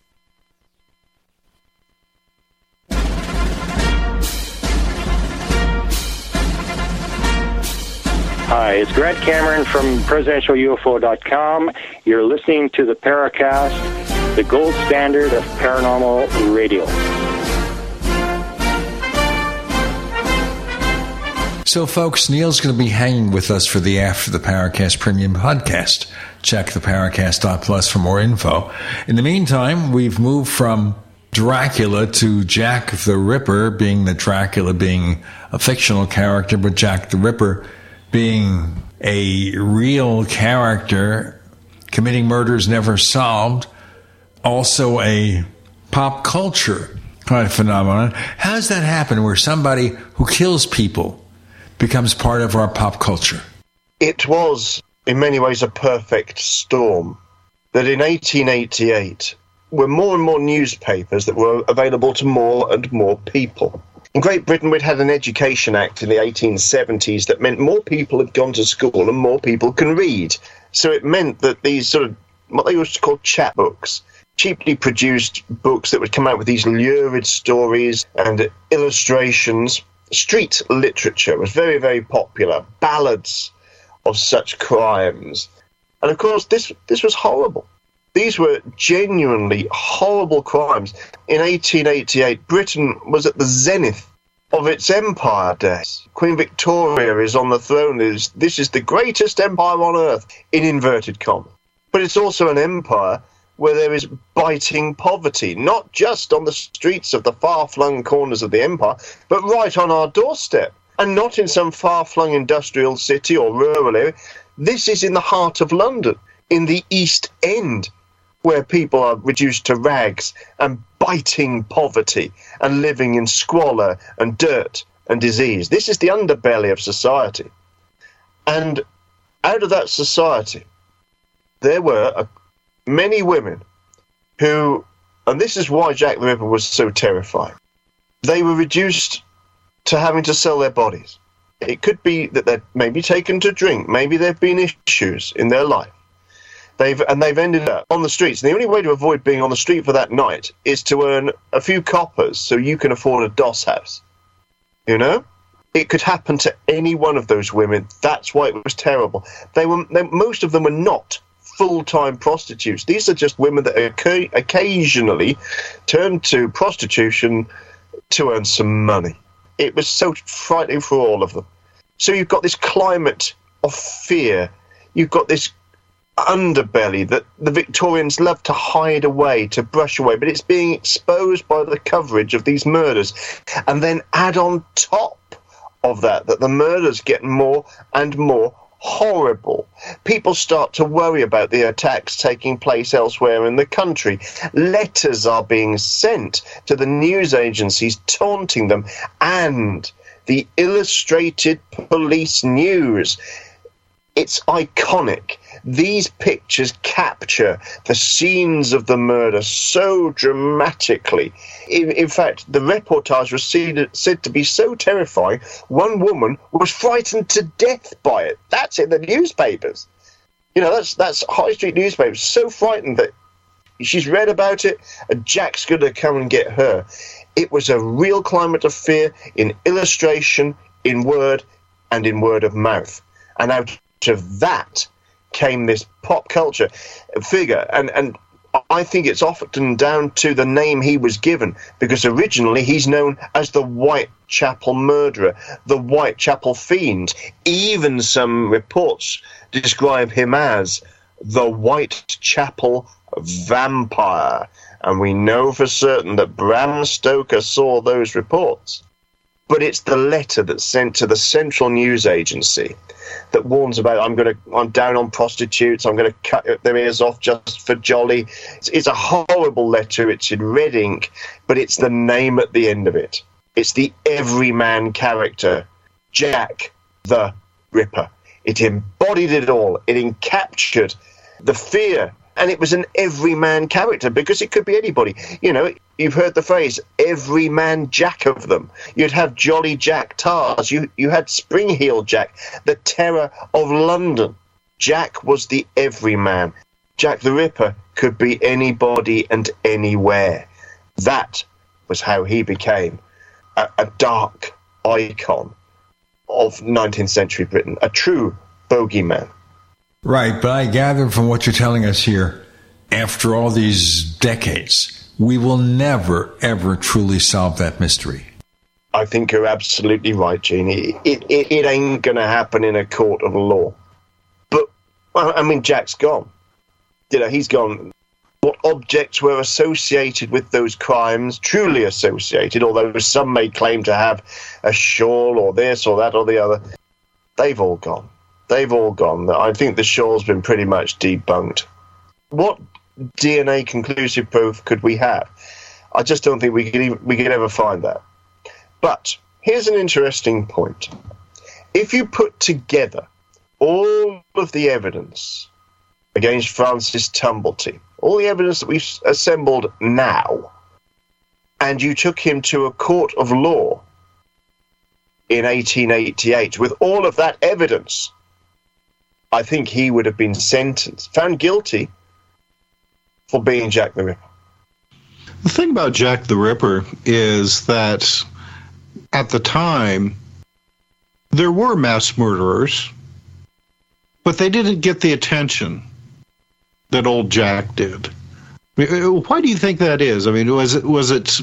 Hi, it's Grant Cameron from presidentialufo.com. You're listening to the Paracast, the gold standard of paranormal radio. So, folks, Neil's going to be hanging with us for the After the Paracast Premium podcast. Check the Paracast.plus for more info. In the meantime, we've moved from Dracula to Jack the Ripper, being the Dracula being a fictional character, but Jack the Ripper being a real character committing murders never solved, also a pop culture kind of phenomenon. How does that happen where somebody who kills people becomes part of our pop culture? It was, in many ways, a perfect storm. That in 1888 were more and more newspapers that were available to more and more people. In Great Britain, we'd had an Education Act in the 1870s that meant more people had gone to school and more people can read. So it meant that these sort of what they used to call chapbooks, cheaply produced books that would come out with these lurid stories and illustrations. Street literature was very, very popular. Ballads of such crimes. And of course, this, this was horrible. These were genuinely horrible crimes. In 1888, Britain was at the zenith of its empire days. Queen Victoria is on the throne. This is the greatest empire on earth, in inverted commas. But it's also an empire where there is biting poverty, not just on the streets of the far flung corners of the empire, but right on our doorstep. And not in some far flung industrial city or rural area. This is in the heart of London, in the East End where people are reduced to rags and biting poverty and living in squalor and dirt and disease. This is the underbelly of society. And out of that society, there were a, many women who, and this is why Jack the Ripper was so terrifying, they were reduced to having to sell their bodies. It could be that they're maybe taken to drink, maybe there have been issues in their life They've and they've ended up on the streets. And the only way to avoid being on the street for that night is to earn a few coppers so you can afford a doss house. You know, it could happen to any one of those women. That's why it was terrible. They were they, most of them were not full-time prostitutes. These are just women that occasionally turn to prostitution to earn some money. It was so frightening for all of them. So you've got this climate of fear. You've got this underbelly that the Victorians love to hide away, to brush away, but it's being exposed by the coverage of these murders. And then add on top of that that the murders get more and more horrible. People start to worry about the attacks taking place elsewhere in the country. Letters are being sent to the news agencies taunting them, and the illustrated police news. It's iconic these pictures capture the scenes of the murder so dramatically. In, in fact, the reportage was seen, said to be so terrifying, one woman was frightened to death by it. That's in the newspapers. You know, that's that's high street newspapers. So frightened that she's read about it, and Jack's going to come and get her. It was a real climate of fear in illustration, in word, and in word of mouth. And out of that, came this pop culture figure, and and I think it's often down to the name he was given because originally he's known as the Whitechapel murderer, the Whitechapel fiend. Even some reports describe him as the Whitechapel vampire. And we know for certain that Bram Stoker saw those reports. But it's the letter that's sent to the Central News Agency that warns about I'm going to I'm down on prostitutes. I'm going to cut their ears off just for jolly. It's, it's a horrible letter. It's in red ink, but it's the name at the end of it. It's the everyman character, Jack the Ripper. It embodied it all. It encaptured the fear and it was an everyman character because it could be anybody. You know, you've heard the phrase "everyman Jack" of them. You'd have Jolly Jack Tars. You you had Spring-Heeled Jack, the terror of London. Jack was the everyman. Jack the Ripper could be anybody and anywhere. That was how he became a, a dark icon of 19th century Britain, a true bogeyman. Right, but I gather from what you're telling us here, after all these decades, we will never, ever truly solve that mystery. I think you're absolutely right, Jeannie. It, it, it ain't going to happen in a court of law. But, I mean, Jack's gone. You know, he's gone. What objects were associated with those crimes, truly associated, although some may claim to have a shawl or this or that or the other, they've all gone they've all gone. I think the shaw's been pretty much debunked. What DNA conclusive proof could we have? I just don't think we could even, we could ever find that. But here's an interesting point. If you put together all of the evidence against Francis Tumblety, all the evidence that we've assembled now, and you took him to a court of law in 1888 with all of that evidence, I think he would have been sentenced, found guilty for being Jack the Ripper. The thing about Jack the Ripper is that at the time, there were mass murderers, but they didn't get the attention that old Jack did. Why do you think that is? I mean, was it was it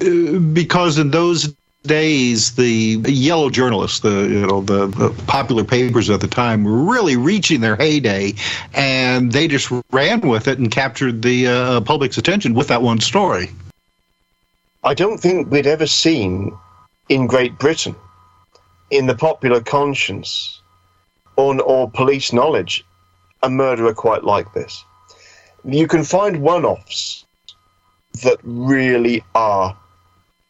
uh, because in those days, the yellow journalists, the you know the, the, popular papers at the time, were really reaching their heyday, and they just ran with it and captured the uh, public's attention with that one story. I don't think we'd ever seen in Great Britain, in the popular conscience, on or police knowledge, a murderer quite like this. You can find one-offs that really are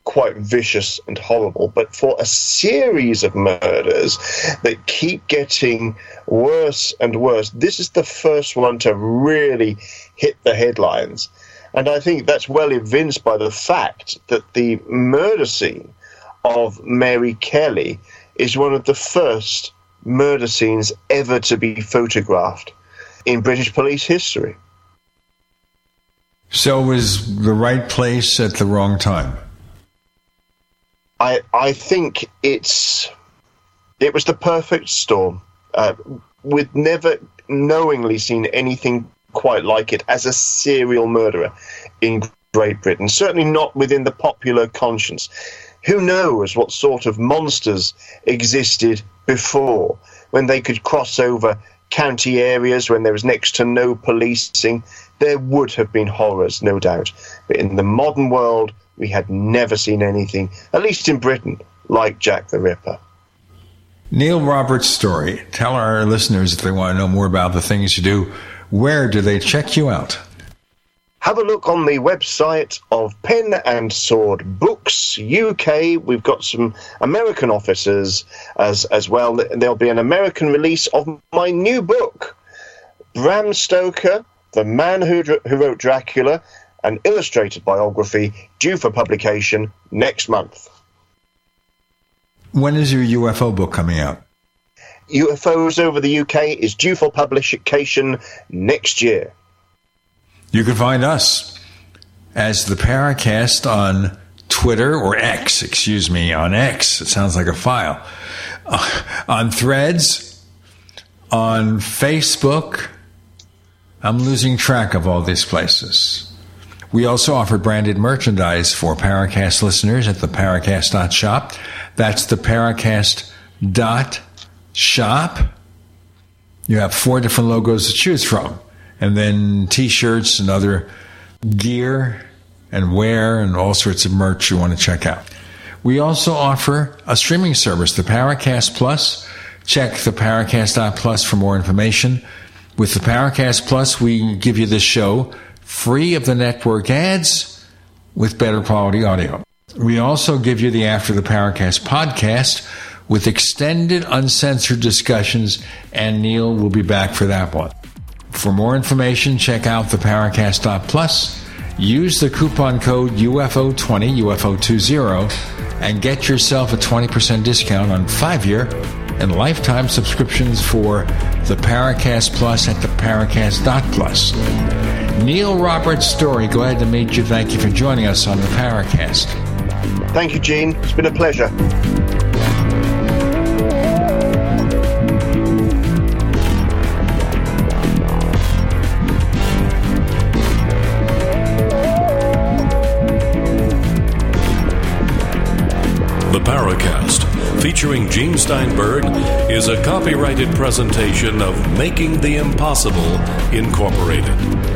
quite vicious and horrible, but for a series of murders that keep getting worse and worse, this is the first one to really hit the headlines. And I think that's well evinced by the fact that the murder scene of Mary Kelly is one of the first murder scenes ever to be photographed in British police history. So was the right place at the wrong time. I I think it's it was the perfect storm. Uh, we'd never knowingly seen anything quite like it as a serial murderer in Great Britain. Certainly not within the popular conscience. Who knows what sort of monsters existed before when they could cross over county areas when there was next to no policing? There would have been horrors, no doubt. But in the modern world, we had never seen anything, at least in Britain, like Jack the Ripper. Neil Robert Storey. Tell our listeners if they want to know more about the things you do, where do they check you out? Have a look on the website of Pen and Sword Books UK. We've got some American offices as as well. There'll be an American release of my new book, Bram Stoker, the man who, who wrote Dracula, an illustrated biography due for publication next month. When is your UFO book coming out? UFOs over the UK is due for publication next year. You can find us as the Paracast on Twitter or X, excuse me, on X. It sounds like a file. Uh, on Threads, on Facebook. I'm losing track of all these places. We also offer branded merchandise for Paracast listeners at the Paracast.shop. That's the Paracast.shop. You have four different logos to choose from. and then t shirts and other gear and wear and all sorts of merch you want to check out. We also offer a streaming service, the Paracast Plus. Check the Paracast.plus for more information. With the Paracast Plus, we give you this show free of the network ads with better quality audio. We also give you the After the Paracast podcast with extended, uncensored discussions, and Neil will be back for that one. For more information, check out the Paracast.plus. Use the coupon code UFO20, UFO20, and get yourself a 20% discount on five year and lifetime subscriptions for the Paracast Plus at the Paracast.plus. Neil Robert Storey, glad to meet you. Thank you for joining us on the Paracast. Thank you, Gene. It's been a pleasure. The Paracast, featuring Gene Steinberg, is a copyrighted presentation of Making the Impossible Incorporated.